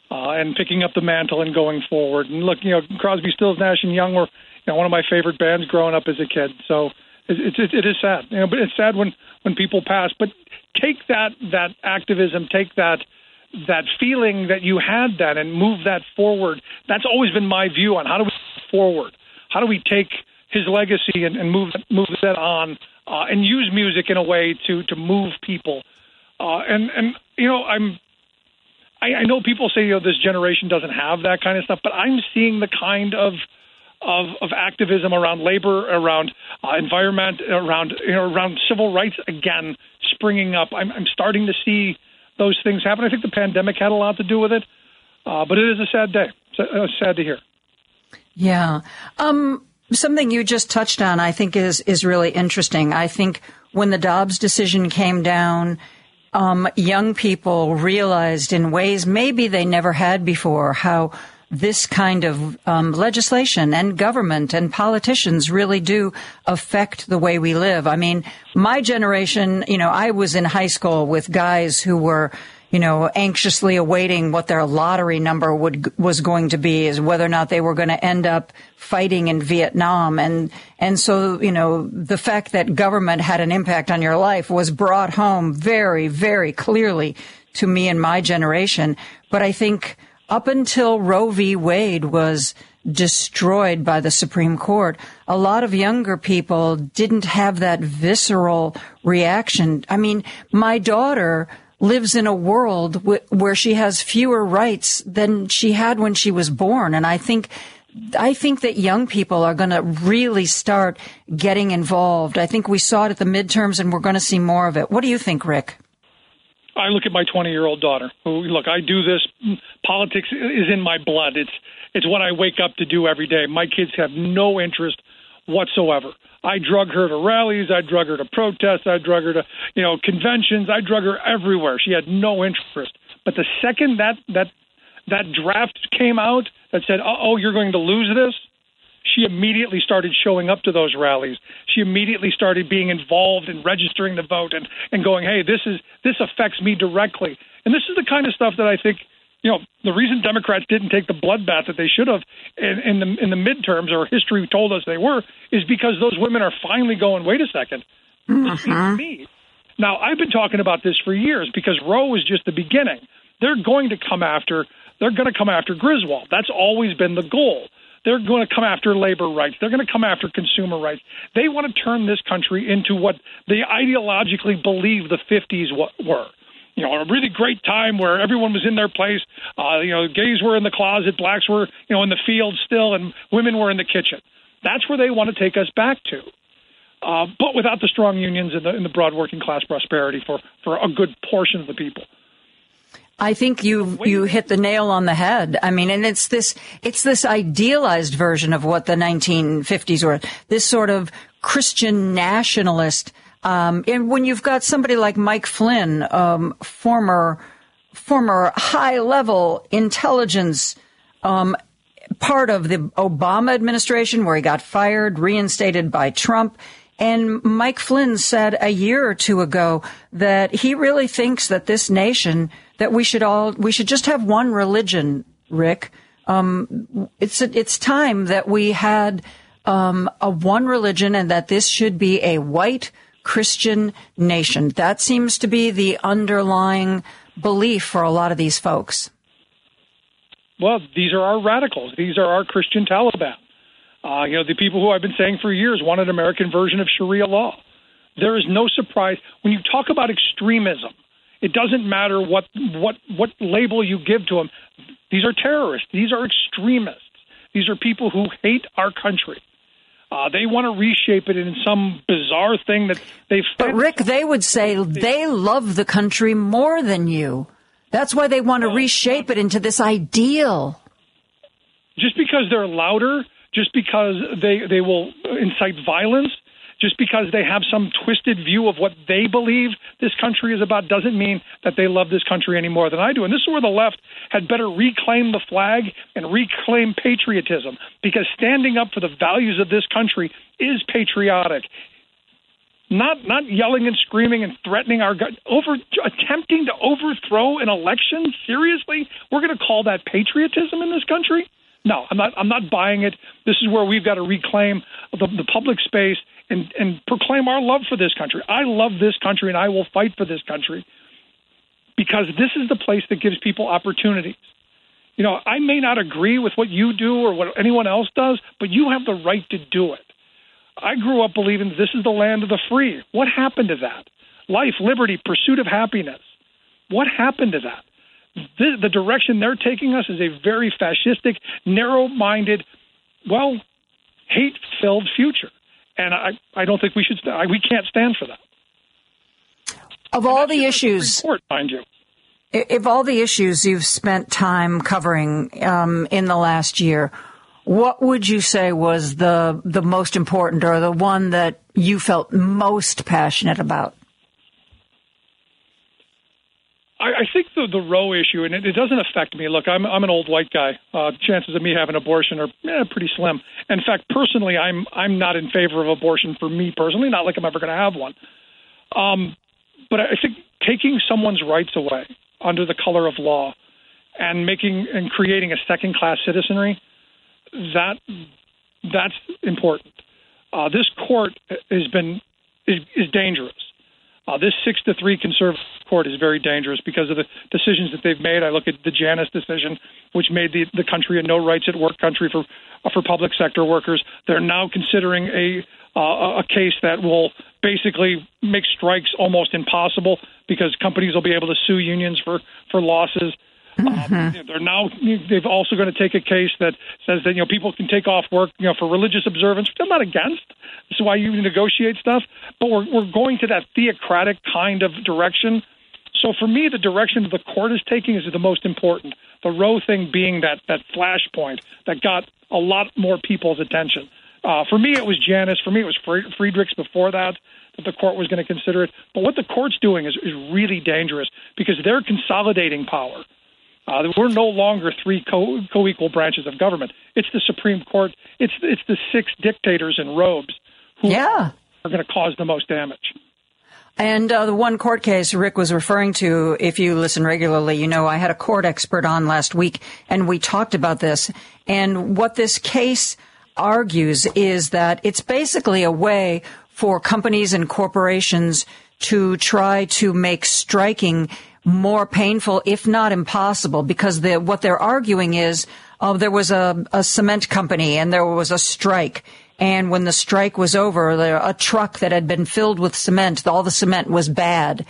Uh, and picking up the mantle and going forward. And look, you know, Crosby, Stills, Nash, and Young were you know, one of my favorite bands growing up as a kid. So it, it, it is sad, you know, but it's sad when when people pass. But take that that activism, take that that feeling that you had then, and move that forward. That's always been my view on how do we move forward. How do we take his legacy and, and move move that on, uh, and use music in a way to to move people. Uh, and and you know, I'm I, I know people say you know this generation doesn't have that kind of stuff, but I'm seeing the kind of of, of activism around labor, around uh, environment, around you know, around civil rights again springing up. I'm, I'm starting to see those things happen. I think the pandemic had a lot to do with it, uh, but it is a sad day. It's sad to hear. Yeah. Um, something you just touched on, I think, is is really interesting. I think when the Dobbs decision came down. Um, young people realized in ways maybe they never had before how this kind of um, legislation and government and politicians really do affect the way we live. I mean, my generation, you know, I was in high school with guys who were, you know, anxiously awaiting what their lottery number would was going to be, is whether or not they were going to end up fighting in Vietnam, and and so you know, the fact that government had an impact on your life was brought home very, very clearly to me and my generation. But I think up until Roe v. Wade was destroyed by the Supreme Court, a lot of younger people didn't have that visceral reaction. I mean, my daughter lives in a world w- where she has fewer rights than she had when she was born. And I think I think that young people are going to really start getting involved. I think we saw it at the midterms and we're going to see more of it. What do you think, Rick? I look at my 20 year old daughter. Who, look, I do this. Politics is in my blood. It's it's what I wake up to do every day. My kids have no interest whatsoever. I drug her to rallies. I drug her to protests. I drug her to you know conventions. I drug her everywhere. She had no interest. But the second that that that draft came out that said, "Oh, you're going to lose this," she immediately started showing up to those rallies. She immediately started being involved in registering the vote and, and going, hey, this is this affects me directly. And this is the kind of stuff that I think, you know, the reason Democrats didn't take the bloodbath that they should have in, in the in the midterms or history told us they were is because those women are finally going, wait a 2nd mm-hmm. me Now, I've been talking about this for years because Roe was just the beginning. They're going to come after. They're going to come after Griswold. That's always been the goal. They're going to come after labor rights. They're going to come after consumer rights. They want to turn this country into what they ideologically believe the 50s were. You know, a really great time where everyone was in their place. Uh, you know, gays were in the closet, blacks were, you know, in the field still, and women were in the kitchen. That's where they want to take us back to. Uh, but without the strong unions and the, and the broad working class prosperity for, for a good portion of the people. I think you you hit the nail on the head. I mean, and it's this it's this idealized version of what the 1950s were. This sort of Christian nationalist. Um, and when you've got somebody like Mike Flynn, um, former former high level intelligence um, part of the Obama administration, where he got fired, reinstated by Trump. And Mike Flynn said a year or two ago that he really thinks that this nation that we should all we should just have one religion, Rick. Um, it's it's time that we had um, a one religion, and that this should be a white Christian nation. That seems to be the underlying belief for a lot of these folks. Well, these are our radicals. These are our Christian Taliban. Uh, you know, the people who I've been saying for years want an American version of Sharia law. There is no surprise when you talk about extremism. It doesn't matter what what what label you give to them. These are terrorists. These are extremists. These are people who hate our country. Uh, they want to reshape it in some bizarre thing that they've. But Rick, they would say they love the country more than you. That's why they want to reshape it into this ideal. Just because they're louder, just because they they will incite violence, just because they have some twisted view of what they believe this country is about doesn't mean that they love this country any more than I do. And this is where the left had better reclaim the flag and reclaim patriotism because standing up for the values of this country is patriotic. Not not yelling and screaming and threatening our over attempting to overthrow an election. Seriously, we're going to call that patriotism in this country? No, I'm not. I'm not buying it. This is where we've got to reclaim the, the public space and, and proclaim our love for this country. I love this country and I will fight for this country because this is the place that gives people opportunities. You know, I may not agree with what you do or what anyone else does, but you have the right to do it. I grew up believing this is the land of the free. What happened to that? Life, liberty, pursuit of happiness. What happened to that? The, the direction they're taking us is a very fascistic, narrow minded, well, hate filled future and I, I don't think we should. We can't stand for that. Of all the issues, report, mind you, if all the issues you've spent time covering um, in the last year, what would you say was the the most important or the one that you felt most passionate about? I, I think the the Roe issue, and it, it doesn't affect me. Look, I'm I'm an old white guy. Uh, chances of me having an abortion are eh, pretty slim. In fact, personally, I'm I'm not in favor of abortion for me personally. Not like I'm ever going to have one. Um, but I think taking someone's rights away under the color of law and making and creating a second class citizenry that that's important. Uh, this court has been is, is dangerous. Uh, this six to three conservative court is very dangerous because of the decisions that they've made. I look at the Janus decision, which made the, the country a no rights at work country for uh, for public sector workers. They're now considering a uh, a case that will basically make strikes almost impossible because companies will be able to sue unions for for losses. Mm-hmm. Um, they're now they've also going to take a case that says that you know people can take off work you know for religious observance, which I'm not against. This is why you negotiate stuff, but we're we're going to that theocratic kind of direction. So for me, the direction that the court is taking is the most important. The Roe thing being that that flashpoint that got a lot more people's attention. Uh, for me, it was Janus. For me, it was Friedrichs before that that the court was going to consider it. But what the court's doing is, is really dangerous because they're consolidating power. Uh, we're no longer three co- co-equal branches of government. It's the Supreme Court. It's it's the six dictators in robes who yeah. are going to cause the most damage. And uh, the one court case Rick was referring to, if you listen regularly, you know I had a court expert on last week, and we talked about this. And what this case argues is that it's basically a way for companies and corporations to try to make striking more painful, if not impossible, because the, what they're arguing is, oh, there was a, a cement company and there was a strike. And when the strike was over, there, a truck that had been filled with cement, all the cement was bad.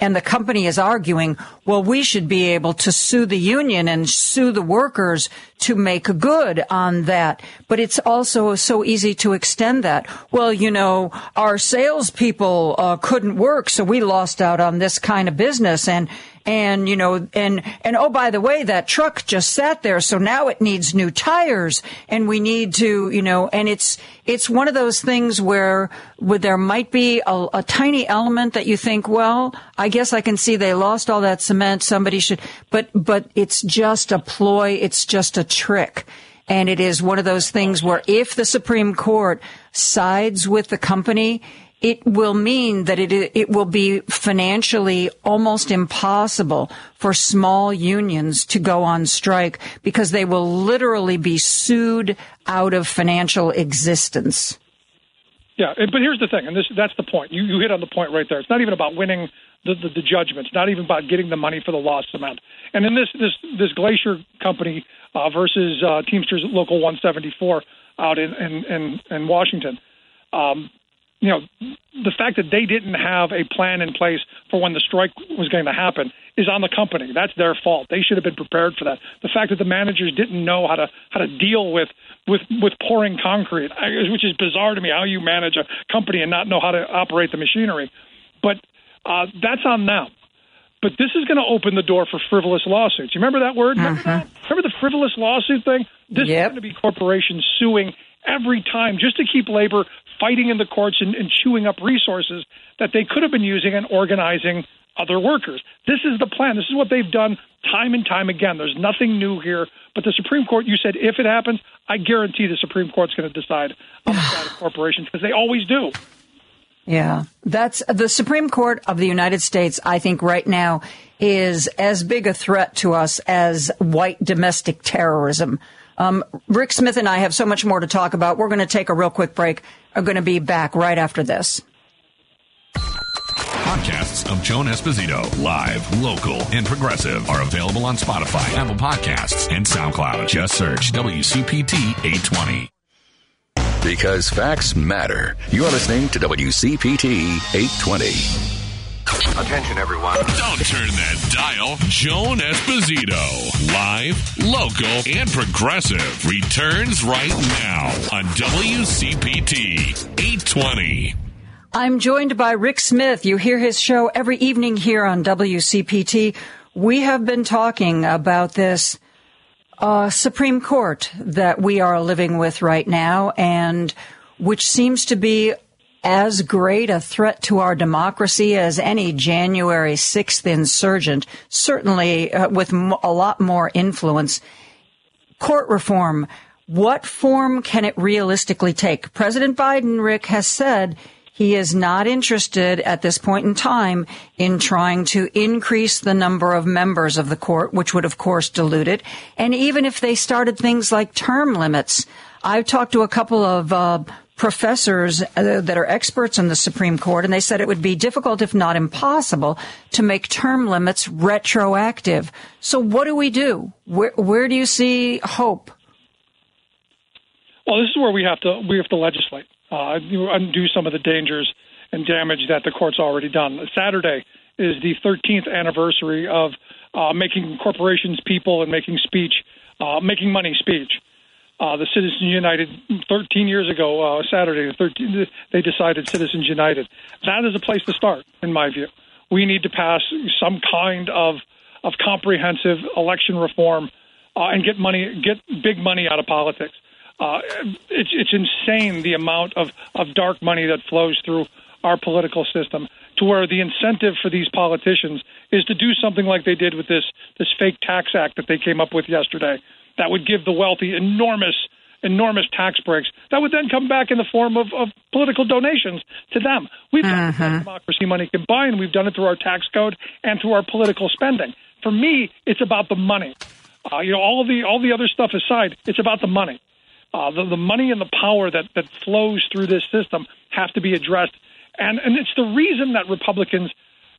And the company is arguing, well, we should be able to sue the union and sue the workers to make good on that. But it's also so easy to extend that. Well, you know, our salespeople uh, couldn't work, so we lost out on this kind of business. And and you know and and oh by the way that truck just sat there so now it needs new tires. And we need to you know and it's it's one of those things where there might be a, a tiny element that you think well i guess i can see they lost all that cement somebody should but but it's just a ploy it's just a trick. And it is one of those things where if the supreme court sides with the company it will mean that it it will be financially almost impossible for small unions to go on strike because they will literally be sued out of financial existence. Yeah, but here's the thing, and this that's the point. You you hit on the point right there. It's not even about winning the, the, the judgment. It's not even about getting the money for the lost cement. And in this this this Glacier company uh, versus uh, Teamsters Local 174 out in in in, in Washington. Um, you know, the fact that they didn't have a plan in place for when the strike was going to happen is on the company. That's their fault. They should have been prepared for that. The fact that the managers didn't know how to how to deal with with with pouring concrete, which is bizarre to me, how you manage a company and not know how to operate the machinery. But uh, that's on them. But this is going to open the door for frivolous lawsuits. You remember that word? Remember, that? remember the frivolous lawsuit thing? This yep. is going to be corporations suing every time just to keep labor fighting in the courts and, and chewing up resources that they could have been using and organizing other workers. This is the plan. This is what they've done time and time again. There's nothing new here. But the Supreme Court, you said if it happens, I guarantee the Supreme Court's going to decide on the side of [sighs] corporations because they always do. Yeah, that's the Supreme Court of the United States. I think right now is as big a threat to us as white domestic terrorism. Um, Rick Smith and I have so much more to talk about. We're going to take a real quick break. Are going to be back right after this. Podcasts of Joan Esposito, live, local, and progressive, are available on Spotify, Apple Podcasts, and SoundCloud. Just search WCPT 820. Because facts matter. You are listening to WCPT 820. Attention, everyone. Don't turn that dial. Joan Esposito, live, local, and progressive, returns right now on WCPT 820. I'm joined by Rick Smith. You hear his show every evening here on WCPT. We have been talking about this uh, Supreme Court that we are living with right now and which seems to be as great a threat to our democracy as any January 6th insurgent, certainly uh, with a lot more influence. Court reform, what form can it realistically take? President Biden, Rick, has said he is not interested at this point in time in trying to increase the number of members of the court, which would of course dilute it. And even if they started things like term limits, I've talked to a couple of uh, professors uh, that are experts in the Supreme Court, and they said it would be difficult, if not impossible, to make term limits retroactive. So, what do we do? Where, where do you see hope? Well, this is where we have to we have to legislate, uh, undo some of the dangers and damage that the court's already done. Saturday is the 13th anniversary of uh, making corporations people and making speech, uh, making money speech uh, the Citizens United 13 years ago, uh, Saturday, 13, they decided Citizens United. That is a place to start, in my view. We need to pass some kind of of comprehensive election reform uh, and get money, get big money out of politics. Uh, it's it's insane the amount of of dark money that flows through our political system to where the incentive for these politicians is to do something like they did with this this fake tax act that they came up with yesterday that would give the wealthy enormous enormous tax breaks that would then come back in the form of, of political donations to them. We've done uh-huh. democracy money combined. We've done it through our tax code and through our political spending. For me, it's about the money. Uh, you know, all the all the other stuff aside, it's about the money. Uh, the, the money and the power that, that flows through this system have to be addressed and and it's the reason that Republicans,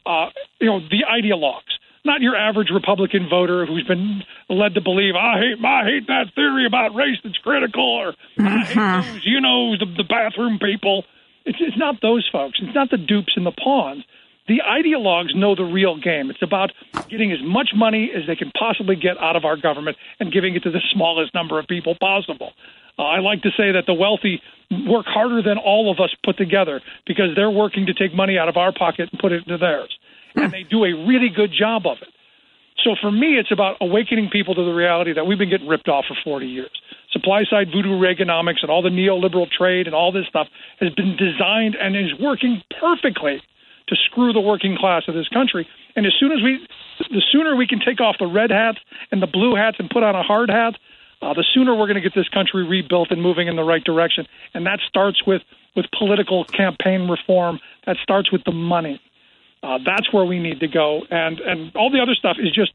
uh, you know, the ideologues, not your average Republican voter who's been led to believe I hate I hate that theory about race that's critical, or I hate those, you know, the, the bathroom people. It's, it's not those folks. It's not the dupes and the pawns. The ideologues know the real game. It's about getting as much money as they can possibly get out of our government and giving it to the smallest number of people possible. Uh, I like to say that the wealthy work harder than all of us put together because they're working to take money out of our pocket and put it into theirs. And they do a really good job of it. So for me, it's about awakening people to the reality that we've been getting ripped off for 40 years. Supply side voodoo Reaganomics and all the neoliberal trade and all this stuff has been designed and is working perfectly to screw the working class of this country. And as soon as we, the sooner we can take off the red hats and the blue hats and put on a hard hat, uh, the sooner we're going to get this country rebuilt and moving in the right direction. And that starts with with political campaign reform. That starts with the money. Uh, that's where we need to go. And and all the other stuff is just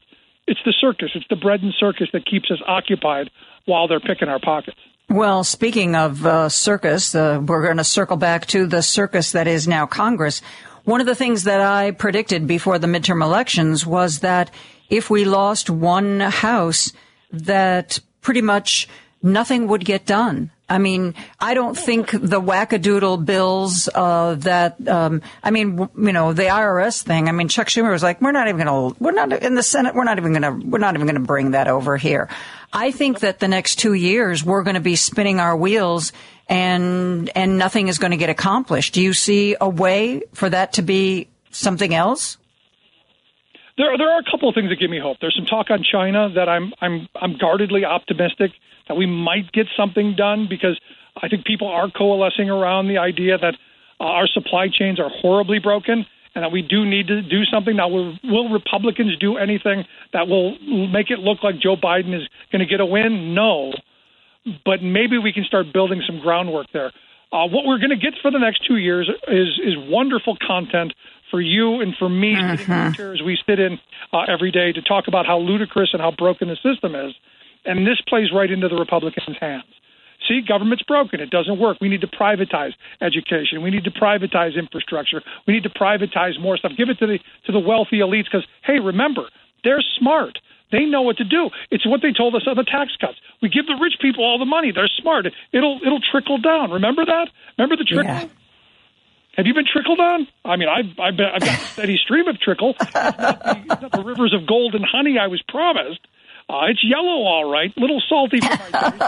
it's the circus. It's the bread and circus that keeps us occupied while they're picking our pockets. Well, speaking of uh, circus, uh, we're going to circle back to the circus that is now Congress. One of the things that I predicted before the midterm elections was that if we lost one house, that pretty much nothing would get done. I mean, I don't think the wackadoodle bills uh, that um, I mean, w- you know, the IRS thing. I mean, Chuck Schumer was like, "We're not even going to, we're not in the Senate. We're not even going to, we're not even going to bring that over here." I think that the next two years we're going to be spinning our wheels, and and nothing is going to get accomplished. Do you see a way for that to be something else? There, there are a couple of things that give me hope. There's some talk on China that I'm, I'm, I'm guardedly optimistic that we might get something done because I think people are coalescing around the idea that uh, our supply chains are horribly broken and that we do need to do something. Now, will, will Republicans do anything that will make it look like Joe Biden is going to get a win? No, but maybe we can start building some groundwork there. Uh, what we're going to get for the next two years is is wonderful content for you and for me sitting in the chairs we sit in uh, every day to talk about how ludicrous and how broken the system is. And this plays right into the Republicans' hands. See, government's broken. It doesn't work. We need to privatize education. We need to privatize infrastructure. We need to privatize more stuff. Give it to the to the wealthy elites because hey, remember, they're smart. They know what to do. It's what they told us on the tax cuts. We give the rich people all the money. They're smart. It'll it'll trickle down. Remember that? Remember the trickle? Yeah. Have you been trickled on? I mean, I've I've, been, I've got a steady stream of trickle. It's not, the, it's not the rivers of gold and honey I was promised. Uh, it's yellow, all right. Little salty for my taste.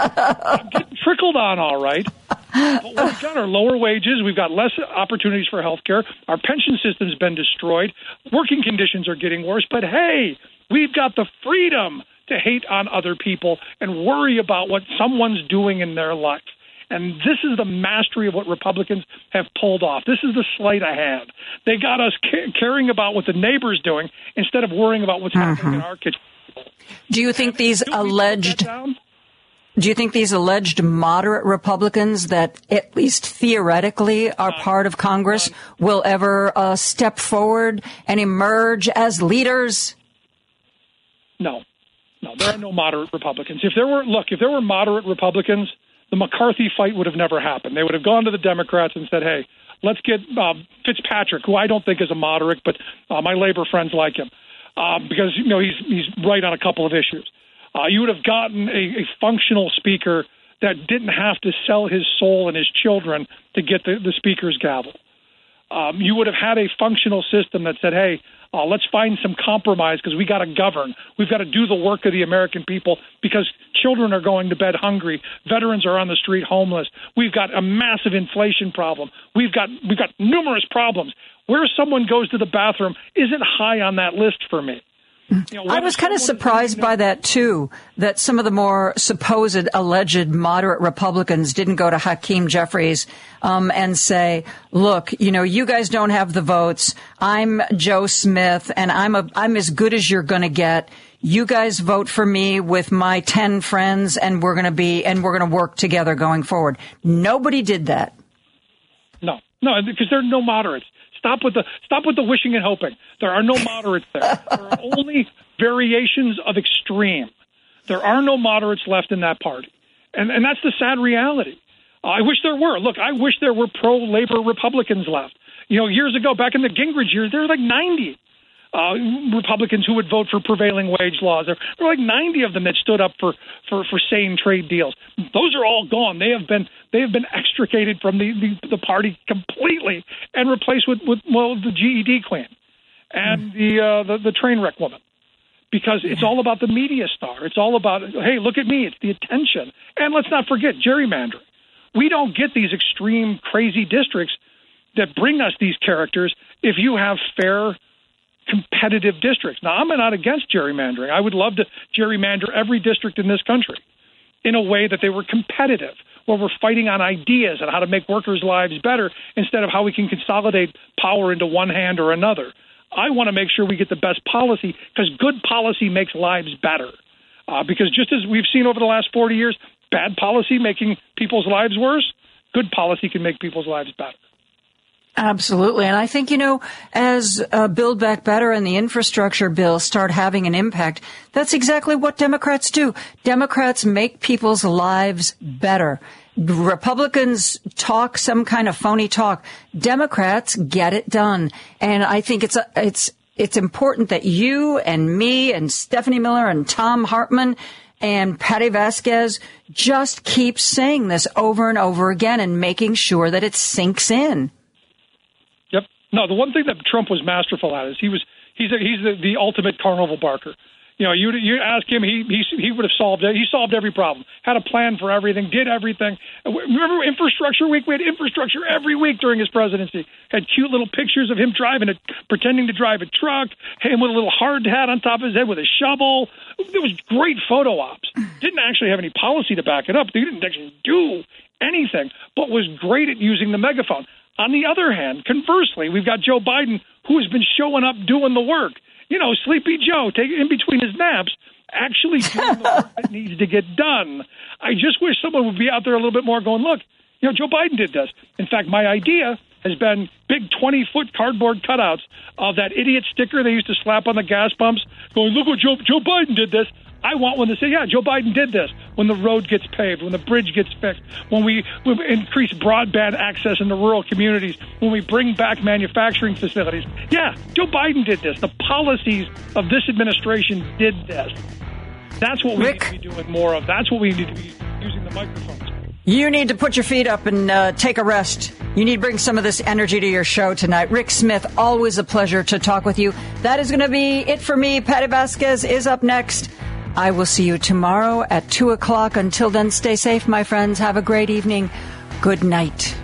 I'm getting trickled on, all right. But what we've got are lower wages. We've got less opportunities for health care. Our pension system's been destroyed. Working conditions are getting worse. But hey, we've got the freedom to hate on other people and worry about what someone's doing in their life. And this is the mastery of what Republicans have pulled off. This is the sleight of hand. They got us ca- caring about what the neighbor's doing instead of worrying about what's happening in our kitchen. Do you think these alleged do you think these alleged moderate Republicans that at least theoretically are part of Congress will ever uh, step forward and emerge as leaders? No, no, there are no moderate Republicans. If there were, look, if there were moderate Republicans, the McCarthy fight would have never happened. They would have gone to the Democrats and said, "Hey, let's get um, Fitzpatrick, who I don't think is a moderate, but uh, my labor friends like him uh, because you know he's he's right on a couple of issues." Uh, you would have gotten a, a functional speaker that didn't have to sell his soul and his children to get the, the speaker's gavel. Um, you would have had a functional system that said, "Hey, uh, let's find some compromise because we got to govern. We've got to do the work of the American people because children are going to bed hungry. Veterans are on the street homeless. We've got a massive inflation problem. We've got we've got numerous problems. Where someone goes to the bathroom isn't high on that list for me. You know, I was kind of surprised by that too, that some of the more supposed alleged moderate Republicans didn't go to Hakeem Jeffries um, and say, "Look, you know, you guys don't have the votes. I'm Joe Smith, and I'm a I'm as good as you're going to get. You guys vote for me with my ten friends, and we're going to be and we're going to work together going forward." Nobody did that. No, no, because there are no moderates. Stop with the stop with the wishing and hoping. There are no moderates there. there are [laughs] only variations of extreme. There are no moderates left in that party, and and that's the sad reality. Uh, I wish there were. Look, I wish there were pro labor Republicans left. You know, years ago, back in the Gingrich years, there were like 90 uh, Republicans who would vote for prevailing wage laws. There, were like 90 of them that stood up for, for, for sane trade deals. Those are all gone. They have been they have been extricated from the, the, the party completely and replaced with, with well the GED queen and the, uh, the the train wreck woman because it's all about the media star. It's all about hey, look at me. It's the attention. And let's not forget gerrymandering. We don't get these extreme crazy districts that bring us these characters if you have fair competitive districts. Now, I'm not against gerrymandering. I would love to gerrymander every district in this country in a way that they were competitive, where we're fighting on ideas and how to make workers' lives better instead of how we can consolidate power into one hand or another. I want to make sure we get the best policy because good policy makes lives better. Uh, because just as we've seen over the last 40 years, bad policy making people's lives worse, good policy can make people's lives better. Absolutely. And I think, you know, as uh, Build Back Better and the infrastructure bill start having an impact, that's exactly what Democrats do. Democrats make people's lives better. Republicans talk some kind of phony talk. Democrats get it done. And I think it's, a, it's, it's important that you and me and Stephanie Miller and Thom Hartmann and Patti Vasquez just keep saying this over and over again and making sure that it sinks in. No, the one thing that Trump was masterful at is he was he's a, he's the, the ultimate carnival barker. You know, you you ask him, he he he would have solved it. He solved every problem, had a plan for everything, did everything. Remember Infrastructure Week? We had infrastructure every week during his presidency. Had cute little pictures of him driving a, pretending to drive a truck, him with a little hard hat on top of his head with a shovel. It was great photo ops. Didn't actually have any policy to back it up. He didn't actually do anything, but was great at using the megaphone. On the other hand, conversely, we've got Joe Biden who has been showing up doing the work. You know, Sleepy Joe, take in between his naps, actually doing the work [laughs] that needs to get done. I just wish someone would be out there a little bit more going, look, you know, Joe Biden did this. In fact, my idea has been big 20 foot cardboard cutouts of that idiot sticker they used to slap on the gas pumps, going, look what Joe, Joe Biden did this. I want one to say, yeah, Joe Biden did this when the road gets paved, when the bridge gets fixed, when we, we increase broadband access in the rural communities, when we bring back manufacturing facilities. Yeah, Joe Biden did this. The policies of this administration did this. That's what we Rick, need to be doing more of. That's what we need to be using the microphones. You need to put your feet up and uh, take a rest. You need to bring some of this energy to your show tonight. Rick Smith, always a pleasure to talk with you. That is going to be it for me. Patti Vasquez is up next. I will see you tomorrow at 2 o'clock. Until then, stay safe, my friends. Have a great evening. Good night.